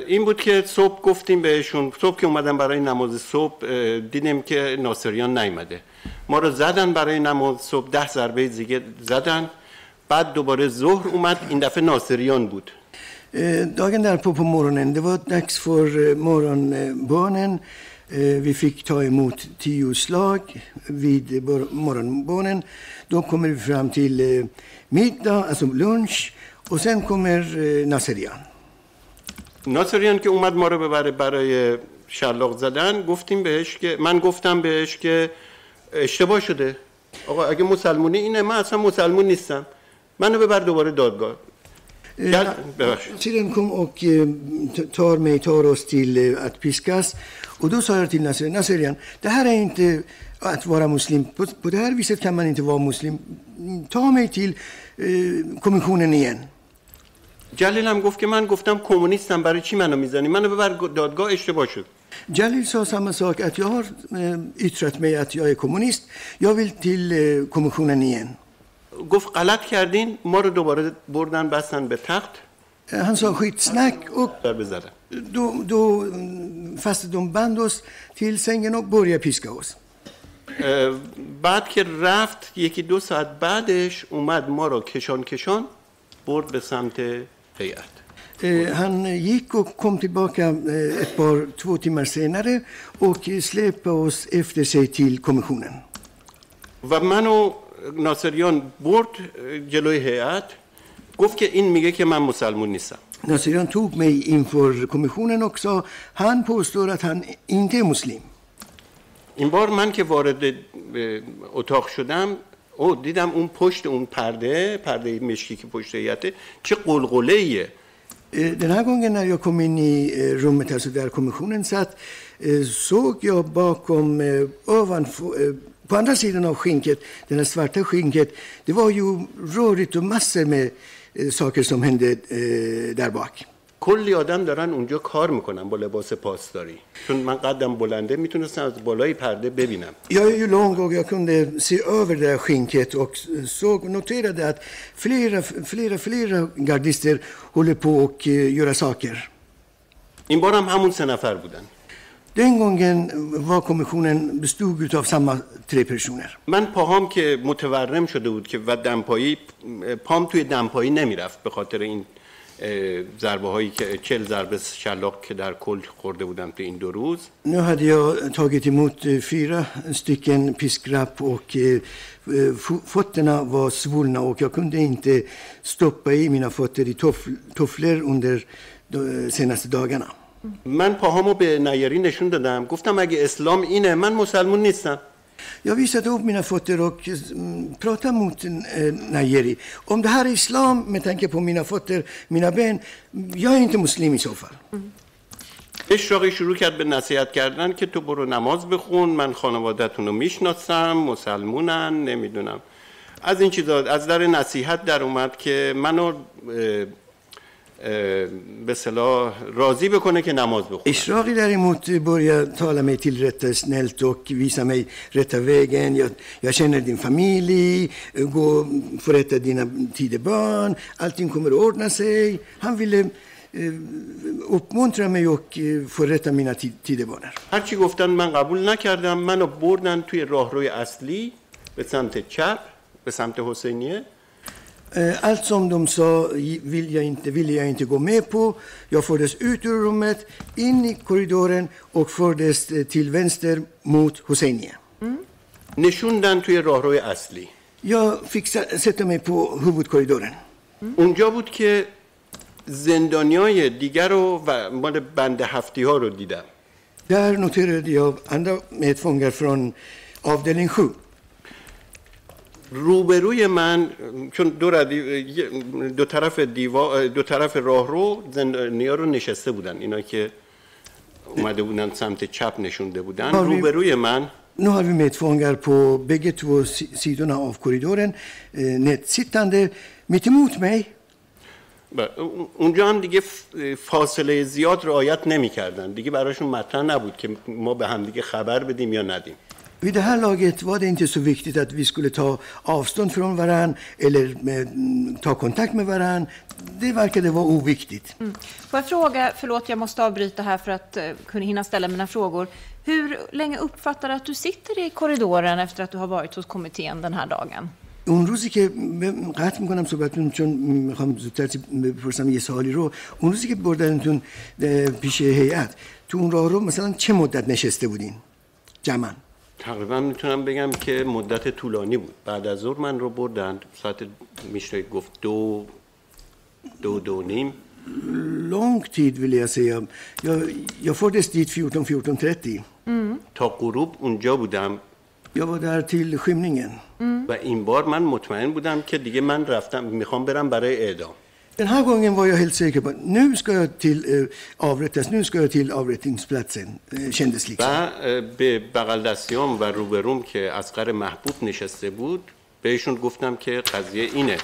این بود که صبح گفتیم بهشون صبح که اومدن برای نماز صبح دیدیم که ناصریان نیمده ما رو زدن برای نماز صبح ده ضربه زیگه زدن بعد دوباره ظهر اومد این دفعه ناصریان بود داگه در پا پا مورانن دوات دکس فور مورانبانن Eh, Vi fick ta emot tio slag vid eh, morgonbönen. Då kommer vi fram till eh, middag, alltså lunch. Och sen kommer eh, Naserian. ناصریان که اومد ما رو ببره برای شلاق زدن گفتیم بهش که من گفتم بهش که اشتباه شده آقا اگه مسلمونی اینه من اصلا مسلمون نیستم منو ببر دوباره دادگاه Syrian kom och eh, tar mig, tar oss till eh, att piskas. Och då sa jag till Nasser, Nasserian, det här är inte att vara muslim. På, på det här viset kan man inte vara muslim. Ta mig till eh, kommissionen igen. جلیل هم گفت که من گفتم کمونیستم برای چی منو می‌زنی منو ببر دادگاه اشتباه شد Jalil sa samma sak, att jag har eh, yttrat mig att jag är kommunist. Jag vill till eh, kommissionen igen. گفت غلط کردین ما رو دوباره بردن بستن به تخت Eh, Han sa skitsnack och در بزدن då, då mm, fastnade de band oss till sängen och började piska oss. بعد که رفت یکی دو ساعت بعدش اومد ما رو کشان کشان برد به سمت هیئت Eh, Han gick och kom tillbaka eh, ett par, två timmar senare och släpade oss efter sig till kommissionen. و منو ناصریان برد جلوی هیئت گفت که این میگه که من مسلمون نیستم Nasirian tog mig inför kommissionen och sa han påstår att han inte är muslim. این بار من که وارد اتاق شدم او دیدم اون پشت اون پرده پرده مشکی که پشت هیئته چه قلقله ایه Eh, Den här gången när jag kom in i eh, rummet alltså där kommissionen satt eh, såg jag bakom, eh, ovanför, eh, på andra sidan av skinket, det här svarta skinket, det var ju rörigt och massor med saker som hände där bak. کلی آدم دارن اونجا کار می‌کنن با لباس پاسداری. چون من قدم بلنده می‌تونستم از بالای پرده ببینم. Jag är ju lång och kunde se över det skynket och så noterade att flera flera flera gardister höll på och göra saker. این بار هم همون سه نفر بودن. Den gången var kommissionen bestod av samma tre personer. من پاهام که متورم شده بود که و دمپایی پام توی دمپایی نمی‌رفت به خاطر این ضربه هایی که چل ضربه شلاق که در کل خورده بودم تو این دو روز Nu hade jag tagit emot eh, fyra stycken piskrapp och eh, fötterna var svullna och jag kunde inte stoppa i mina fötter i toff- tofflor under de senaste dagarna. من پاهامو به نیاری نشون دادم گفتم اگه اسلام اینه من مسلمون نیستم Jag visade upp mina fötter och pratade mot Najeri. Om det här är islam, med tanke på mina fötter, mina ben, jag är inte muslim i så fall. اشراقی شروع کرد به نصیحت کردن که تو برو نماز بخون من خانوادهتون رو می‌شناسم مسلمونن نمی‌دونم از این چیزا از در نصیحت در اومد که منو به صلاح راضی بکنه که نماز däremot börjar tala mig till rätta snällt och visa mig rätta vägen. Jag, jag känner din familj, gå, förrätta dina tidebön, allting kommer att ordna sig. Han ville eh, uppmuntra mig och eh, förrätta mina ti- tideböner. هرچی گفتن من قبول نکردم منو بردن توی راهروی اصلی به سمت چپ به سمت حسینیه Eh, Allt som de sa vill jag inte, ville jag inte gå med på. Jag fördes ut ur rummet, in i korridoren och fördes eh, till vänster mot Hosseinie. نشوندن توی راهروی اصلی Jag fick sa- sätta mig på huvudkorridoren. اونجا بود که زندانیای دیگر رو و مال بند هفتی ها رو دیدم jag andra medfångar från avdelning 7. روبروی من چون دو, دو طرف دیوا دو طرف راهرو زندانیا رو نشسته بودن. اینا که اومده بودن سمت چپ نشونده بودن. روبروی من Nu har vi medfångar på bägge två sidorna av korridoren, nedsittande mitt emot mig. اونجا هم دیگه فاصله زیاد رعایت نمی‌کردن. دیگه براشون مطرح نبود که ما به همدیگه خبر بدیم یا ندیم. Vid det här laget var det inte så viktigt att vi skulle ta avstånd från varann eller med, mm, ta kontakt med varann. Det verkade vara oviktigt. Får jag fråga, förlåt jag måste avbryta här för att uh, kunna hinna ställa mina frågor. Hur länge uppfattar du att du sitter i korridoren efter att du har varit hos kommittén den här dagen? اون روزی که ب- قطع میکنم صحبتتون چون میخوام زودتر چی بپرسم یه سوالی رو اون روزی که بردنتون اه، پیش هیئت تو اون راه رو مثلا چه مدت نشسته بودین جمعا تقریبا می‌تونم بگم که مدت طولانی بود بعد از ظهر من رو بردن ساعت میشه گفت دو دو دو نیم lång tid vill jag säga. Jag, jag fördes dit 14, 14.30. تا غروب اونجا بودم Jag var där till skymningen. و این بار من مطمئن بودم که دیگه من رفتم می‌خوام برم برای اعدام Den här gången var jag helt säker på att nu ska jag till eh, avrättas, nu ska jag till avrättningsplatsen, eh, kändes و liksom. اه، به بغل دستیام و روبروم که اسقر محبوب نشسته بود بهشون گفتم که قضیه اینه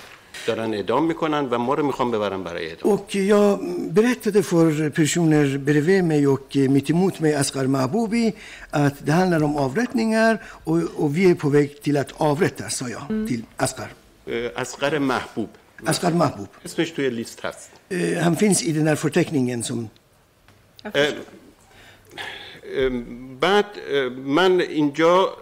دارن اعدام می‌کنن و ما رو می‌خوام ببرن برای اعدام Och jag berättade för personer bredvid mig och eh, mitt emot mig, Asghar Mahboubi, att det handlar om avrättningar och, och vi är på väg till att avrättas, sa jag till Asghar. اه، اسقر محبوب Asghar Mahbub. اسمش توی لیست هست. هم finns i den här förteckningen som. بعد من اینجا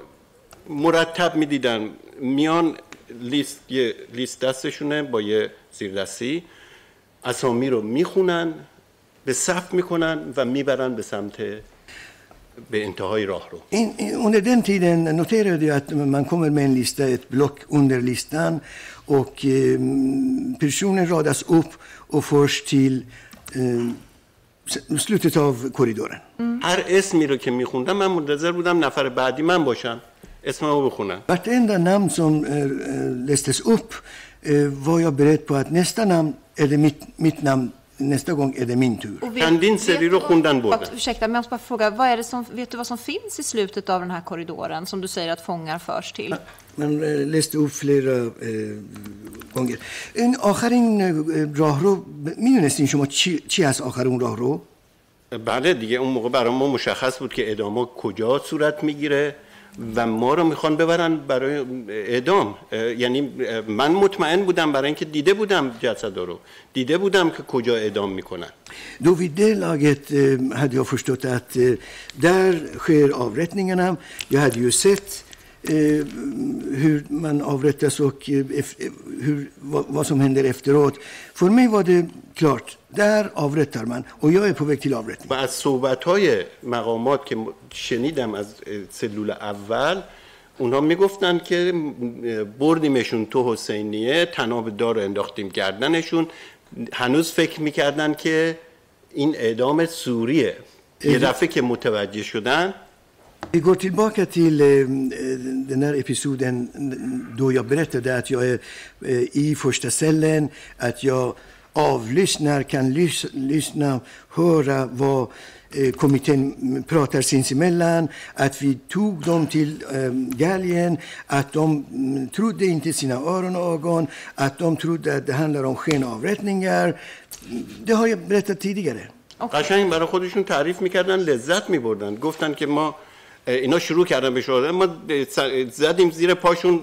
مرتب می دیدم میان لیست یه لیست دستشونه با یه زیر دستی. اسامی رو می خونن به صف می کنن و می برن به سمت به انتهای راه رو under den tiden noterade jag att man kommer med lista, ett block under listan och eh, personer radas upp och förs till eh, slutet av korridoren. هر اسمی رو که میخوندم من منتظر بودم نفر بعدی من باشم اسممو بخونن Vartenda namn som eh, eh, lästes upp eh, var jag beredd på att nästa namn är det mitt, mitt namn, nästa gång är det min tur. Och Seriro du vad- Khundan Borden. vad- Ursäkta, men jag måste bara fråga, vad är det som, vet du vad som finns i slutet av den här korridoren som du säger att fångar förs till? من eh, läste upp flera eh, gånger. این آخرین eh, راهرو می‌دونستین شما چی, چی از آخر اون راهرو؟ بله دیگه اون موقع برای ما مشخص بود که اعدام کجا صورت می‌گیره و ما رو می‌خوان ببرن برای اعدام یعنی من مطمئن بودم برای اینکه دیده بودم جسد رو دیده بودم که کجا اعدام می‌کنن laget eh, hade förstått att eh, där sker avrättningarna. Jag hade ju sett hur man avrättas och eh, eh, hur, vad, vad som händer efteråt. För mig var det klart, där avrättar man och jag är på väg till avrättning. و از صحبت های مقامات که شنیدم از سلول اول اونها می‌گفتن که بردیمشون تو حسینیه تناب دار انداختیم گردنشون هنوز فکر می‌کردن که این اعدام سوریه یه دفعه که متوجه شدن Vi går tillbaka till eh, den här episoden då jag berättade att jag är eh, i första cellen, att jag avlyssnar, kan lys lyssna, höra vad eh, kommittén pratar sinsemellan, att vi tog dem till eh, galgen, att de mm, trodde inte sina öron och ögon, att de trodde att det handlar om skenavrättningar. Det har jag berättat tidigare. قشنگ برای خودشون تعریف می‌کردن لذت میبردن گفتن که ما اینا شروع کردن به شوردن ما زدیم زیر پاشون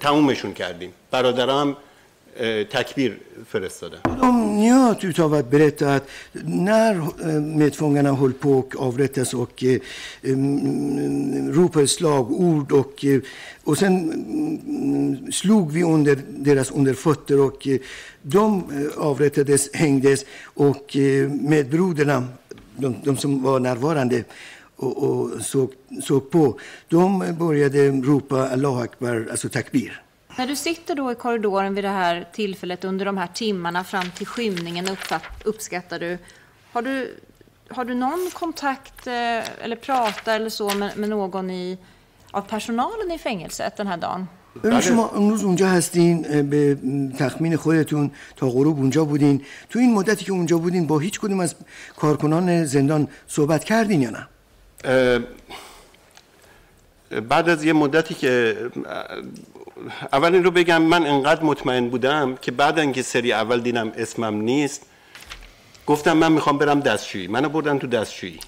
تمومشون کردیم. برادرها هم تکبیر فرستادن اون نیا تو تا وقت برت نر متفونگنا هول پوک آورتس و رو پر اورد و و سن سلوگ وی اوندر دراس اوندر فوتر و دوم آورتس هنگدس و مدرودنام دوم سم وا نروارنده. och, och såg, såg på, de började ropa Allahu Akbar, alltså takbir. När du sitter då i korridoren vid det här tillfället under de här timmarna fram till skymningen uppfatt, uppskattar du, har du, har du någon kontakt eh, eller prata eller så med, med någon i, av personalen i fängelset den här dagen? ببین شما امروز اونجا هستین اه، به م، تخمین خودتون تا غروب اونجا بودین تو این مدتی که اونجا بودین با هیچ کدوم از کارکنان زندان صحبت کردین یا نه اه، بعد از یه مدتی که اول این رو بگم من انقدر مطمئن بودم که بعد اینکه سری اول دیدم اسمم نیست گفتم من می‌خوام برم دستشویی منو بردن تو دستشویی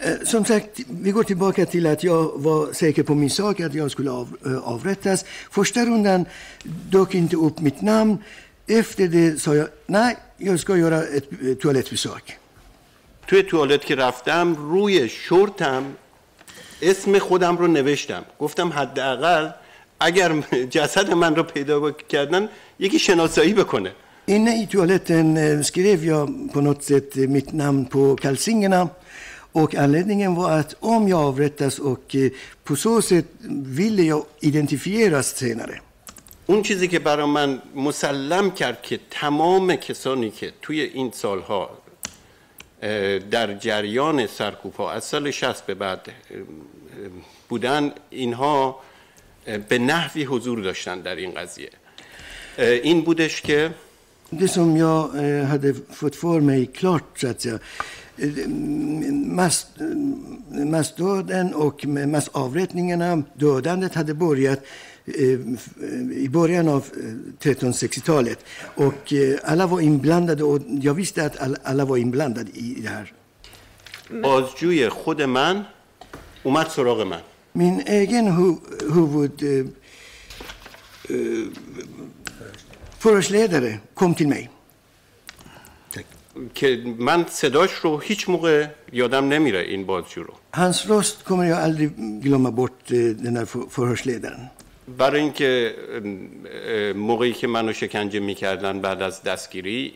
Eh, Som sagt, vi går tillbaka till att jag var säker på min sak, att jag skulle av, eh, avrättas. Första rundan dök inte upp mitt namn. Efter det sa jag, nej, jag ska göra ett eh, toalettbesök. توی توالت که رفتم روی شورتم اسم خودم رو نوشتم گفتم حداقل اگر جسد من رو پیدا کردن یکی شناسایی بکنه Inne i toaletten eh, skrev jag på något sätt eh, mitt namn på kalsingerna. Och anledningen var att om jag avrättas och eh, på så sätt ville jag identifieras senare. اون چیزی که برای من مسلم کرد که تمام کسانی که توی این سالها در جریان سرکوبها از سال 60 به بعد بودن اینها به نحوی حضور داشتن در این قضیه این بودش که Det som jag eh, hade fått för mig klart, så att säga, eh, mass, eh, massdöden och massavrättningarna, dödandet hade börjat eh, eh, i början av eh, 1360-talet. Och eh, alla var inblandade och jag visste att alla, var inblandade i det här. بازجوی خود من اومد سراغ من Min egen hu huvud... Eh, eh, förhörsledare kom till mig. که من صداش رو هیچ موقع یادم نمیره این بازجو رو Hans röst kommer jag aldrig glömma bort, eh, den här förhörsledaren. برای اینکه موقعی که منو شکنجه می‌کردن بعد از دستگیری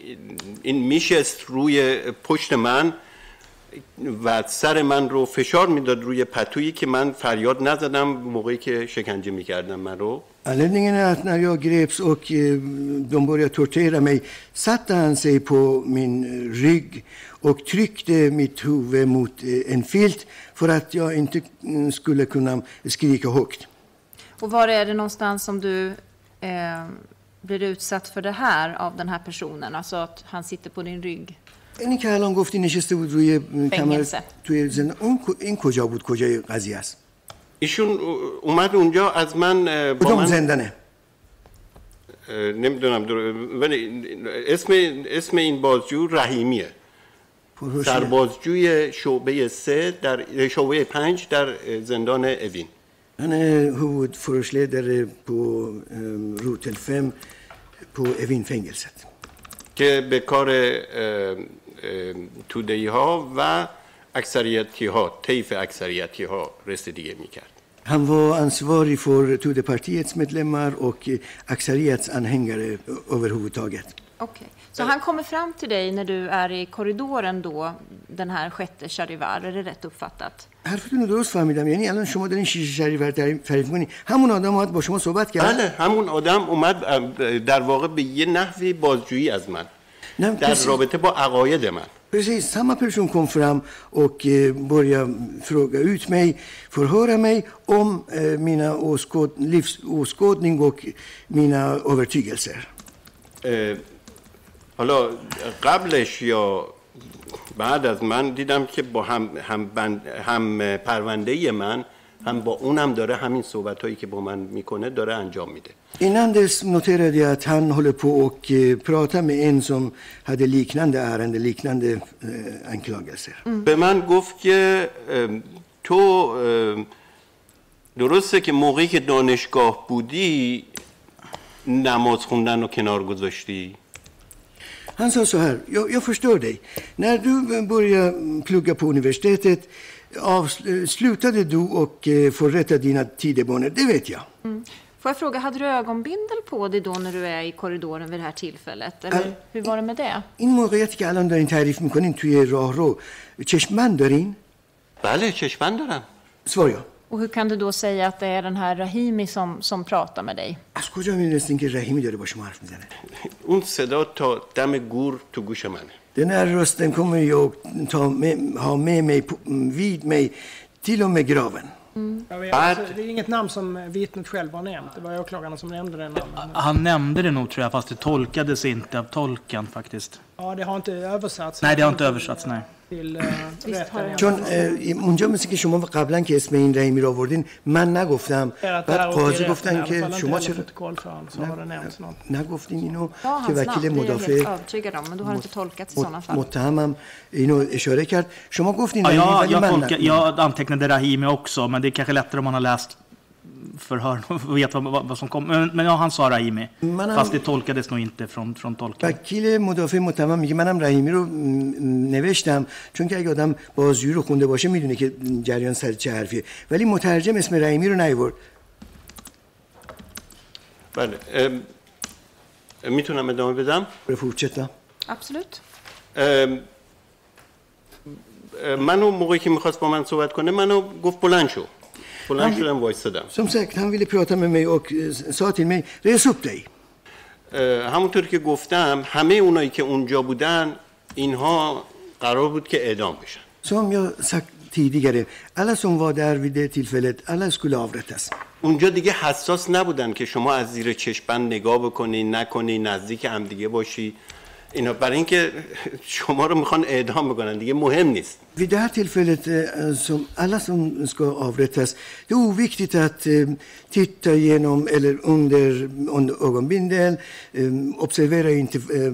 این میشست روی پشت من و سر من رو فشار می‌داد روی پتویی که من فریاد نزدم موقعی که شکنجه می‌کردم من رو. Anledningen att när jag greps och de började tortera mig, satte den sig på min rygg och tryckte mig två mot en filt för att jag inte skulle kunna skrika högt Och var är det någonstans som du eh, blir utsatt för det här av den här personen? Alltså att han sitter på din rygg? اینی که الان گفتی نشسته بود روی کمر. توی زن اون این کجا بود کجای قضیه است ایشون اومد اونجا از من با کدوم من زندانه نمی‌دونم در- ولی اسم اسم این بازجو رحیمیه سربازجوی شعبه سه در شعبه پنج در زندان اوین Han är huvudförhörsledare på um, rotel 5 på Evinfängelset. که به کار تودهی ها و اکثریتی ها طیف اکثریتی ها رسیدگی میکرد Han var ansvarig för Tudorpartiets medlemmar och eh, Aksariats anhängare överhuvudtaget. Okej. Så han kommer fram till dig när du är i korridoren då, den här sjätte Charivar, är det rätt uppfattat? حرفتون رو درست فهمیدم یعنی الان شما دارین شیشه شریف رو تعریف تعریف کنی همون آدم اومد با شما صحبت کرد بله همون آدم اومد اه، در واقع به یه نحوی بازجویی از من نه در precis, رابطه با عقاید من precis samma person kom fram och eh, började fråga ut mig förhöra mig om eh, mina åskåd, livsåskådning och mina övertygelser اه، حالا قبلش یا بعد از من دیدم که با هم هم, بند هم پرونده من هم با اونم داره همین صحبت هایی که با من می‌کنه داره انجام میده Innan dess noterade jag att han håller på och pratar med en som hade liknande ärende, liknande anklagelser. به من گفت که تو درسته که موقعی که دانشگاه بودی نماز خوندن رو کنار گذاشتی Han sa så här, jag, jag förstår dig. När du började plugga på universitetet avs- slutade du och eh, förrätta dina tidebanor, det vet jag. Får jag fråga, hade du ögonbindel på dig då när du är i korridoren vid det här tillfället? Eller hur var det med det? این موقعیتی که الان دارین تعریف میکنین توی راهرو چشمند دارین؟ بله چشمن دارم Svar ja. Och hur kan du då säga att det är den här Rahimi som, som pratar med dig? از کجا میدونستین که رحیمی داره با شما حرف میزنه؟ اون صدا تا دم گور تو گوش منه Den här rösten kommer jag ta med, ha med mig på, vid mig till och med graven. Jag vet, Bad. alltså, det är inget namn som vittnet själv har nämnt. Det var åklagarna som nämnde det namnet. Han nämnde det nog tror jag, fast det tolkades inte av tolken faktiskt. Ja, det har inte översatts. Nej, det har inte översatts, nej. چون اونجا مثل که شما قبلا که اسم این رحیمی رو وردین من نگفتم بعد قاضی گفتن که شما چرا نگفتین اینو که وکیل مدافع متهمم اینو اشاره کرد شما گفتین یا یا یا رحیمی اوکسو من دیگه خیلی لطره من لاست förhör och [laughs] vet vad, vad, som kom. Men, men ja, han sa Rahimi. Han- Fast det tolkades nog inte från, från tolken. وکیل مدافع متهم میگه منم رحیمی رو نوشتم چون که اگه آدم بازجویی رو خونده باشه می‌دونه که جریان سر چه حرفیه ولی مترجم اسم رحیمی رو نیورد بله ام، می‌تونم ادامه بدم fortsätta Absolut. ام، منو موقعی که می‌خواست با من صحبت کنه منو گفت بلند شو بلند شدم prata med mig och eh, sa till mig, res upp dig. اه، همونطور که گفتم همه اونایی که اونجا بودن اینها قرار بود که اعدام بشن jag sagt, tidigare. Alla som var där vid det tillfället, alla skulle avrättas. اونجا دیگه حساس نبودن که شما از زیر چشمن نگاه بکنی نکنی نزدیک هم دیگه باشی اینا برای اینکه شما رو می‌خوان اعدام بکنن دیگه مهم نیست Vid det här tillfället, eh, som alla som ska avrättas, det är oviktigt att eh, titta genom eller under, under ögonbindel, eh, observera inte eh,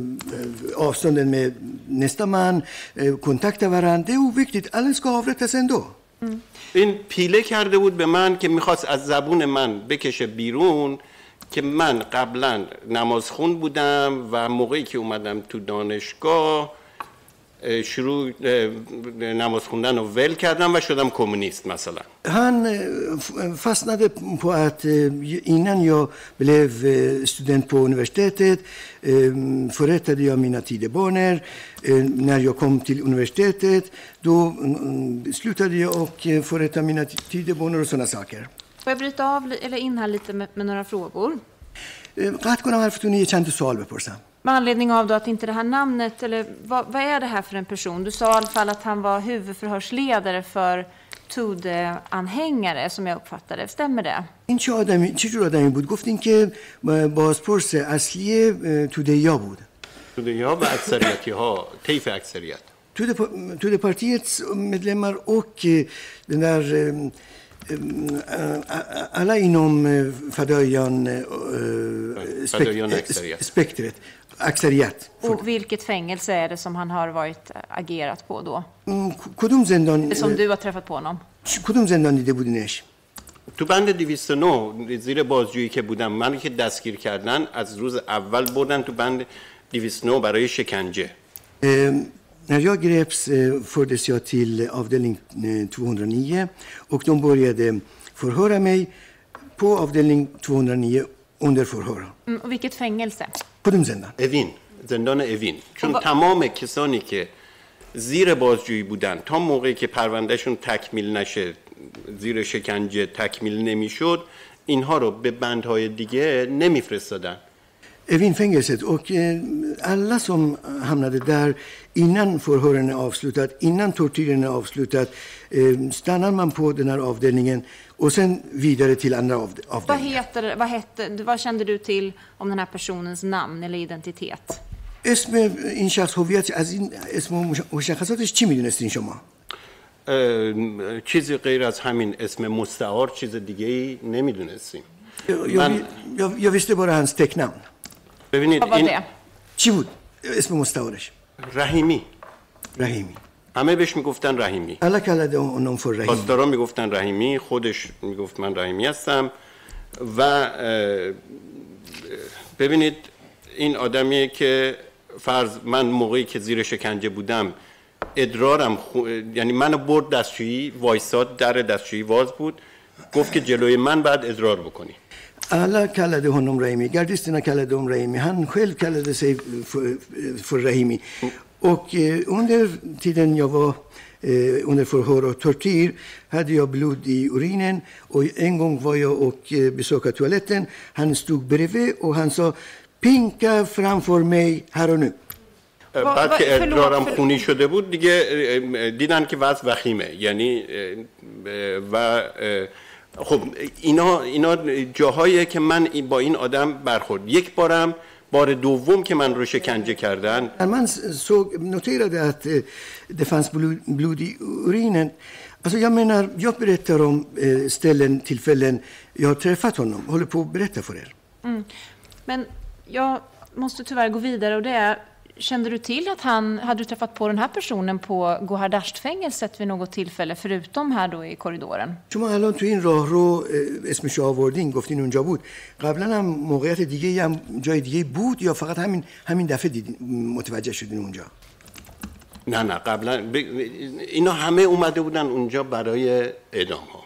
avstånden med nästa man, eh, kontakta varandra. Det är oviktigt, alla ska avrättas ändå. این پیله کرده بود به من که می‌خواست از زبون من بکشه بیرون که من قبلا نمازخون بودم و موقعی که اومدم تو دانشگاه شروع نماز خوندن رو ول کردم و شدم کمونیست مثلا. Han fastnade på att innan jag blev student på universitetet förrättade jag mina tideböner نر یا کم تیل اونیورسیتیت دو سلوت دیا اوک فورت مینا تید بانر و سونا ساکر Får jag bryta av li- eller in här lite med, med några frågor? Eh, قطع کنم حرفتون یه چند تا سوال بپرسم Med anledning av då att inte det här namnet, eller vad, vad är det här för en person? Du sa i alla fall att han var huvudförhörsledare för Tude-anhängare, som jag uppfattade. Stämmer det? این چه آدمی چه جور آدمی بود گفتین که بازپرس اصلی اه، تودهیا بود یا و اکثریتی ها طیف اکثریت Tudepartiets medlemmar och eh, den där eh, eh, alla inom eh, Fadöjan eh, Fadöjan spek- spektret, Aksariyat. Och vilket fängelse är det som han har varit agerat på då? Mm, کدوم زندان Som du har träffat på honom? کدوم زندان دیده بودینش تو بند 209 زیر بازجویی که بودم من که دستگیر کردن از روز اول بردن تو بند 209 برای شکنجه Eh, När jag greps eh, fördes jag till avdelning eh, 209 och de började förhöra mig på avdelning 209 under förhör. Mm, och vilket fängelse? کدوم زندان؟ اوین زندان اوین چون خب. تمام کسانی که زیر بازجویی بودن تا موقعی که پروندهشون تکمیل نشه زیر شکنجه تکمیل نمی‌شد اینها رو به بندهای دیگه نمیفرستادن Evinfängelset och eh, alla som hamnade där innan förhören är avslutat, innan tortyren är avslutat, eh, stannar man på den här avdelningen och sen vidare till andra avd- Vad, avdelningar. heter, vad, hette, vad kände du till om den här personens namn eller identitet? اسم این شخص هویت از این اسم و مش- مشخصاتش چی میدونستین شما؟ اه، چیزی غیر از همین اسم مستعار چیز دیگه ای نمیدونستیم Jag, Men- jag, jag visste bara hans tecknamn. ببینید Vad var این det? چی بود اسم مستعارش؟ رحیمی. رحیمی. همه بهش می‌گفتن رحیمی. Alla kallade honom för Rahimi. پاسدارا می‌گفتن رحیمی خودش می‌گفت من رحیمی هستم. و ببینید این آدمیه که فرض من موقعی که زیر شکنجه بودم ادرارم خو... یعنی منو برد دستشویی وایساد در دستشویی واز بود. گفت که جلوی من بعد ادرار بکنی. Alla kallade honom Rahimi. Gardisterna kallade honom Rahimi. Han själv kallade sig för, för Rahimi. Och eh, under tiden jag var eh, under förhör och tortyr hade jag blod i urinen. Och en gång var jag och eh, besökte toaletten. Han stod bredvid och han sa pinka framför mig här och nu. بعد وا- که förlåt, ادرارم förlåt. خونی شده بود دیگه اه، دیدن که وضع وخیمه یعنی اه، و اه، خب اینا اینا جاهاییه که من با این آدم برخورد یک بارم بار دوم که من رو شکنجه کردن man såg, noterade att eh, det fanns blod, blod i urinen. Alltså jag menar, jag berättar om eh, ställen, tillfällen jag har träffat honom. Håller på att berätta för er. Men jag måste tyvärr gå vidare och det är, kände du till att han, hade du träffat på den här personen på Gohardasht-fängelset vid något tillfälle, förutom här då i korridoren? شما الان تو این راه رو اسمش آوردین گفتین اونجا بود قبلا هم موقعیت دیگه هم جای دیگه بود یا فقط همین همین دفعه دیدین متوجه شدین اونجا نه نه قبلا ب- اینا همه اومده بودن اونجا برای اعدام ها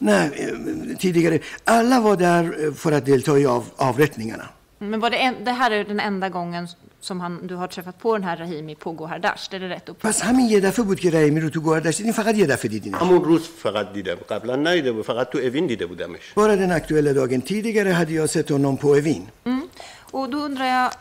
Nej, eh, tidigare. Alla var där eh, för att delta i av, avrättningarna. Men var det, en, det här är den enda gången som han, du har träffat på den här Rahimi på Gohardasht, är det rätt uppfattat? پس همین یه دفعه بود که رحیمی رو تو گوهردشت دیدین فقط یه دفعه دیدین همون روز فقط دیدم قبلا ندیده بود فقط تو اوین دیده بودمش Bara den aktuella dagen. Tidigare hade jag sett honom på Evin. Och då undrar jag, eh,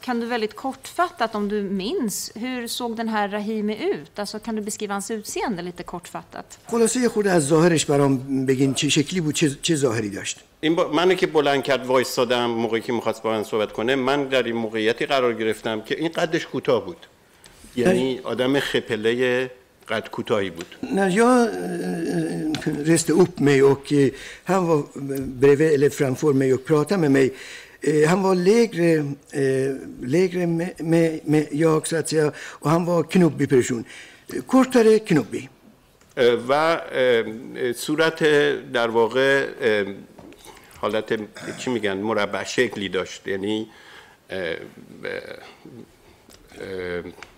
kan du väldigt kortfattat, om du minns, hur såg den här Rahimi ut? Alltså, kan du beskriva hans utseende lite kortfattat? خلاصه خورده از ظاهرش برام بگین چه شکلی بود چه, چه ظاهری داشت این با... منو که بلند کرد وایستادم موقعی که می‌خواست با من صحبت کنه من در این موقعیتی قرار گرفتم که این قدش کوتاه بود یعنی آدم خپله قد کوتاهی بود När jag eh, reste upp mig och eh, han var bredvid eller framför mig och pratade med mig. Eh, han var lägre, eh, lägre med, med, med jag, så att säga, och han var knubbig person. Kortare knubbig. و صورت در واقع حالت چی میگن مربع شکلی داشت یعنی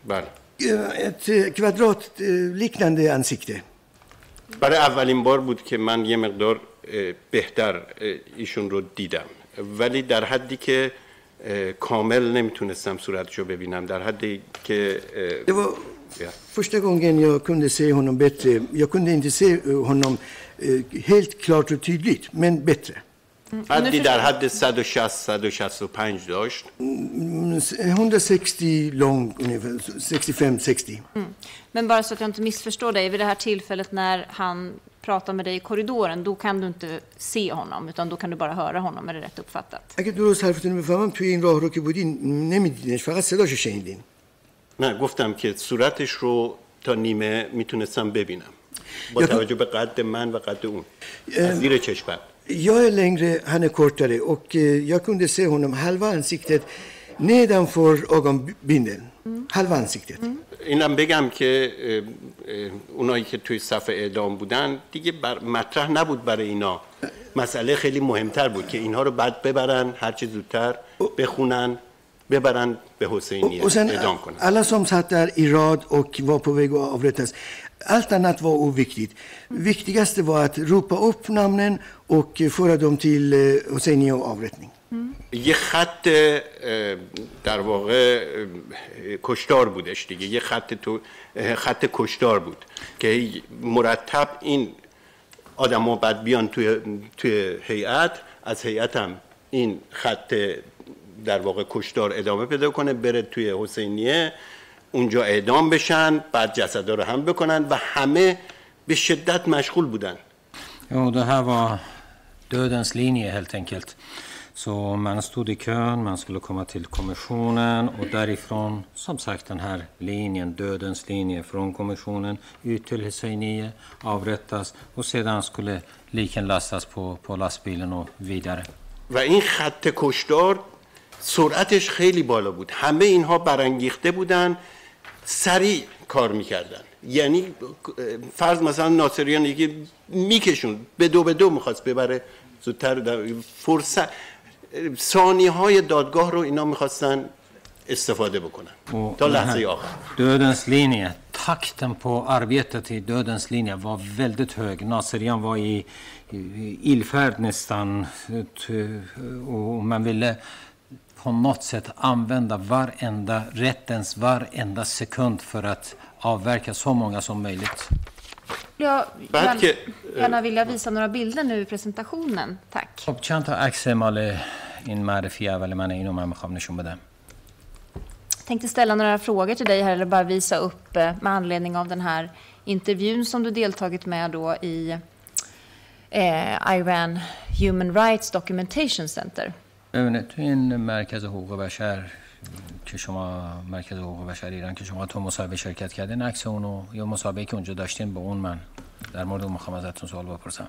بله ات کوادرات لیکننده انسیکته برای اولین بار بود که من یه مقدار بهتر ایشون رو دیدم ولی در حدی که کامل نمی‌تونستم صورتشو ببینم در حدی که första gången jag kunde se honom bättre. Jag kunde inte se eh, honom eh, helt klart och tydligt, men bättre. حدی در حد 160 165 داشت Mm, 160 lång, ungefär 65-60. Men bara så att jag inte missförstår dig, vid det här tillfället när han pratar med dig i korridoren, då kan du inte se honom, utan då kan du bara höra honom, är det rätt uppfattat? اگه درست حرفتون رو بفهمم توی این راه رو که بودین نمیدینش فقط صداشو شنیدین نه گفتم که صورتش رو تا نیمه می‌تونستم ببینم با یا- توجه به قد من و قد اون از زیر چشمم Jag är längre, han är kortare och eh, jag kunde se honom halva ansiktet nedanför ögonbindeln. حلوان سیک دیدی اینم بگم که اونایی که توی صفحه اعدام بودن دیگه بر مطرح نبود برای اینا مسئله خیلی مهمتر بود که اینها رو بعد ببرن هرچی زودتر بخونن ببرن به حسینی اعدام کنن اولا سام ست در ایراد و کیوا پو بگو آورت هست Allt annat var oviktigt. Viktigaste var att ropa upp namnen och föra dem till Hosseini och avrättning. یه خط در واقع کشتار بودش دیگه یه خط تو خط کشتار بود که مرتب این آدما بعد بیان توی توی هیئت از هیئت هم این خط در واقع کشتار ادامه پیدا کنه بره توی حسینیه اونجا اعدام بشن بعد جسدا رو هم بکنن و همه به شدت مشغول بودن Jo, det här var dödens enkelt. Så man stod i kön, man skulle komma till kommissionen och därifrån, som sagt den här linjen, dödens linje från kommissionen ut till Husseiniye, avrättas och sedan skulle liken lastas på, på lastbilen och vidare. و این خط کشتار سرعتش خیلی بالا بود همه اینها برانگیخته بودن سریع کار می‌کردن یعنی فرض مثلا ناصریان یکی میکشون به دو به دو می‌خواست ببره زودتر در- فرصت ثانیه های دادگاه رو اینا میخواستن استفاده بکنن Och تا den لحظه här آخر Dödens linje, takten på arbetet i dödens linje var väldigt hög. Naserian var i, i illfärd nästan t- och man ville på något sätt använda varenda, rättens varenda sekund för att avverka så många som möjligt. Jag بعد که gärna, gärna vilja visa några bilder nu i presentationen. Tack. خب چند تا عکس مال این معرفی اول من اینو من میخوام نشون بدم Jag tänkte ställa några frågor till dig här, eller bara visa upp eh, med anledning av den här intervjun som du deltagit med då i eh, Iran Human Rights Documentation Center. ببینید تو این مرکز حقوق بشر که شما مرکز حقوق بشر ایران که شما تو مصاحبه شرکت کردین عکس اونو یا مصاحبه که اونجا داشتین به اون من در مورد اون می‌خوام ازتون سوال بپرسم.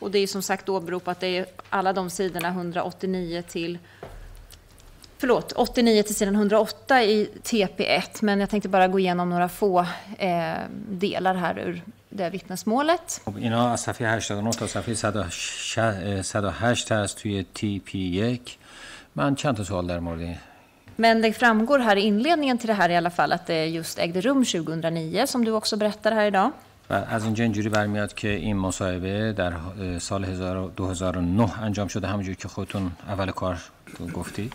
Och det är som sagt åberopat, det är alla de sidorna 189 till Förlåt, 89 till sidan 108 i TP1, men jag tänkte bara gå igenom några få eh, delar här ur det vittnesmålet. خب اینا از صفحه 89 تا صفحه 108 108 هست توی TP1 من چند تا سوال در مورد این Men det framgår här i inledningen till det här i alla fall att det just ägde rum 2009, som du också berättar här idag. و از اینجا اینجوری برمیاد که این مصاحبه در اه، سال 1000 2009 انجام شده همونجور که خودتون اول کار گفتید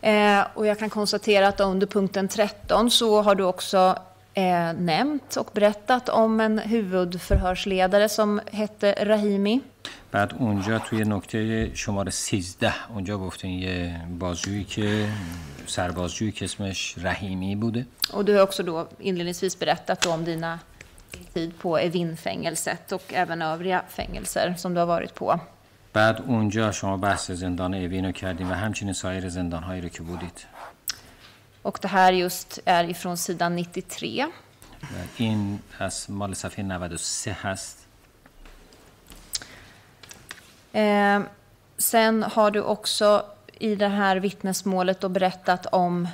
Eh, och jag kan konstatera att under punkten 13 så har du också eh, nämnt och berättat om en huvudförhörsledare som hette Rahimi. بعد اونجا توی نکته شماره 13 اونجا گفتین یه بازجویی که سربازجویی که اسمش رحیمی بوده Och du har också då inledningsvis berättat om dina tid på Evin-fängelset och även övriga fängelser som du har varit på. بعد اونجا شما بحث زندان اوین رو کردیم و همچنین سایر زندانهایی رو که بودید Och det här just är ifrån sidan 93. و این از مال صفحه 93 هست Eh, sen har du också i det här vittnesmålet då berättat om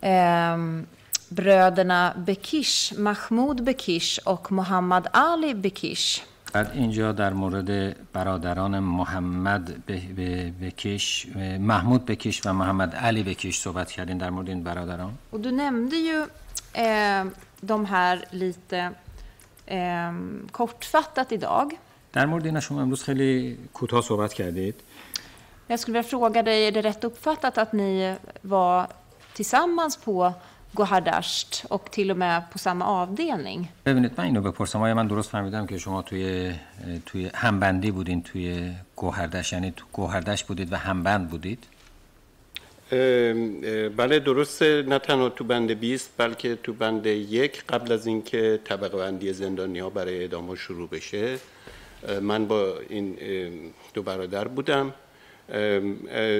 ehm, bröderna Bekish, Mahmoud Bekish och Muhammad Ali Bekish. بعد اینجا در مورد برادران محمد ب- ب- بکش محمود بکش و محمد علی بکش صحبت کردین در مورد این برادران Och du nämnde ju eh, de här lite eh, kortfattat idag. در مورد اینا شما امروز خیلی کوتاه صحبت کردید. Jag skulle vilja fråga dig, är det rätt uppfattat att ni var tillsammans på Gohardasht och till och med på samma avdelning? ببینید من اینو بپرسم. آیا من درست فهمیدم که شما توی توی همبندی بودین؟ توی گوهردش؟ یعنی تو گوهردش بودید و همبند بودید؟ بله درسته. نه تنها تو بند 20 بلکه تو بند یک قبل از اینکه طبقه بندی زندانی ها برای اعدام ها شروع بشه. من با این دو برادر بودم.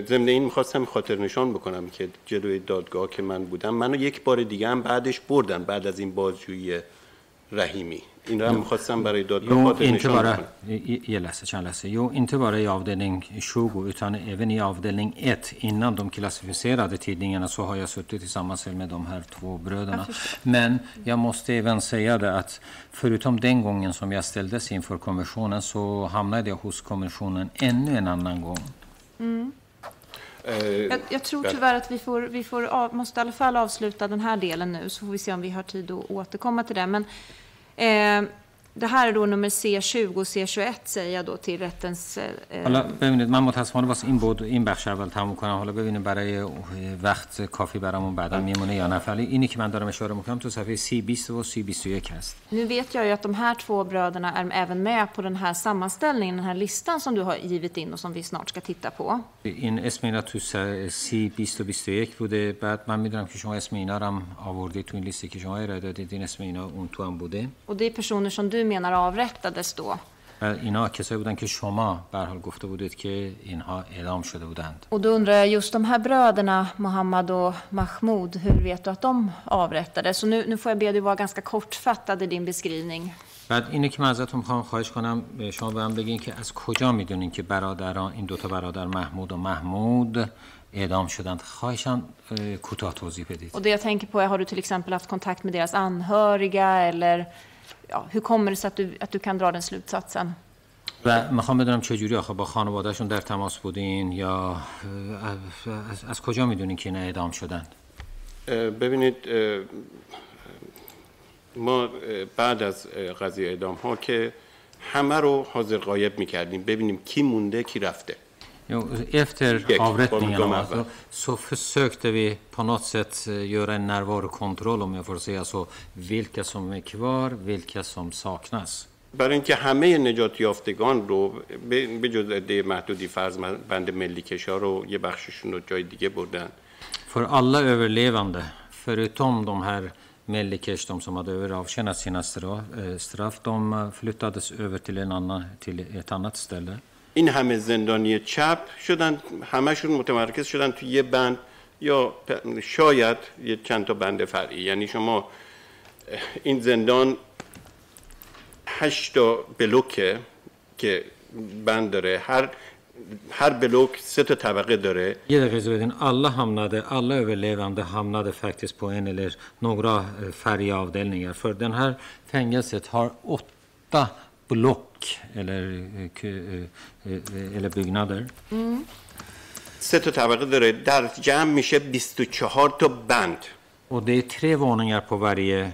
ضمن این می‌خواستم خاطر نشان بکنم که جلوی دادگاه که من بودم منو یک بار دیگه هم بعدش بردن بعد از این بازجویی رحیمی این رو هم میخواستم برای دادگاه Jo, خاطر inte نشان bara, بکنم i- i- jag läser, kan jag läsa. Jo, inte bara i avdelning 20 utan även i avdelning 1. Innan de klassificerade tidningarna så har jag suttit tillsammans med de här två bröderna. Men jag måste även säga det att förutom den gången som jag ställdes inför kommissionen så hamnade jag hos kommissionen ännu en annan gång. اه، Eh, jag, jag, tror tyvärr att vi, får, vi får av, måste i alla fall avsluta den här delen nu, så får vi se om vi har tid att återkomma till det. Men, eh, det här är då nummer C20 och C21 säger jag då till rättens... Eh, حالا ببینید من متاسفانه واسه این بود این بخش اول تموم کنم حالا ببینیم برای وقت کافی برامون بعدا میمونه یا نه ولی اینی که من دارم اشاره می‌کنم تو صفحه C20 و C21 هست Nu vet jag ju att de här två bröderna är även med på den här sammanställningen, den här listan som du har givit in och som vi snart ska titta på. این اسم اینا تو C20 و 21 بوده بعد من می‌دونم که شما اسم اینا رو هم آوردید تو این لیستی که شما ارائه دادید این اسم اینا اون تو هم بوده Och det är personer som du menar avrättades då. اینا کسایی بودن که شما به حال گفته بودید که اینها اعدام شده بودند Och då undrar jag, just de här bröderna, Mohammad och Mahmoud, hur vet du att de avrättades? Så nu, nu får jag be dig vara ganska kortfattad i din beskrivning. بعد اینه که من ازتون می‌خوام خواهش کنم شما به من بگین که از کجا می‌دونین که برادران این دوتا برادر محمود و محمود اعدام شدند خواهشان اه، کوتاه توضیح بدید Och det jag tänker på är, har du till exempel haft kontakt med deras anhöriga eller ja, hur kommer det sig att du, att du kan dra den slutsatsen? و می‌خوام بدونم چجوری آخه با خانوادهشون در تماس بودین یا از, از کجا می‌دونین که اینا اعدام شدند اه، ببینید ما بعد از قضیه اعدام ها که همه رو حاضر غایب می‌کردیم ببینیم کی مونده کی رفته Jo, efter Gick, avrättningarna kom- kom alltså, så försökte vi på något sätt eh, göra en närvarokontroll om jag får säga så. Vilka som är kvar, vilka som saknas. برای اینکه همه نجات یافتگان رو به به جز عده محدودی فرض من- بند ملی کشا رو یه بخششون رو جای دیگه بردن För alla överlevande, förutom de här Melikers, de som hade överavtjänat sina stra- eh, straff, de eh, flyttades över till, en annan, till ett annat ställe. این همه زندانی چپ شدن همشون متمرکز شدن توی یه بند یا شاید یه چند تا بند فرعی یعنی شما این زندان هشت تا بلوکه که بند داره هر هر بلوک سه تا طبقه داره Ge dig Rizvedin, alla hamnade, alla överlevande hamnade faktiskt på en eller några eh, avdelningar. För den här fängelset har åtta block eller, eh, eh, eh, eller byggnader. سه تا طبقه داره در جمع میشه 24 تا بند Och det är tre våningar på varje eh,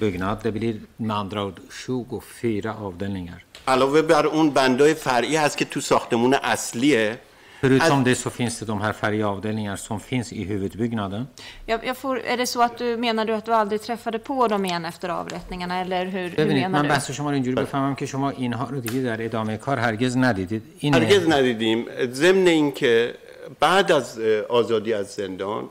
byggnad. Det blir med andra ord 24 avdelningar. علاوه بر اون بندای فرعی هست که تو ساختمون اصلیه Förutom det så finns det de här färgavdelningar som finns i huvudbyggnaden. Jag, jag får, är det så att du menar du att du aldrig träffade på dem igen efter avrättningarna eller hur, hur ببینید menar من du? بحث شما رو اینجوری بفهمم که شما اینها رو دیگه در ادامه کار هرگز ندیدید این هرگز ندیدیم ضمن اینکه بعد از اه، آزادی از زندان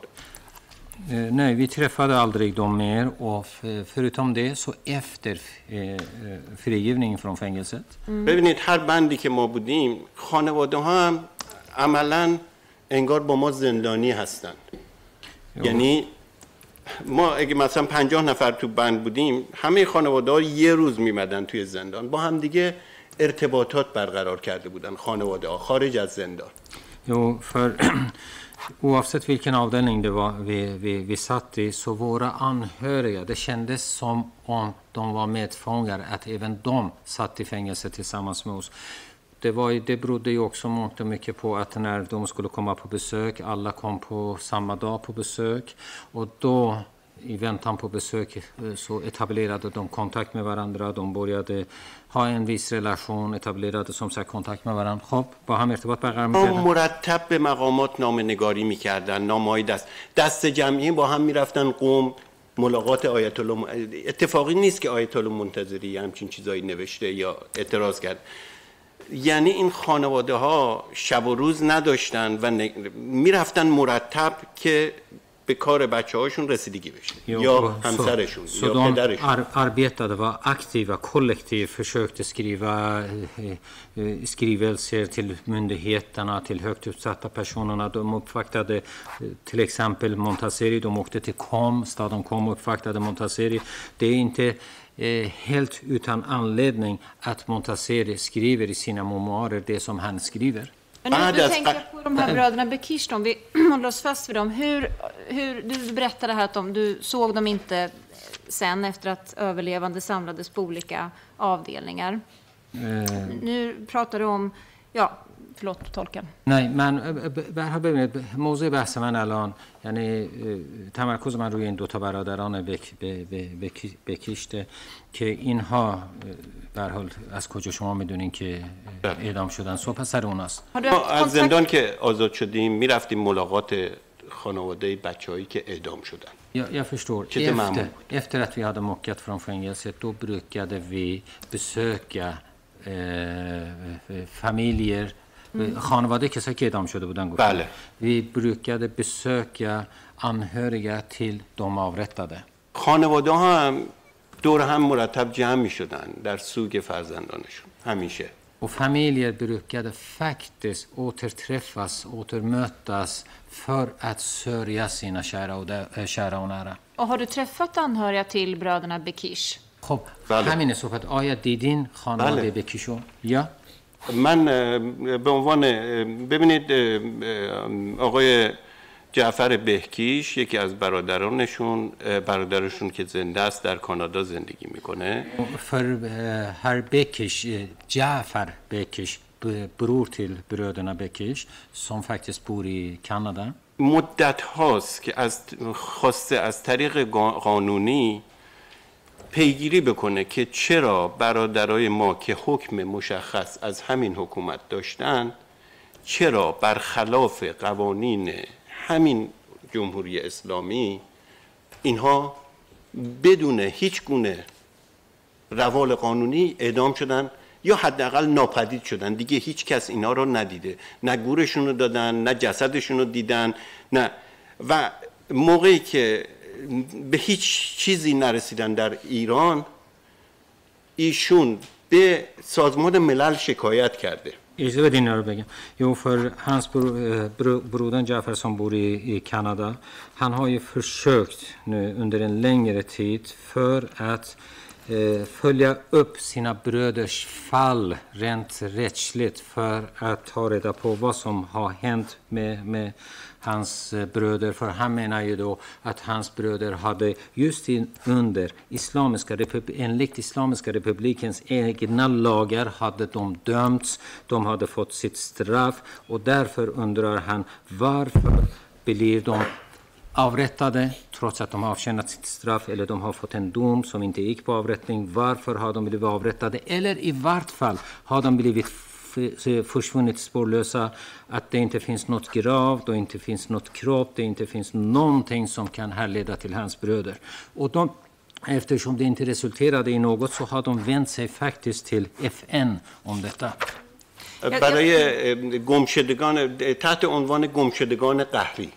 Eh, Nej, vi träffade aldrig dem mer och f- förutom det så efter eh, eh, frigivningen från fängelset ببینید هر بندی که ما بودیم خانواده ها هم عملا انگار با ما زندانی هستن یعنی ما اگه مثلا پنجاه نفر تو بند بودیم همه خانواده ها یه روز میمدن توی زندان. با هم دیگه ارتباطات برقرار کرده بودن خانواده ها خارج از زندان. Jo, för oavsett vilken avdelning det var vi, vi, vi satt i så våra anhöriga, det kändes som om de var medfångar, att även de satt i fängelse tillsammans med oss. Det, var, det berodde ju också mångt och mycket på att när de skulle komma på besök, alla kom på samma dag på besök och då i väntan på besök eh, så etablerade de kontakt med varandra. De började ha en viss relation, etablerade som sagt kontakt med varandra. خب با هم ارتباط برقرار می‌کردن. مرتب به مقامات نامه نگاری می‌کردن نامه دست دست جمعی با هم می‌رفتن قوم ملاقات آیت الله اتفاقی نیست که آیت الله منتظری همچین چیزایی نوشته یا اعتراض کرد یعنی این خانواده ها شب و روز نداشتن و ن... می‌رفتن مرتب که به کار بچه هاشون رسیدگی بشه یا همسرشون Så یا پدرشون ar arbetade, var aktiva, kollektivt, försökte skriva eh, eh, skrivelser till myndigheterna, till högt uppsatta personerna. De uppvaktade eh, till exempel Montaseri, de åkte till Kom, staden Kom och uppvaktade Montaseri. Det är inte eh, helt utan anledning att Montaseri skriver i sina memoarer det som han skriver. Men nu, Ah, du tänker på de här bröderna Bekish, om vi [clears throat] håller oss fast vid dem. Hur, hur, du berättade här att de, du såg dem inte sen efter att överlevande samlades på olika avdelningar. Nu pratar du om, ja, förlåt tolken. نه من حال ببینید موضوع بحث من الان یعنی تمرکز من روی این دو تا برادران بک به- به- بکی- بکیشته که اینها هر حال از کجا شما می‌دونین که اعدام شدن صبح سر اوناست Har du ما از? زندان که آزاد شدیم می‌رفتیم ملاقات خانواده بچههایی که اعدام شدن Jag, jag förstår. Efter, efter att vi hade mockat från fängelset då brukade vi besöka eh, familjer خانواده کسایی که اعدام شده بودن گفت بله. وی بروکد بسوک یا آنهوریا تیل دوماورت داده. خانواده ها هم دور هم مرتب جمع می شدن در سوگ فرزندانشون. همیشه. و فامیلی بروکد فاکتس اوتر ترفاس اوتر موتاس فور ات سوریا سینا شهر او ده شهر اونرا او هر تیل برادرنا بکیش. خب بله. همین صحبت. آیا دیدین خانواده بله. بکیشون؟ بله. یا؟ من به عنوان ببینید آقای جعفر بهکیش یکی از برادرانشون برادرشون که زنده است در کانادا زندگی می‌کنه eh, Jafar Bekish, b- bror till bröderna Bekish, som faktiskt bor i Kanada. مدت هاست که از خواسته از طریق قا- قانونی پیگیری بکنه که چرا برادرای ما که حکم مشخص از همین حکومت داشتن چرا برخلاف قوانین همین جمهوری اسلامی اینها بدون هیچ گونه روال قانونی اعدام شدن یا حداقل ناپدید شدن؟ دیگه هیچ کس اینا رو ندیده. نه گورشون رو دادن نه جسدشون رو دیدن نه. و موقعی که به هیچ چیزی نرسیدن در ایران ایشون به سازمان ملل شکایت کرده. اجازه بدینا رو بگم. یو فور هانسبور برودن جعفر صنبوری کانادا. آنها یه forsökt nu under en längre tid för att följa upp sina bröder fall rättsligt för att ta reda på vad som har hänt med hans eh, bröder. För han menar ju då att hans bröder hade just in, under Islamiska enligt Islamiska republikens egna lagar hade de dömts, de hade fått sitt straff och därför undrar han varför blir de avrättade trots att de har avtjänat sitt straff eller de har fått en dom som inte gick på avrättning. Varför har de blivit avrättade? Eller i vart fall har de blivit försvunnit spårlösa, att det inte finns något grav, det inte finns något kropp, det inte finns någonting som kan härleda till hans bröder. Och de, eftersom det inte resulterade i något så har de vänt sig faktiskt till FN om detta. برای اه، گمشدگان تحت عنوان گمشدگان قهری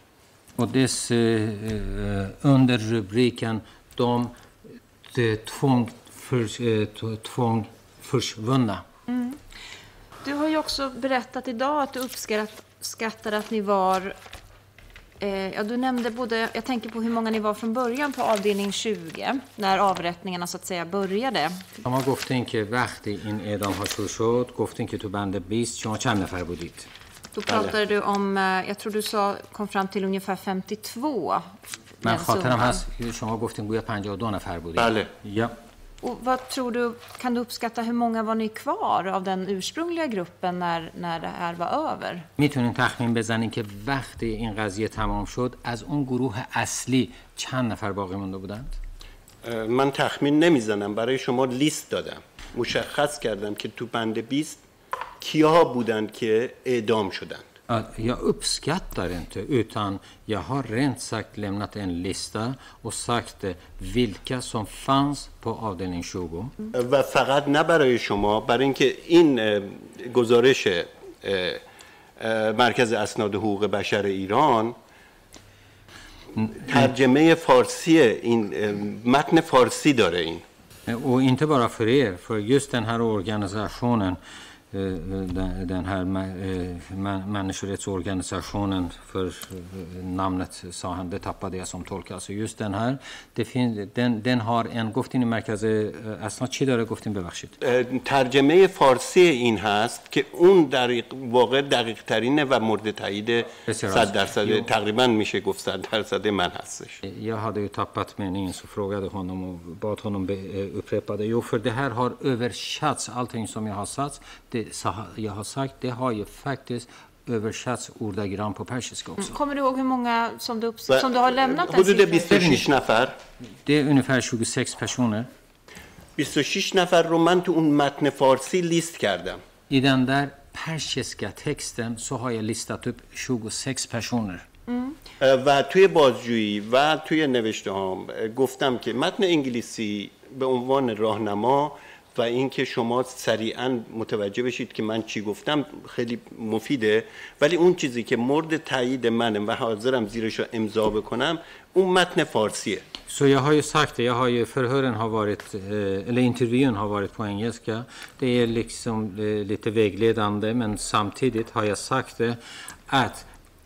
Och dess eh, eh, under rubriken de, de tvång, för, eh, t- tvång försvunna. Du har ju också berättat idag att du uppskattar att ni var... Eh, ja, du nämnde både... Jag tänker på hur många ni var från början på avdelning 20, när avrättningarna så att säga började. شما گفتین که وقتی این اعدام ها شروع شد گفتین که تو بند 20 شما چند نفر بودید Då pratade du om, eh, jag tror du sa, kom fram till ungefär 52. من den خاطرم summan. هست شما گفتین گویا 52 نفر بودید بله. یا Och vad tror du, kan du uppskatta hur många var ni kvar av den ursprungliga gruppen när, när det här var över? می‌تونین تخمین بزنین که وقتی این قضیه تمام شد از اون گروه اصلی چند نفر باقی مونده بودند؟ من تخمین نمی‌زنم برای شما لیست دادم. مشخص کردم که تو بند 20 کیا بودند که اعدام شدند. Ja, Jag uppskattar inte, utan jag har rent sagt lämnat en lista och sagt eh, vilka som fanns på avdelning 20. و فقط نه برای شما برای اینکه این گزارش مرکز اسناد حقوق بشر ایران ترجمه فارسی این متن فارسی داره این Eh, Och inte bara för er, för just den här organisationen, eh, den här eh, människorättsorganisationen, för eh, namnet sa han, det tappade jag som tolk. Alltså just den här, det fin, den, den har en, گفتین مرکز eh, اسناد چی داره گفتین ببخشید ترجمه فارسی این هست که اون در واقع دقیق ترینه و مورد تایید بسیار صد از- درصد تقریبا میشه گفت صد درصد من هستش Jag hade ju tappat meningen så frågade honom och bad honom eh, upprepa det. Jo, för det här har översatts, allting som jag har sagt, det, jag har sagt, det har ju faktiskt översatts ordagrant på persiska också. Kommer du ihåg hur många som du, som du har lämnat den حدود siffran? 26 نفر Det är ungefär 26 personer. 26 نفر رو من تو اون متن فارسی لیست کردم I den där persiska texten så har jag listat upp 26 personer. و توی بازجویی و توی نوشته هام گفتم که متن انگلیسی به عنوان راهنما و اینکه شما سریعا متوجه بشید که من چی گفتم خیلی مفیده ولی اون چیزی که مورد تایید منه و حاضرم زیرش رو امضا بکنم اون متن فارسیه Så jag har ju sagt det, jag har ju, förhören har varit, eh, eller intervjun har varit på engelska. Det är liksom eh, lite vägledande men samtidigt har jag sagt det att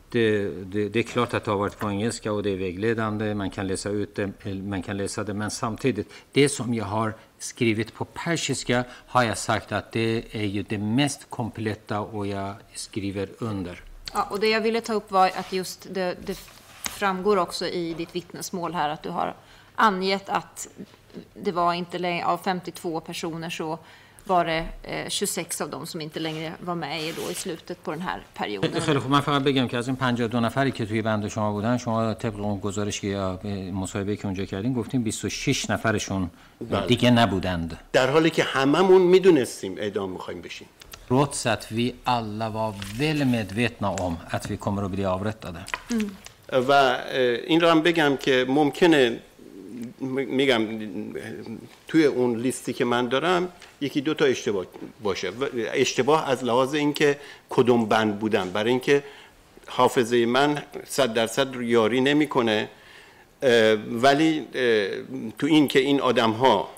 det, det, det är klart att det har varit på engelska och det är vägledande, man kan läsa ut det, man kan läsa det men samtidigt, det som jag har skrivit på persiska har jag sagt att det är ju det mest kompletta och jag skriver under. Ja, och det jag ville ta upp var att just det, det framgår också i ditt vittnesmål här att du har angett att det var inte längre, av 52 personer så var det eh, 26 av dem som inte längre var med i, då, i slutet på den här perioden. خیلی خوب. من فقط بگم که از این 52 نفری که توی بند شما بودن شما طبق اون گزارش که یا مصاحبه که اونجا کردین گفتین 26 نفرشون دیگه نبودند. در حالی که هممون می‌دونستیم اعدام می‌خوایم بشیم. trots att vi alla var väl medvetna om att vi kommer att bli avrättade. و این رو هم بگم که ممکنه میگم توی اون لیستی که من دارم یکی دو تا اشتباه باشه. اشتباه از لحاظ اینکه کدوم بند بودن. برای اینکه حافظه من صد درصد یاری نمی‌کنه. ولی تو این که این آدم ها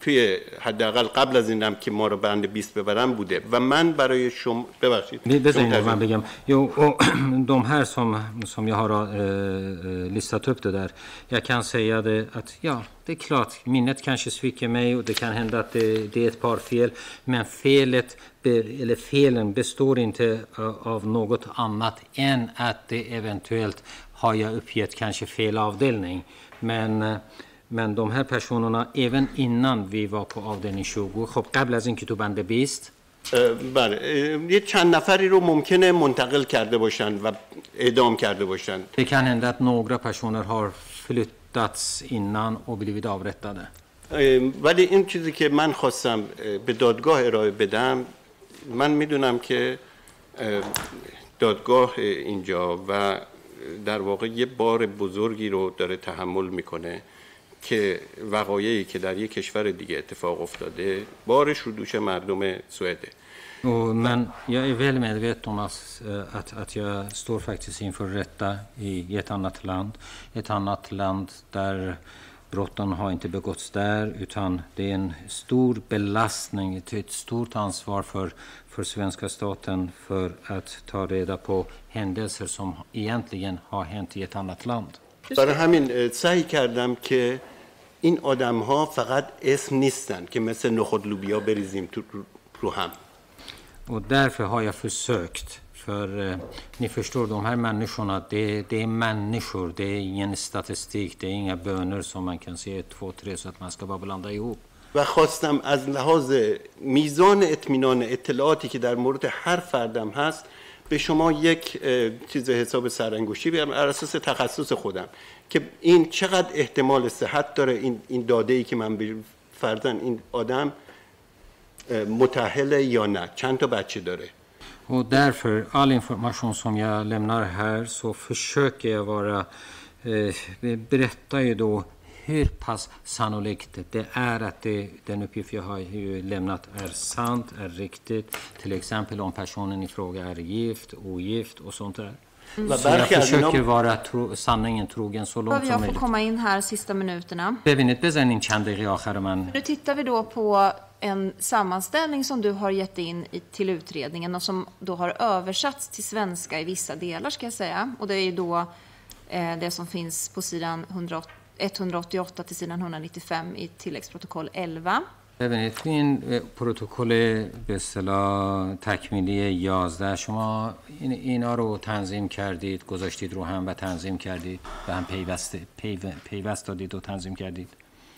توی حداقل قبل از اینم که ما رو بند 20 ببرن بوده و من برای شما ببخشید Bezajemno شما man begam. Jo, och de här som, som jag har eh, listat upp det där. Jag kan säga det att ja, det är klart, minnet kanske sviker mig och det kan hända att det, det är ett par fel. Men felet, be- eller felen består inte av, av något annat än att det eventuellt har jag uppgett kanske fel avdelning. Men men de här personerna, även innan vi var på avdelning 20, خب قبل از اینکه تو بند 20 اه، بله. یه چند نفری رو ممکنه منتقل کرده باشن و اعدام کرده باشن. Det kan hända att några personer har flyttats innan och blivit avrättade. ولی این چیزی که من خواستم به دادگاه ارائه بدم من می‌دونم که اه، دادگاه اینجا و در واقع یه بار بزرگی رو داره تحمل می‌کنه. که وقایعی که در یک کشور دیگه اتفاق افتاده بارش رو دوش مردم سوئده Och, men jag är väl medveten om att, eh, att, att jag står faktiskt inför rätta i ett annat land. Ett annat land där brotten har inte begåtts där utan det är en stor belastning, ett, ett stort ansvar för, för svenska staten för att ta reda på händelser som egentligen har hänt i ett annat land. برای همین اه، سعی کردم که این آدم ها فقط اسم نیستن که مثل نخود لوبیا بریزیم تو رو هم Och därför har jag försökt. För eh, ni förstår, de här människorna, det, det är människor. Det är ingen statistik, det är inga böner som man kan se ett, två, tre så att man ska bara blanda ihop. و خواستم از لحاظ میزان اطمینان اطلاعاتی که در مورد هر فردم هست به شما یک چیز حساب سرانگشتی بیارم بر اساس تخصص خودم که این چقدر احتمال صحت داره این این داده ای که من فرزن این آدم متأهله یا نه چند تا بچه داره Och därför, all information som jag lämnar här så försöker jag vara, eh, berätta ju då hur pass sannolikt det är att det, den uppgift jag har ju lämnat är sant, är riktigt. Till exempel om personen i fråga är gift, ogift och sånt där. و Så jag برخی از försöker اینا vara tro, sanningen trogen så långt Behöver som jag få möjligt. komma in här sista minuterna? ببینید بزنین چند دقیقه آخر من Nu tittar vi då på en sammanställning som du har gett in i, till utredningen och som då har översatts till svenska i vissa delar ska jag säga. Och det är ju då eh, det som finns på sidan 108, 188 till sidan 195 i tilläggsprotokoll 11. ببینید تو این پروتکل به اصطلاح تکمیلی 11 شما این اینا رو تنظیم کردید گذاشتید رو هم و تنظیم کردید به هم پیوست پیو- پیوست دادید و تنظیم کردید.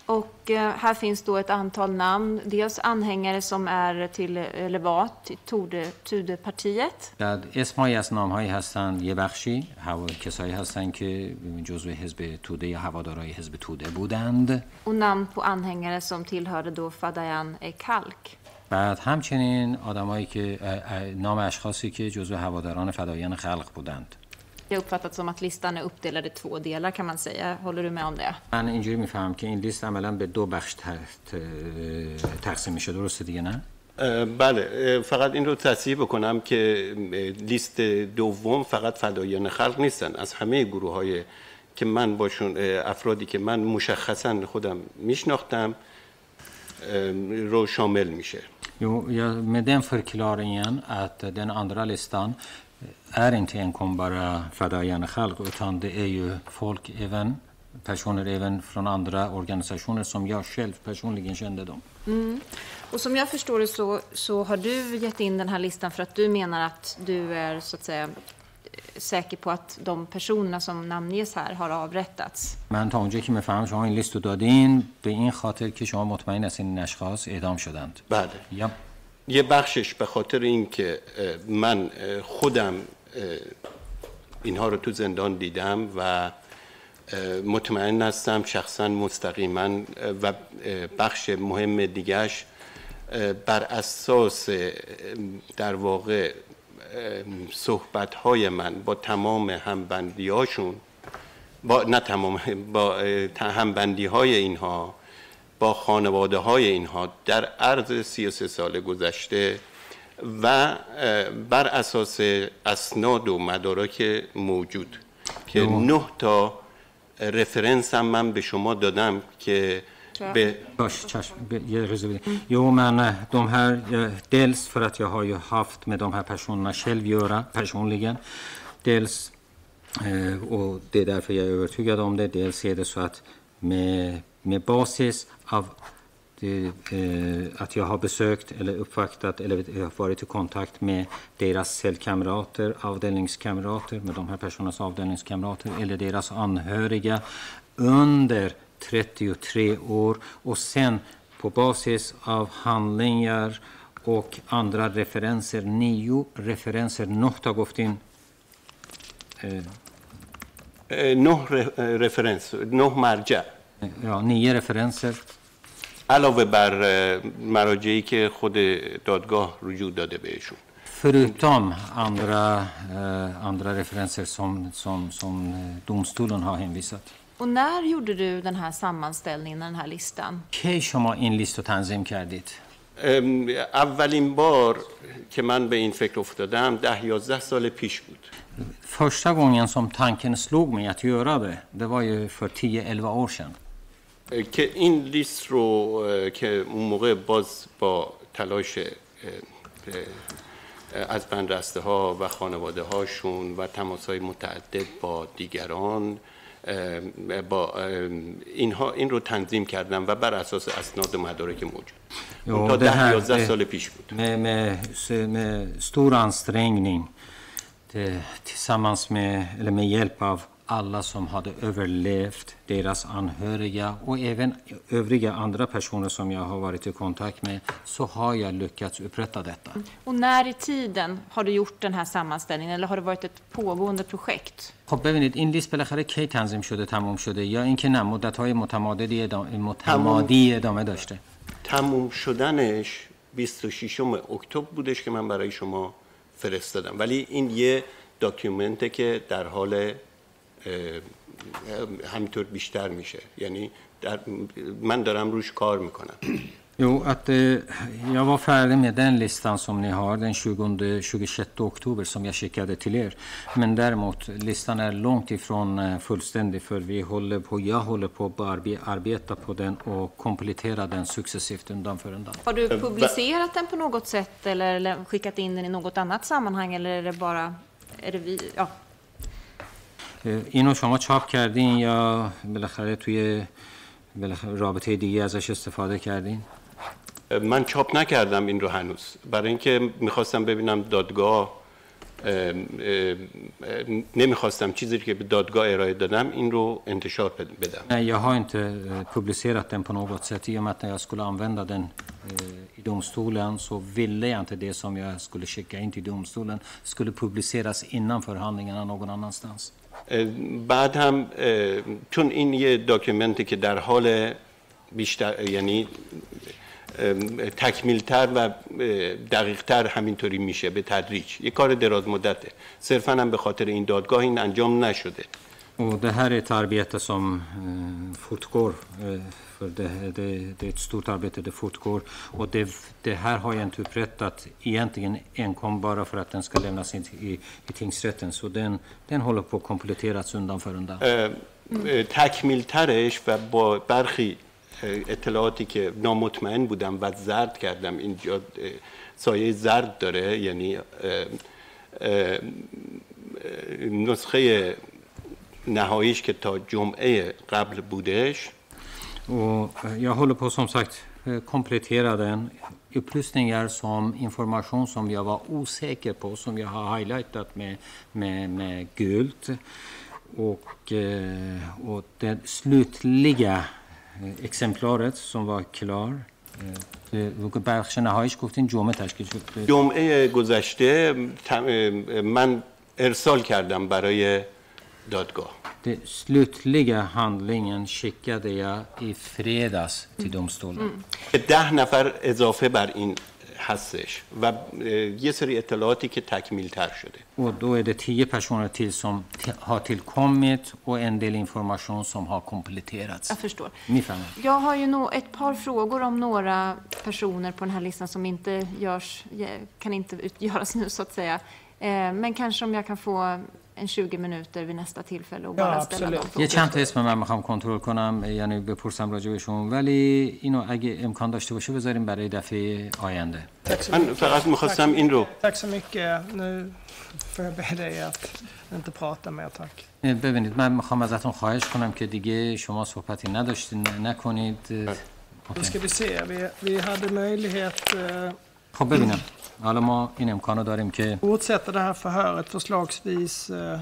Och eh, här finns då ett antal namn. Dels anhängare som är till, Tode, Tudepartiet. بعد اسمهایی از نامهایی هستند یه بخشی هوا کسایی هستند که جزو حزب توده یا هوادارای حزب توده بودند Och namn på anhängare som tillhörde då Fadayan Kalk. بعد همچنین آدمایی که نام اشخاصی که جزو هواداران فدایان خلق بودند Jag uppfattat som att listan är uppdelad i två delar kan man säga. Håller du med om det? من اینجوری میفهم که این لیست عملا به دو بخش تقسیم میشه درسته دیگه نه؟ بله فقط این رو تصحیح بکنم که لیست دوم فقط فدایان خلق نیستن از همه گروه های که من باشون افرادی که من مشخصا خودم میشناختم رو شامل میشه Jo, ja, med den förklaringen att den andra listan är inte enkom bara Fadayan Khalq utan det är ju folk även personer även från andra organisationer som jag själv personligen kände dem. Och som jag förstår det så, så har du gett in den här listan för att du menar att du är så att säga säker på att de personerna som namnges här har avrättats. من تا اونجایی که میفهمم شما این لیست رو دادین به این خاطر که شما مطمئن هستین این اشخاص اعدام شدند. بله یا یه بخشش به خاطر اینکه من خودم اینها رو تو زندان دیدم و مطمئن هستم شخصا مستقیما و بخش مهم دیگش اه، بر اساس در واقع صحبت های من با تمام همبندی هاشون با نه تمام با همبندی های اینها با خانواده های اینها در عرض 33 سال گذشته و بر اساس اسناد و مدارک موجود که نه تا رفرنس هم من به شما دادم که به be- ge reservering. Jo, men eh, de här, eh, dels för att jag har ju haft med de här personerna själv göra personligen. Dels, eh, och det är därför jag är övertygad om det, dels är det så att med, med basis av eh, eh, att jag har besökt eller uppvaktat eller varit i kontakt med deras cellkamrater, avdelningskamrater, med de här personernas avdelningskamrater eller deras anhöriga under 33 år och sen på basis av handlingar och andra referenser, nio referenser, något har gått in eh, eh, någon eh, referens, någon marja. Ja, nio referenser علاوه بر مراجعی که خود دادگاه رجوع داده بهشون Förutom andra, eh, andra referenser som, som, som eh, domstolen har hänvisat. Och när gjorde du den här sammanställningen, den här listan? کی شما این لیست رو تنظیم کردید؟ ام، اولین بار که من به این فکر افتادم ده یازده سال پیش بود Första gången som tanken slog mig att göra det, det var ju för 10-11 år sedan. که این لیست رو که اون موقع باز با تلاش از بندرسته ها و خانواده هاشون و تماس های متعدد با دیگران با اینها این رو تنظیم کردم و بر اساس اسناد و مدارک موجود. تا ده یازده سال پیش بود. Med, med, med stor ansträngning tillsammans med, eller med hjälp av alla som hade överlevt, deras anhöriga och även övriga andra personer som jag har varit i kontakt med så har jag lyckats upprätta detta. Och när i tiden har du gjort den här sammanställningen eller har det varit ett pågående projekt? خب ببینید این لیست بالاخره کی تنظیم شده تموم شده یا اینکه نه مدت های متمادی ادامه, متمادی ادامه داشته تموم شدنش 26 اکتبر بودش که من برای شما فرستادم ولی این یه داکیومنته که در حال همینطور بیشتر میشه یعنی در من دارم روش کار میکنم Jo, att eh, jag var färdig med den listan som ni har den 20, 26 oktober som jag skickade till er. Men däremot, listan är långt ifrån eh, fullständig för vi håller på, jag håller på att arbe, arbeta på den och komplettera den successivt undan för undan. Har du publicerat den på något sätt eller eller skickat in den i något annat sammanhang eller är det bara... Är det vi, ja. Eh, اینو شما چاپ کردین یا بالاخره توی بالاخره رابطه دیگه ازش استفاده کردین؟ من چاپ نکردم این رو هنوز برای اینکه می‌خواستم ببینم دادگاه اه، اه، nemikhwastam چیزی که به دادگاه ارائه دادم این رو انتشار بد- بدم jag har inte eh, publicerat den på något sätt. I och med att när jag skulle använda den eh, i domstolen så ville jag inte det som jag skulle skicka in till domstolen skulle publiceras innan förhandlingarna någon annanstans. بعد هم چون این یه داکیومنتی که در حال بیشتر یعنی تکمیلتر و دقیقتر همینطوری میشه به تدریج. یه کار دراز مدته. صرفا هم به خاطر این دادگاه این انجام نشده. Och det här är ett arbete som eh, fortgår. Eh, för det, det, det är ett stort arbete, det fortgår. Och det, det här har jag inte upprättat egentligen enkom bara för att den ska lämnas in i, i tingsrätten. Så den, den håller på att kompletteras undan för undan. تکمیلترش و با برخی اه، اطلاعاتی که نامطمئن بودم و زرد کردم اینجا اه، سایه زرد داره یعنی اه، اه، نسخه نهاییش که تا جمعه قبل بودش Och eh, jag håller på som sagt eh, komplettera den. Upplysningar som information som jag var osäker på, som jag har highlightat med, med, med gult. Och, eh, och det slutliga eh, exemplaret som var klar. eh, det- بخش نهاییش گفتین جمعه تشکیل شد جمعه گذشته تم- اه، من ارسال کردم برای دادگاه Den slutliga handlingen skickade jag i fredags till domstolen. که ده نفر اضافه بر این هستش و اه، یه سری اطلاعاتی که تکمیل تر شده Och då är det tio personer till som t- har tillkommit och en del information som har kompletterats. Jag förstår. Ni fattar. Jag har ju nå ett par frågor om några personer på den här listan som inte görs, kan inte utgöras nu [laughs] så att säga. Eh, Men kanske om jag kan få en 20 minuter vid nästa tillfälle och Ja, bara ställa de absolut. یه frågorna. چند تا اسم من می‌خوام کنترل کنم یعنی بپرسم راجع بهشون ولی اینو اگه امکان داشته باشه بذاریم برای دفعه آینده Tack så من mycket. فقط می‌خواستم این رو Tack så mycket. Nu får jag be dig att inte prata mer, tack. ببینید من می‌خوام ازتون خواهش کنم که دیگه شما صحبتی نداشتین نکنید Då ska vi se. Vi, vi hade möjlighet eh, خب ببینم حالا ما این امکان رو داریم که fortsätta det här förhöret förslagsvis eh,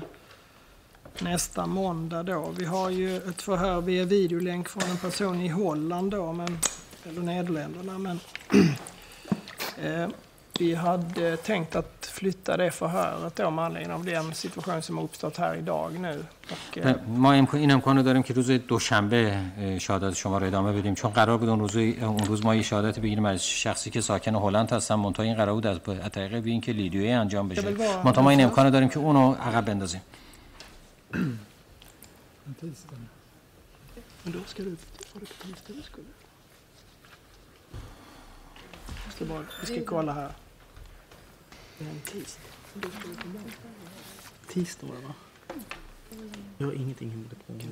nästa måndag då. Vi har ju ett förhör via videolänk från en person i Holland då, men, eller Nederländerna. Men, [clears throat] eh, vi hade tänkt att flytta det förhöret då med anledning av den situation som har uppstått här idag nu. Eh, ما امکان این امکان رو داریم که روز دوشنبه شهادت شما رو ادامه بدیم. چون قرار بود اون روز اون روز ما یه شهادت بگیریم از شخصی که ساکن هلند هستن. منتها این قرار بود از طریق به اینکه لیدیوی انجام بشه. منتها ما این امکان رو داریم که اونو عقب بندازیم. Men då ska du... Var det på ska bara, vi ska kolla här. Det är en tisdag. Tisdag var det va? Jag har ingenting hemligt på mig.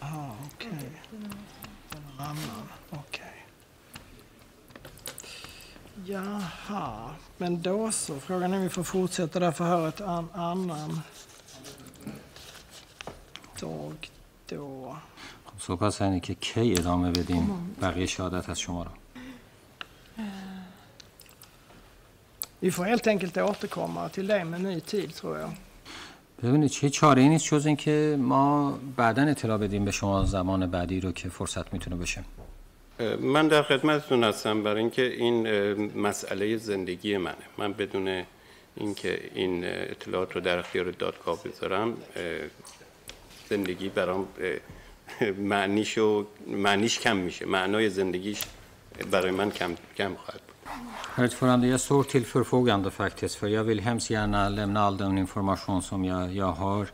Ah, okej. Annan. Okej. Jaha, men då så. Frågan är om vi får fortsätta det här förhöret en annan dag då. خب صحبت اینه که کی ادامه بدیم بقیه شهادت از شما رو Vi får helt enkelt återkomma till det med ny tid tror jag. ببینید چه چاره ای نیست جز اینکه ما بعدا اطلاع بدیم به شما زمان بعدی رو که فرصت می‌تونه بشه من در خدمتتون هستم برای اینکه این مسئله زندگی منه. من بدون اینکه این اطلاعات رو در اختیار دادگاه بذارم زندگی برام معنیش و معنیش کم میشه. معنای زندگیش برای من کم خواهد بود. Herr ordförande, jag står till förfogande faktiskt för jag vill hemskt gärna lämna all den information som jag, jag har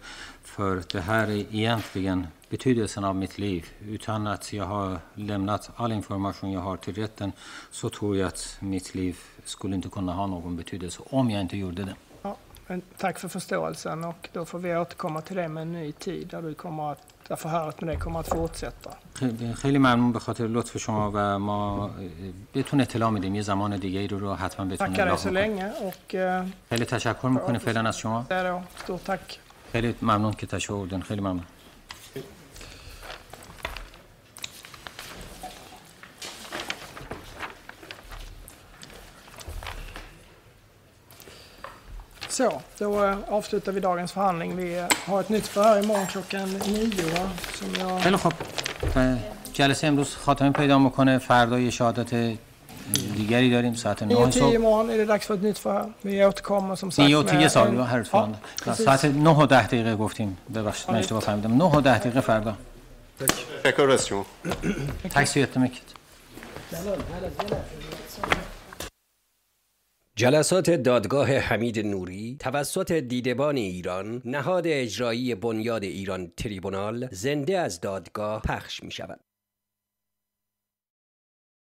för det här är egentligen betydelsen av mitt liv. Utan att jag har lämnat all information jag har till rätten så tror jag att mitt liv skulle inte kunna ha någon betydelse om jag inte gjorde det. Ja, men tack för förståelsen och då får vi återkomma till det med en ny tid där, du kommer att, där förhöret med det kommer att fortsätta. خیلی- خیلی ممنون به خاطر لطف شما و ما بهتون اطلاع میدیم یه زمان دیگه ای رو, رو حتما بهتون Tackar dig اطلاع så می‌کنیم. länge och eh, خیلی تشکر میکنیم فعلا از شما det är då, stort tack. خیلی ممنون که تشکر بردین خیلی ممنون Så, då eh, avslutar vi dagens förhandling. Vi eh, har ett nytt förhör imorgon klockan nio va? som jag... خیلی خب جلسه امروز خاتمه پیدا می‌کنه فردا یه شهادت دیگری داریم ساعت 9 9.10 صبح imorgon är det dags för ett nytt förhör. Vi återkommer som sagt 9 و 10 med سال هر precis. ساعت 9 و 10 دقیقه گفتیم ببخشید من اشتباه فهمیدم 9 و 10 دقیقه فردا تشکر از شما Tack så jättemycket. جلسات دادگاه حمید نوری توسط دیدبان ایران نهاد اجرایی بنیاد ایران تریبونال زنده از دادگاه پخش می شود.